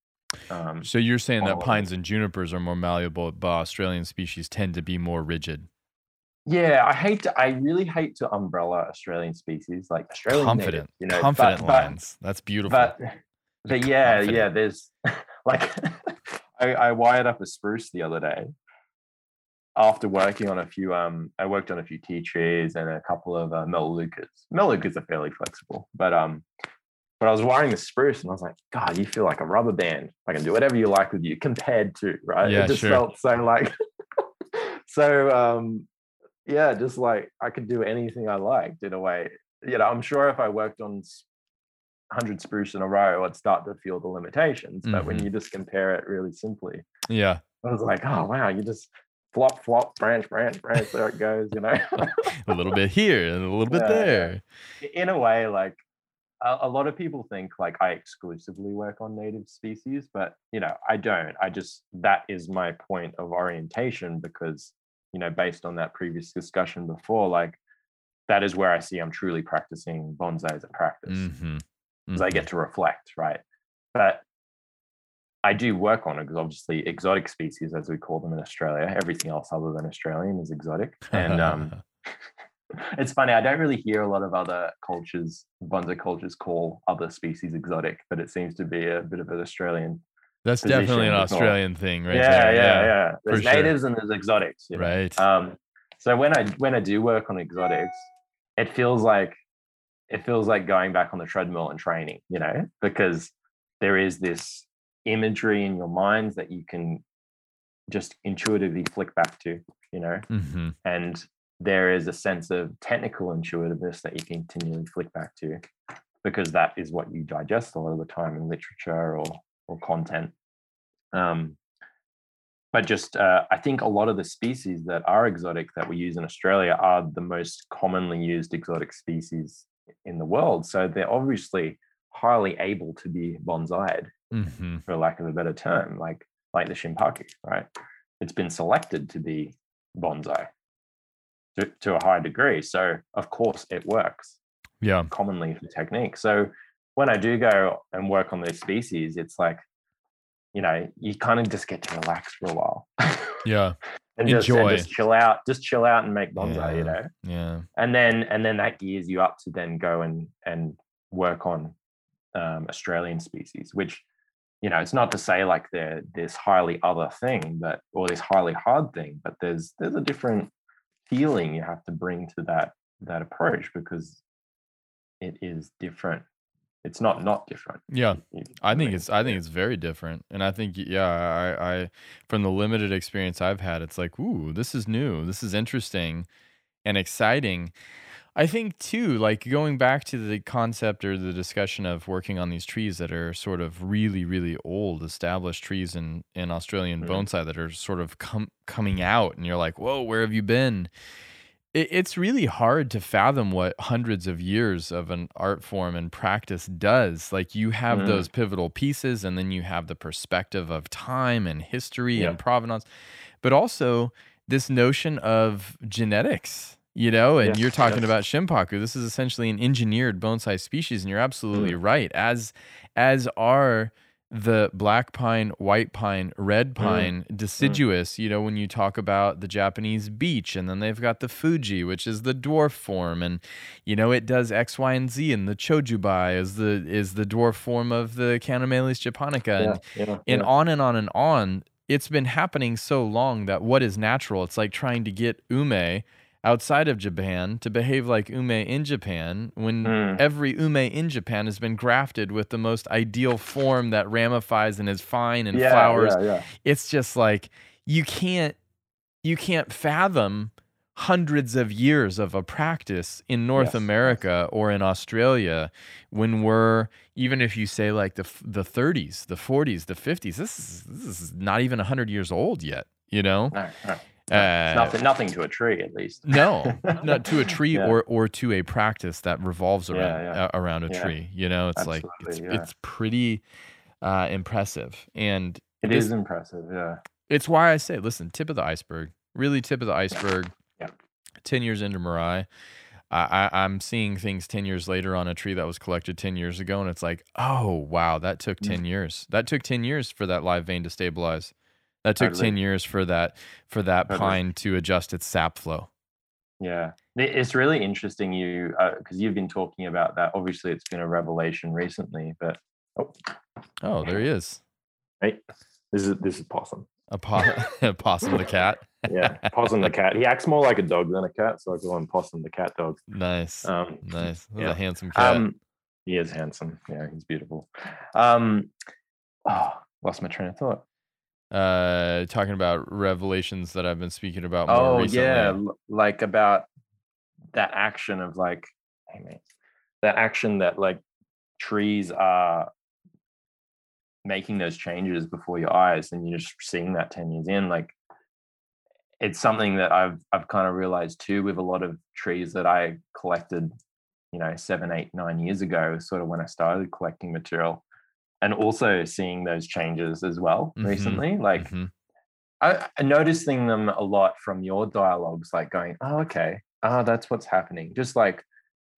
Um, So you're saying that pines and junipers are more malleable, but Australian species tend to be more rigid. Yeah, I hate to. I really hate to umbrella Australian species like Australian native, confident, you know, confident but, lines. That's beautiful. But but yeah, confident. yeah. There's like I, I wired up a spruce the other day after working on a few. Um, I worked on a few tea trees and a couple of uh, melaleucas. Melaleucas are fairly flexible, but um, but I was wiring the spruce and I was like, God, you feel like a rubber band. I can do whatever you like with you compared to, right? Yeah, it just sure. felt so like, so, um, yeah, just like I could do anything I liked in a way. You know, I'm sure if I worked on 100 spruce in a row, I'd start to feel the limitations. But when Mhm. you just compare it really simply, Yeah. I was like, oh, wow, you just flop, flop, branch, branch, branch, there it goes, you know? A little bit here and a little bit Yeah, there. in a way, like a, a lot of people think like I exclusively work on native species, but you know, I don't. I just that is my point of orientation because, you know, based on that previous discussion before, like that is where I see I'm truly practicing bonsai as a practice Mm-hmm. because I get to reflect, right? But I do work on it because obviously exotic species, as we call them in Australia. Everything else other than Australian is exotic, and um, it's funny. I don't really hear a lot of other cultures, bonsai cultures, call other species exotic, but it seems to be a bit of an Australian. That's definitely an position with all- Australian thing, right? yeah, there. yeah, yeah, There's sure. natives and there's exotics. you know? Right. Um, so when I when I do work on exotics, it feels like it feels like going back on the treadmill and training, you know, because there is this imagery in your minds that you can just intuitively flick back to, you know, mm-hmm. and there is a sense of technical intuitiveness that you continually flick back to because that is what you digest a lot of the time in literature or or content. Um, but just uh, i think a lot of the species that are exotic that we use in australia are the most commonly used exotic species in the world. So they're obviously highly able to be bonsaied Mm-hmm. for lack of a better term, like like the shimpaku, right? It's been selected to be bonsai to, to a high degree. So of course it works Yeah. commonly for technique. So when I do go and work on those species, it's like, you know, you kind of just get to relax for a while. Yeah. and, just, and just chill out, just chill out and make bonsai, Yeah. you know Yeah. and then and then that gears you up to then go and and work on um, Australian species, which you know it's not to say like they're this highly other thing, but or this highly hard thing, but there's there's a different feeling you have to bring to that that approach because it is different. It's not not different. Yeah. I think it's I think it's very different, and I think yeah, I, I from the limited experience I've had, it's like ooh, this is new, this is interesting, and exciting. I think too, like going back to the concept or the discussion of working on these trees that are sort of really, really old, established trees in in Australian Mhm. bonsai that are sort of com- coming out, and you're like, whoa, where have you been? It, it's really hard to fathom what hundreds of years of an art form and practice does. Like you have Mm. those pivotal pieces, and then you have the perspective of time and history Yeah. and provenance, but also this notion of genetics. You know, and Yes, you're talking yes. about shimpaku. This is essentially an engineered bonsai species, and you're absolutely Mm. right. As as are the black pine, white pine, red pine, deciduous. You know, when you talk about the Japanese beech, and then they've got the Fuji, which is the dwarf form, and you know it does X, Y, and Z. And the Chojubai is the is the dwarf form of the Chaenomeles japonica, and yeah, yeah, and yeah. on and on and on. It's been happening so long that what is natural? It's like trying to get ume outside of Japan to behave like ume in Japan when Mm. every ume in Japan has been grafted with the most ideal form that ramifies and is fine and yeah, flowers. Yeah, yeah. It's just like you can't you can't fathom hundreds of years of a practice in North Yes. America or in Australia when we're even if you say like the the 30s, the 40s, the 50s, this is this is not even 100 years old yet, you know? No, no. Uh, nothing, nothing to a tree, at least. no, not to a tree Yeah. or or to a practice that revolves around yeah. uh, around a Yeah. tree. You know, it's like it's yeah. it's pretty uh, impressive, and It is impressive. Yeah. It's why I say, listen, tip of the iceberg, really tip of the iceberg. Yeah. Ten years into Mirai, I, I, I'm seeing things ten years later on a tree that was collected ten years ago, and it's like, oh wow, that took Mm. ten years. That took ten years for that live vein to stabilize. That took ten years for that for that pine to adjust its sap flow. Yeah, it's really interesting you because you've been talking about that. Obviously, it's been a revelation recently, but oh, Oh, there he is. hey, this is this is possum. A po- possum the cat. Yeah, possum the cat. He acts more like a dog than a cat, so I call him possum the cat dog. Nice. Um, nice. That's yeah. a handsome cat. um, He is handsome. Yeah, he's beautiful. Um, oh, lost my train of thought. Uh, talking about revelations that I've been speaking about more Oh recently. yeah, like about that action of like, that action that like trees are making those changes before your eyes, and you're just seeing that ten years in. Like, it's something that I've I've kind of realized too with a lot of trees that I collected, you know, seven, eight, nine years ago, sort of when I started collecting material, and also seeing those changes as well Mhm, recently, like. Mhm. I, I noticing them a lot from your dialogues, like going, oh, okay, ah, that's what's happening. Just like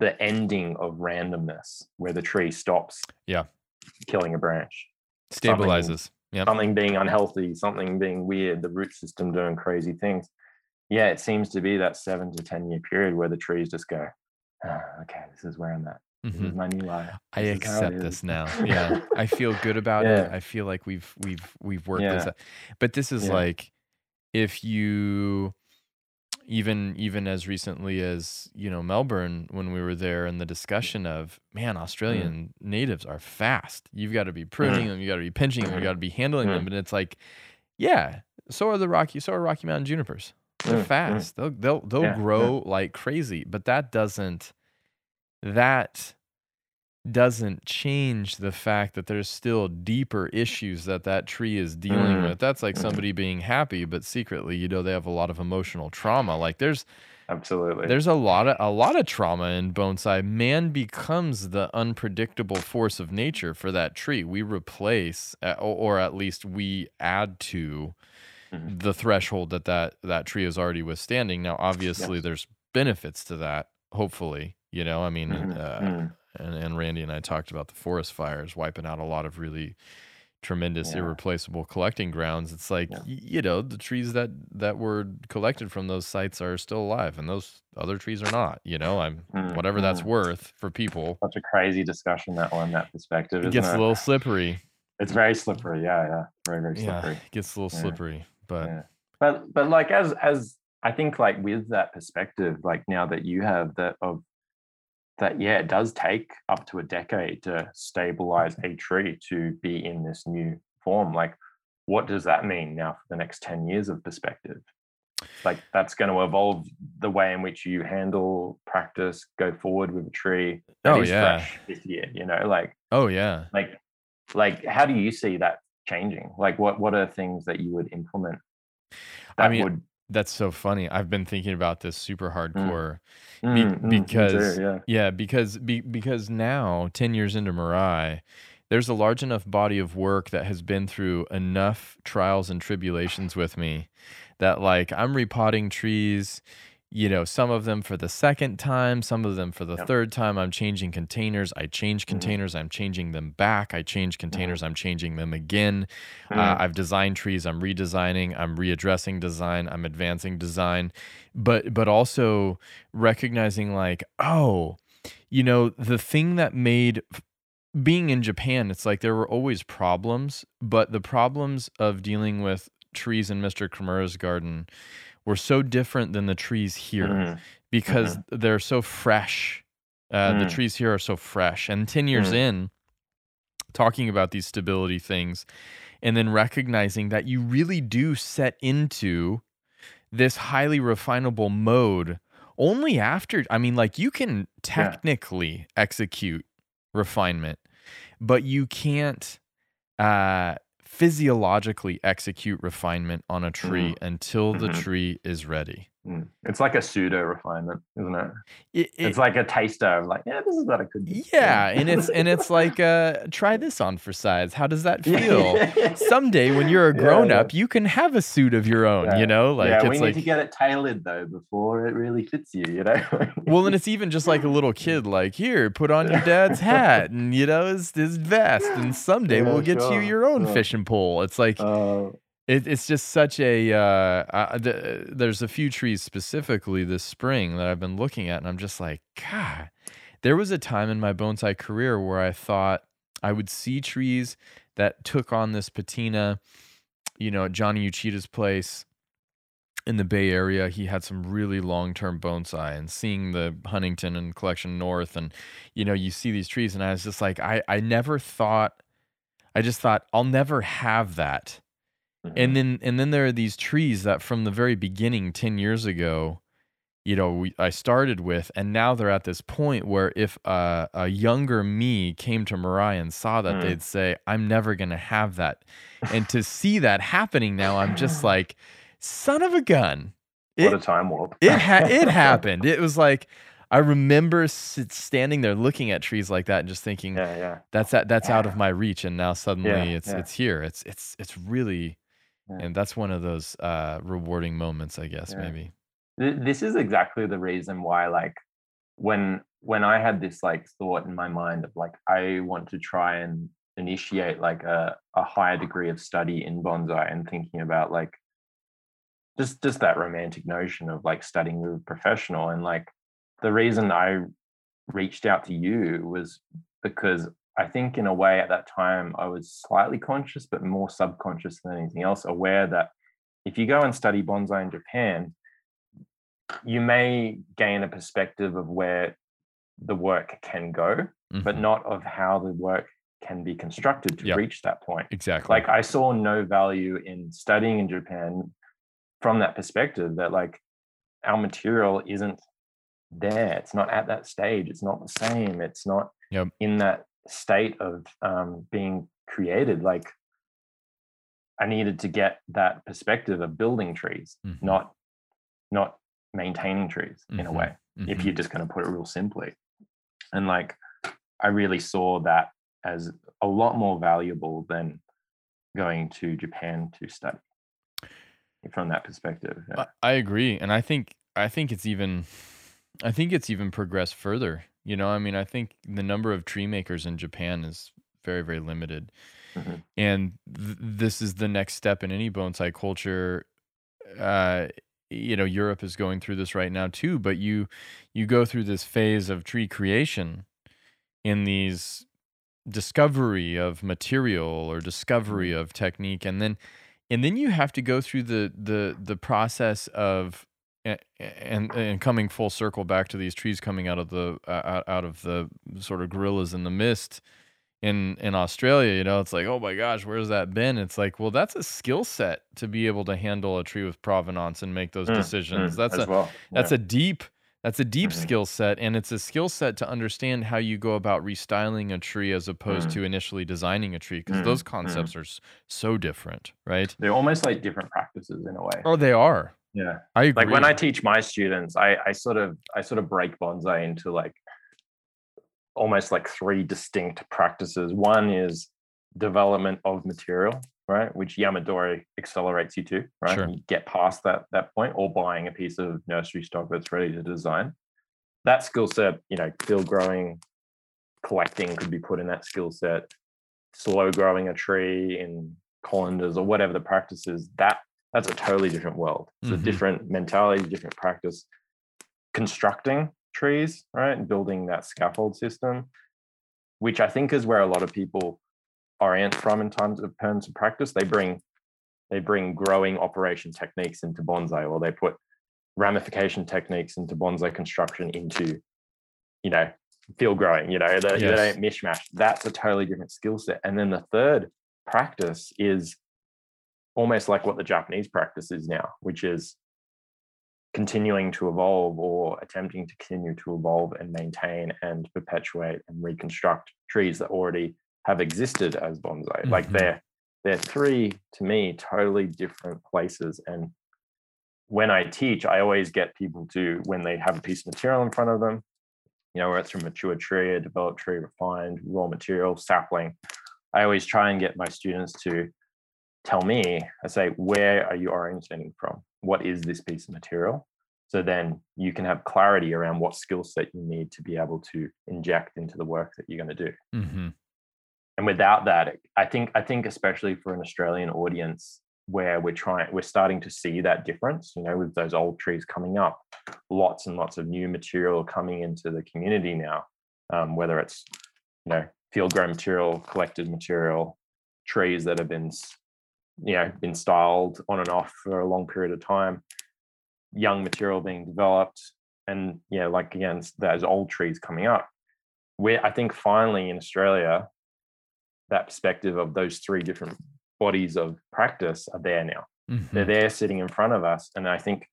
the ending of randomness, where the tree stops, Yeah. killing a branch, Something- Stabilizes. Yep. something being unhealthy, something being weird, the root system doing crazy things. Yeah, it seems to be that seven to ten year period where the trees just go, ah, okay, this is where I'm at. This Mhm. is my new life. I This accept this now. Yeah, I feel good about it. I feel like we've we've we've worked this Yeah. out. But this is Yeah. like if you even even as recently as you know Melbourne when we were there and the discussion of man Australian natives are fast. You've got to be pruning them. You got to be pinching them. You got to be handling them. Mhm. And it's like, yeah. So are the Rocky. So are Rocky Mountain junipers. They're Mm, mm. fast. They'll they'll they'll Yeah, yeah. grow like crazy. But that doesn't that doesn't change the fact that there's still deeper issues that that tree is dealing Mm, with. That's like mhm. somebody being happy, but secretly, you know, they have a lot of emotional trauma. Like there's Absolutely. there's a lot of a lot of trauma in bonsai. Man becomes the unpredictable force of nature for that tree. We replace, or, at least we add to Mhm. the threshold that that that tree is already withstanding. Now, obviously, Yes. there's benefits to that. Hopefully, you know, I mean, Mhm, uh, mm. and, and Randy and I talked about the forest fires wiping out a lot of really tremendous, Yeah. irreplaceable collecting grounds. It's like Yeah. you know the trees that that were collected from those sites are still alive, and those other trees are not. You know, I'm Mm, whatever that's mm. worth for people. Such a crazy discussion that one, that perspective. It gets it? a little slippery. It's very slippery. Yeah, yeah, very very slippery. Yeah, it gets a little slippery. But. But but like as as I think like with that perspective, like now that you have that of that, yeah, it does take up to a decade to stabilize mm-hmm. a tree to be in this new form. Like, what does that mean now for the next 10 years of perspective? Like that's going to evolve the way in which you handle, practice, go forward with a tree. that Oh, is yeah. fresh this year, you know, like oh yeah, like like how do you see that changing like what what are things that you would implement I mean, would that's so funny. I've been thinking about this super hardcore. Be- Mm, mm, because yeah Yeah, because be, because now, 10 years into Mirai, there's a large enough body of work that has been through enough trials and tribulations with me that like I'm repotting trees, you know, some of them for the second time, some of them for the third time. I'm changing containers. I change Mhm. containers. I'm changing them back. I change containers. I'm changing them again. Uh, Mm, I've designed trees. I'm redesigning. I'm readdressing design. I'm advancing design, but but also recognizing like, oh, you know, the thing that made being in Japan, it's like there were always problems, but the problems of dealing with trees in Mr. Kimura's garden were so different than the trees here mhm, because they're so fresh. Uh, The Mm. trees here are so fresh. And 10 years Mm. in, talking about these stability things, and then recognizing that you really do set into this highly refinable mode only after, I mean, like you can technically execute refinement, but you can't uh, physiologically execute refinement on a tree until the Mhm. tree is ready. Mm. it's like a pseudo refinement isn't it It- it- it's like a taster of like yeah this is what i could do Yeah, and it's and it's like uh try this on for size. How does that feel? Someday when you're a grown yeah. up, you can have a suit of your own, Yeah. you know? Like yeah we need like to get it tailored though before it really fits you you know well, and it's even just like a little kid, like here, put on your dad's hat and you know his, his vest, and someday Yeah, we'll get you your own sure. fishing pole. It's like uh, it, it's just such a. Uh, uh, th- there's a few trees specifically this spring that I've been looking at, and I'm just like, God. There was a time in my bonsai career where I thought I would see trees that took on this patina, you know, at Johnny Uchida's place, in the Bay Area, he had some really long term bonsai and seeing the Huntington and Collection North and you know, you see these trees and I was just like I I never thought I just thought I'll never have that. And then and then there are these trees that from the very beginning 10 years ago, you know, we, I started with and now they're at this point where if uh, a younger me came to Mirai and saw that Mm. they'd say I'm never going to have that. And to see that happening now I'm just like son of a gun. what It a time warp. it ha- it happened. It was like I remember standing there looking at trees like that and just thinking yeah, yeah. that's at, that's out of my reach and now suddenly it's yeah. it's here. It's it's it's really Yeah. and that's one of those uh rewarding moments, I guess, Yeah. maybe. This is exactly the reason why like when when i had this like thought in my mind of like i want to try and initiate like a, a higher degree of study in bonsai and thinking about like just just that romantic notion of like studying with a professional and like the reason i reached out to you was because i think in a way at that time i was slightly conscious but more subconscious than anything else aware that if you go and study bonsai in japan you may gain a perspective of where the work can go, but Mhm. not of how the work can be constructed to Yep. reach that point. exactly. Like I saw no value in studying in Japan from that perspective that like our material isn't there. It's not at that stage. It's not the same. It's not Yep. in that state of um, being created. Like I needed to get that perspective of building trees, Mhm. not not maintaining trees in a Mhm. way if Mhm. you're just going to put it real simply and like i really saw that as a lot more valuable than going to japan to study from that perspective yeah. I, I agree, and I think I think it's even I think it's even progressed further. You know, I mean, I think the number of tree makers in Japan is very very limited, Mhm. and th- this is the next step in any bonsai culture. Uh, you know, Europe is going through this right now too, but you you go through this phase of tree creation in these discovery of material or discovery Mm-hmm. of technique and then and then you have to go through the the the process of a- and and coming full circle back to these trees coming out of the uh, out, out of the sort of gorillas in the mist in in Australia you know it's like oh my gosh where's that been it's like well that's a skill set to be able to handle a tree with provenance and make those Mm, decisions mm, that's a well that's a deep that's a deep Mhm. skill set and it's a skill set to understand how you go about restyling a tree as opposed Mm. to initially designing a tree because Mm, those mm. concepts are so different right they're almost like different practices in a way oh they are yeah. I agree like when i teach my students i i sort of i sort of break bonsai into like almost like three distinct practices. One is development of material right which yamadori accelerates you to right? Sure. you get past that that point or buying a piece of nursery stock that's ready to design. That skill set you know field growing collecting could be put in that skill set. Slow growing a tree in colanders or whatever the practice is that that's a totally different world. It's Mhm. a different mentality different practice. Constructing trees right? And building that scaffold system which i think is where a lot of people orient from in terms of terms of practice. They bring they bring growing operation techniques into bonsai or they put ramification techniques into bonsai construction into you know field growing you know they, they don't mishmash. That's a totally different skill set. And then the third practice is almost like what the japanese practice is now which is continuing to evolve or attempting to continue to evolve and maintain and perpetuate and reconstruct trees that already have existed as bonsai like Mhm. they're they're three to me totally different places and when i teach i always get people to when they have a piece of material in front of them you know whether it's from a mature tree a developed tree refined raw material sapling i always try and get my students to tell me i say where are you originating from? What is this piece of material? So then you can have clarity around what skill set you need to be able to inject into the work that you're going to do. Hmm and without that i think i think especially for an australian audience where we're trying we're starting to see that difference you know with those old trees coming up lots and lots of new material coming into the community now um, whether it's you know field grown material collected material trees that have been you know been styled on and off for a long period of time young material being developed, and yeah, like again, those old trees coming up. Where I think finally in Australia, that perspective of those three different bodies of practice are there now. Mm-hmm. They're there sitting in front of us, and I think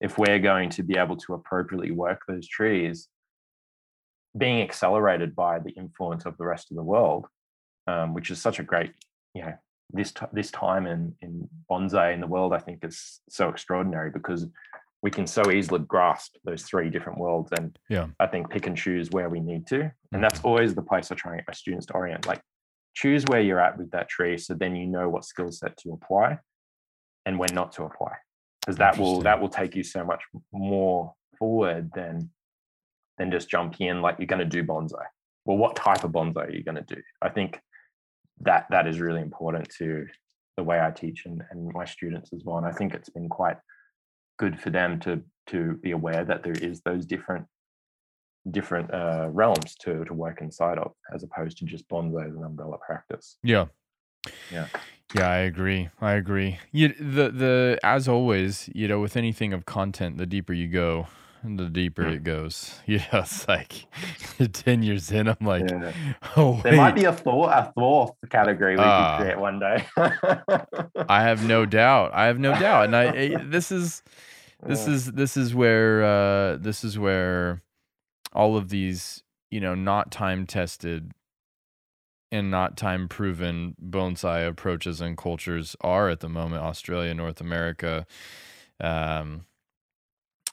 if we're going to be able to appropriately work those trees, being accelerated by the influence of the rest of the world, um, which is such a great, you know, this t- this time in in bonsai in the world, I think is so extraordinary because we can so easily grasp those three different worlds and yeah. I think pick and choose where we need to. And that's mm-hmm. always the place i try and get my students to orient like choose where you're at with that tree so then you know what skill set to apply and when not to apply. Because that will that will take you so much more forward than than just jumping in like you're going to do bonsai. Well what type of bonsai are you going to do? I think that that is really important to the way i teach and, and my students as well and i think it's been quite good for them to to be aware that there is those different different uh, realms to to work inside of as opposed to just bonsai as an umbrella practice. Yeah. Yeah. Yeah i agree i agree. You, the the as always you know with anything of content the deeper you go the deeper it goes. You know, it's like 10 years in, I'm like, yeah. oh, wait. There might be a fourth, a fourth category we uh, could create one day. I have no doubt. I have no doubt. And I, I this is, this is, this is where, uh, this is where all of these, you know, not time tested and not time proven bonsai approaches and cultures are at the moment. Australia, North America, um,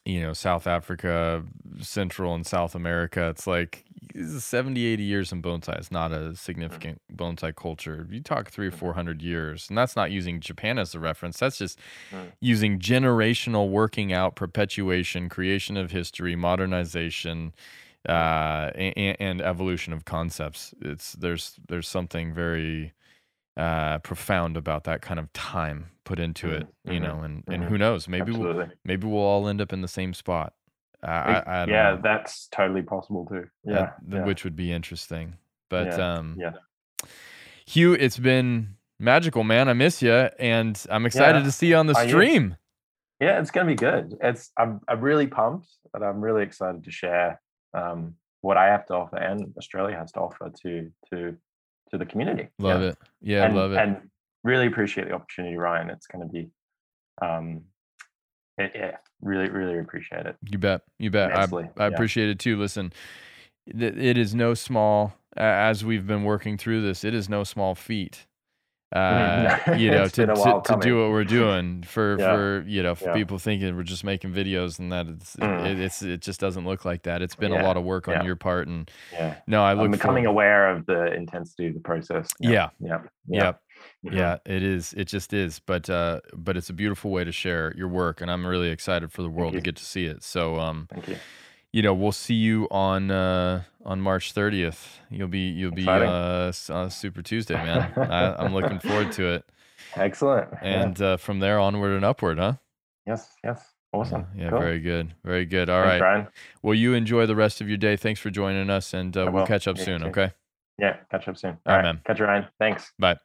you know, South Africa, Central and South America, it's like 70, 80 years in bonsai is not a mm. significant bonsai culture. You talk three or mm. 400 years, and that's not using Japan as a reference. That's just mm. using generational working out, perpetuation, creation of history, modernization, uh, and, and evolution of concepts. It's there's there's something very uh, profound about that kind of time put into it, mm-hmm. you know, and, and mm-hmm. who knows, maybe we'll, maybe we'll all end up in the same spot. Uh, I, I yeah, know. that's totally possible too. Yeah, yeah, which would be interesting. But yeah, um, yeah. Hugh, it's been magical, man. I miss you, and I'm excited yeah. to see you on the stream. Yeah, it's gonna be good. It's I'm I'm really pumped, but I'm really excited to share um, what I have to offer and Australia has to offer to to to the community. Love yeah. it. Yeah, and, love it. And really appreciate the opportunity, Ryan. It's going to be, um, it, yeah, really, really appreciate it. You bet. You bet. Immensely. I, I yeah. appreciate it too. Listen, it is no small, as we've been working through this, it is no small feat uh, you know, to, to, to, do what we're doing for, yeah. for, you know, for yeah. people thinking we're just making videos and that it's, mm. it, it's, it just doesn't look like that. It's been yeah. a lot of work on your part. And yeah. no, I look I'm becoming for, aware of the intensity of the process. Yeah. Yeah. Yeah. Yeah, it is. It just is. But uh, but it's a beautiful way to share your work, and I'm really excited for the world to get to see it. So um, thank you you know, we'll see you on uh, on March 30th. You'll be you'll be uh, uh, Super Tuesday, man. I, am looking forward to it. Excellent. And yeah. uh, from there onward and upward, huh? Yes. Yes. Awesome. yeah. Cool. Very good. Very good. All Thanks, right. Ryan. Well, you enjoy the rest of your day. Thanks for joining us, and uh, we'll catch up soon. Okay. Yeah. Catch up soon. All, All right, man. Catch you, Ryan. Thanks. Bye.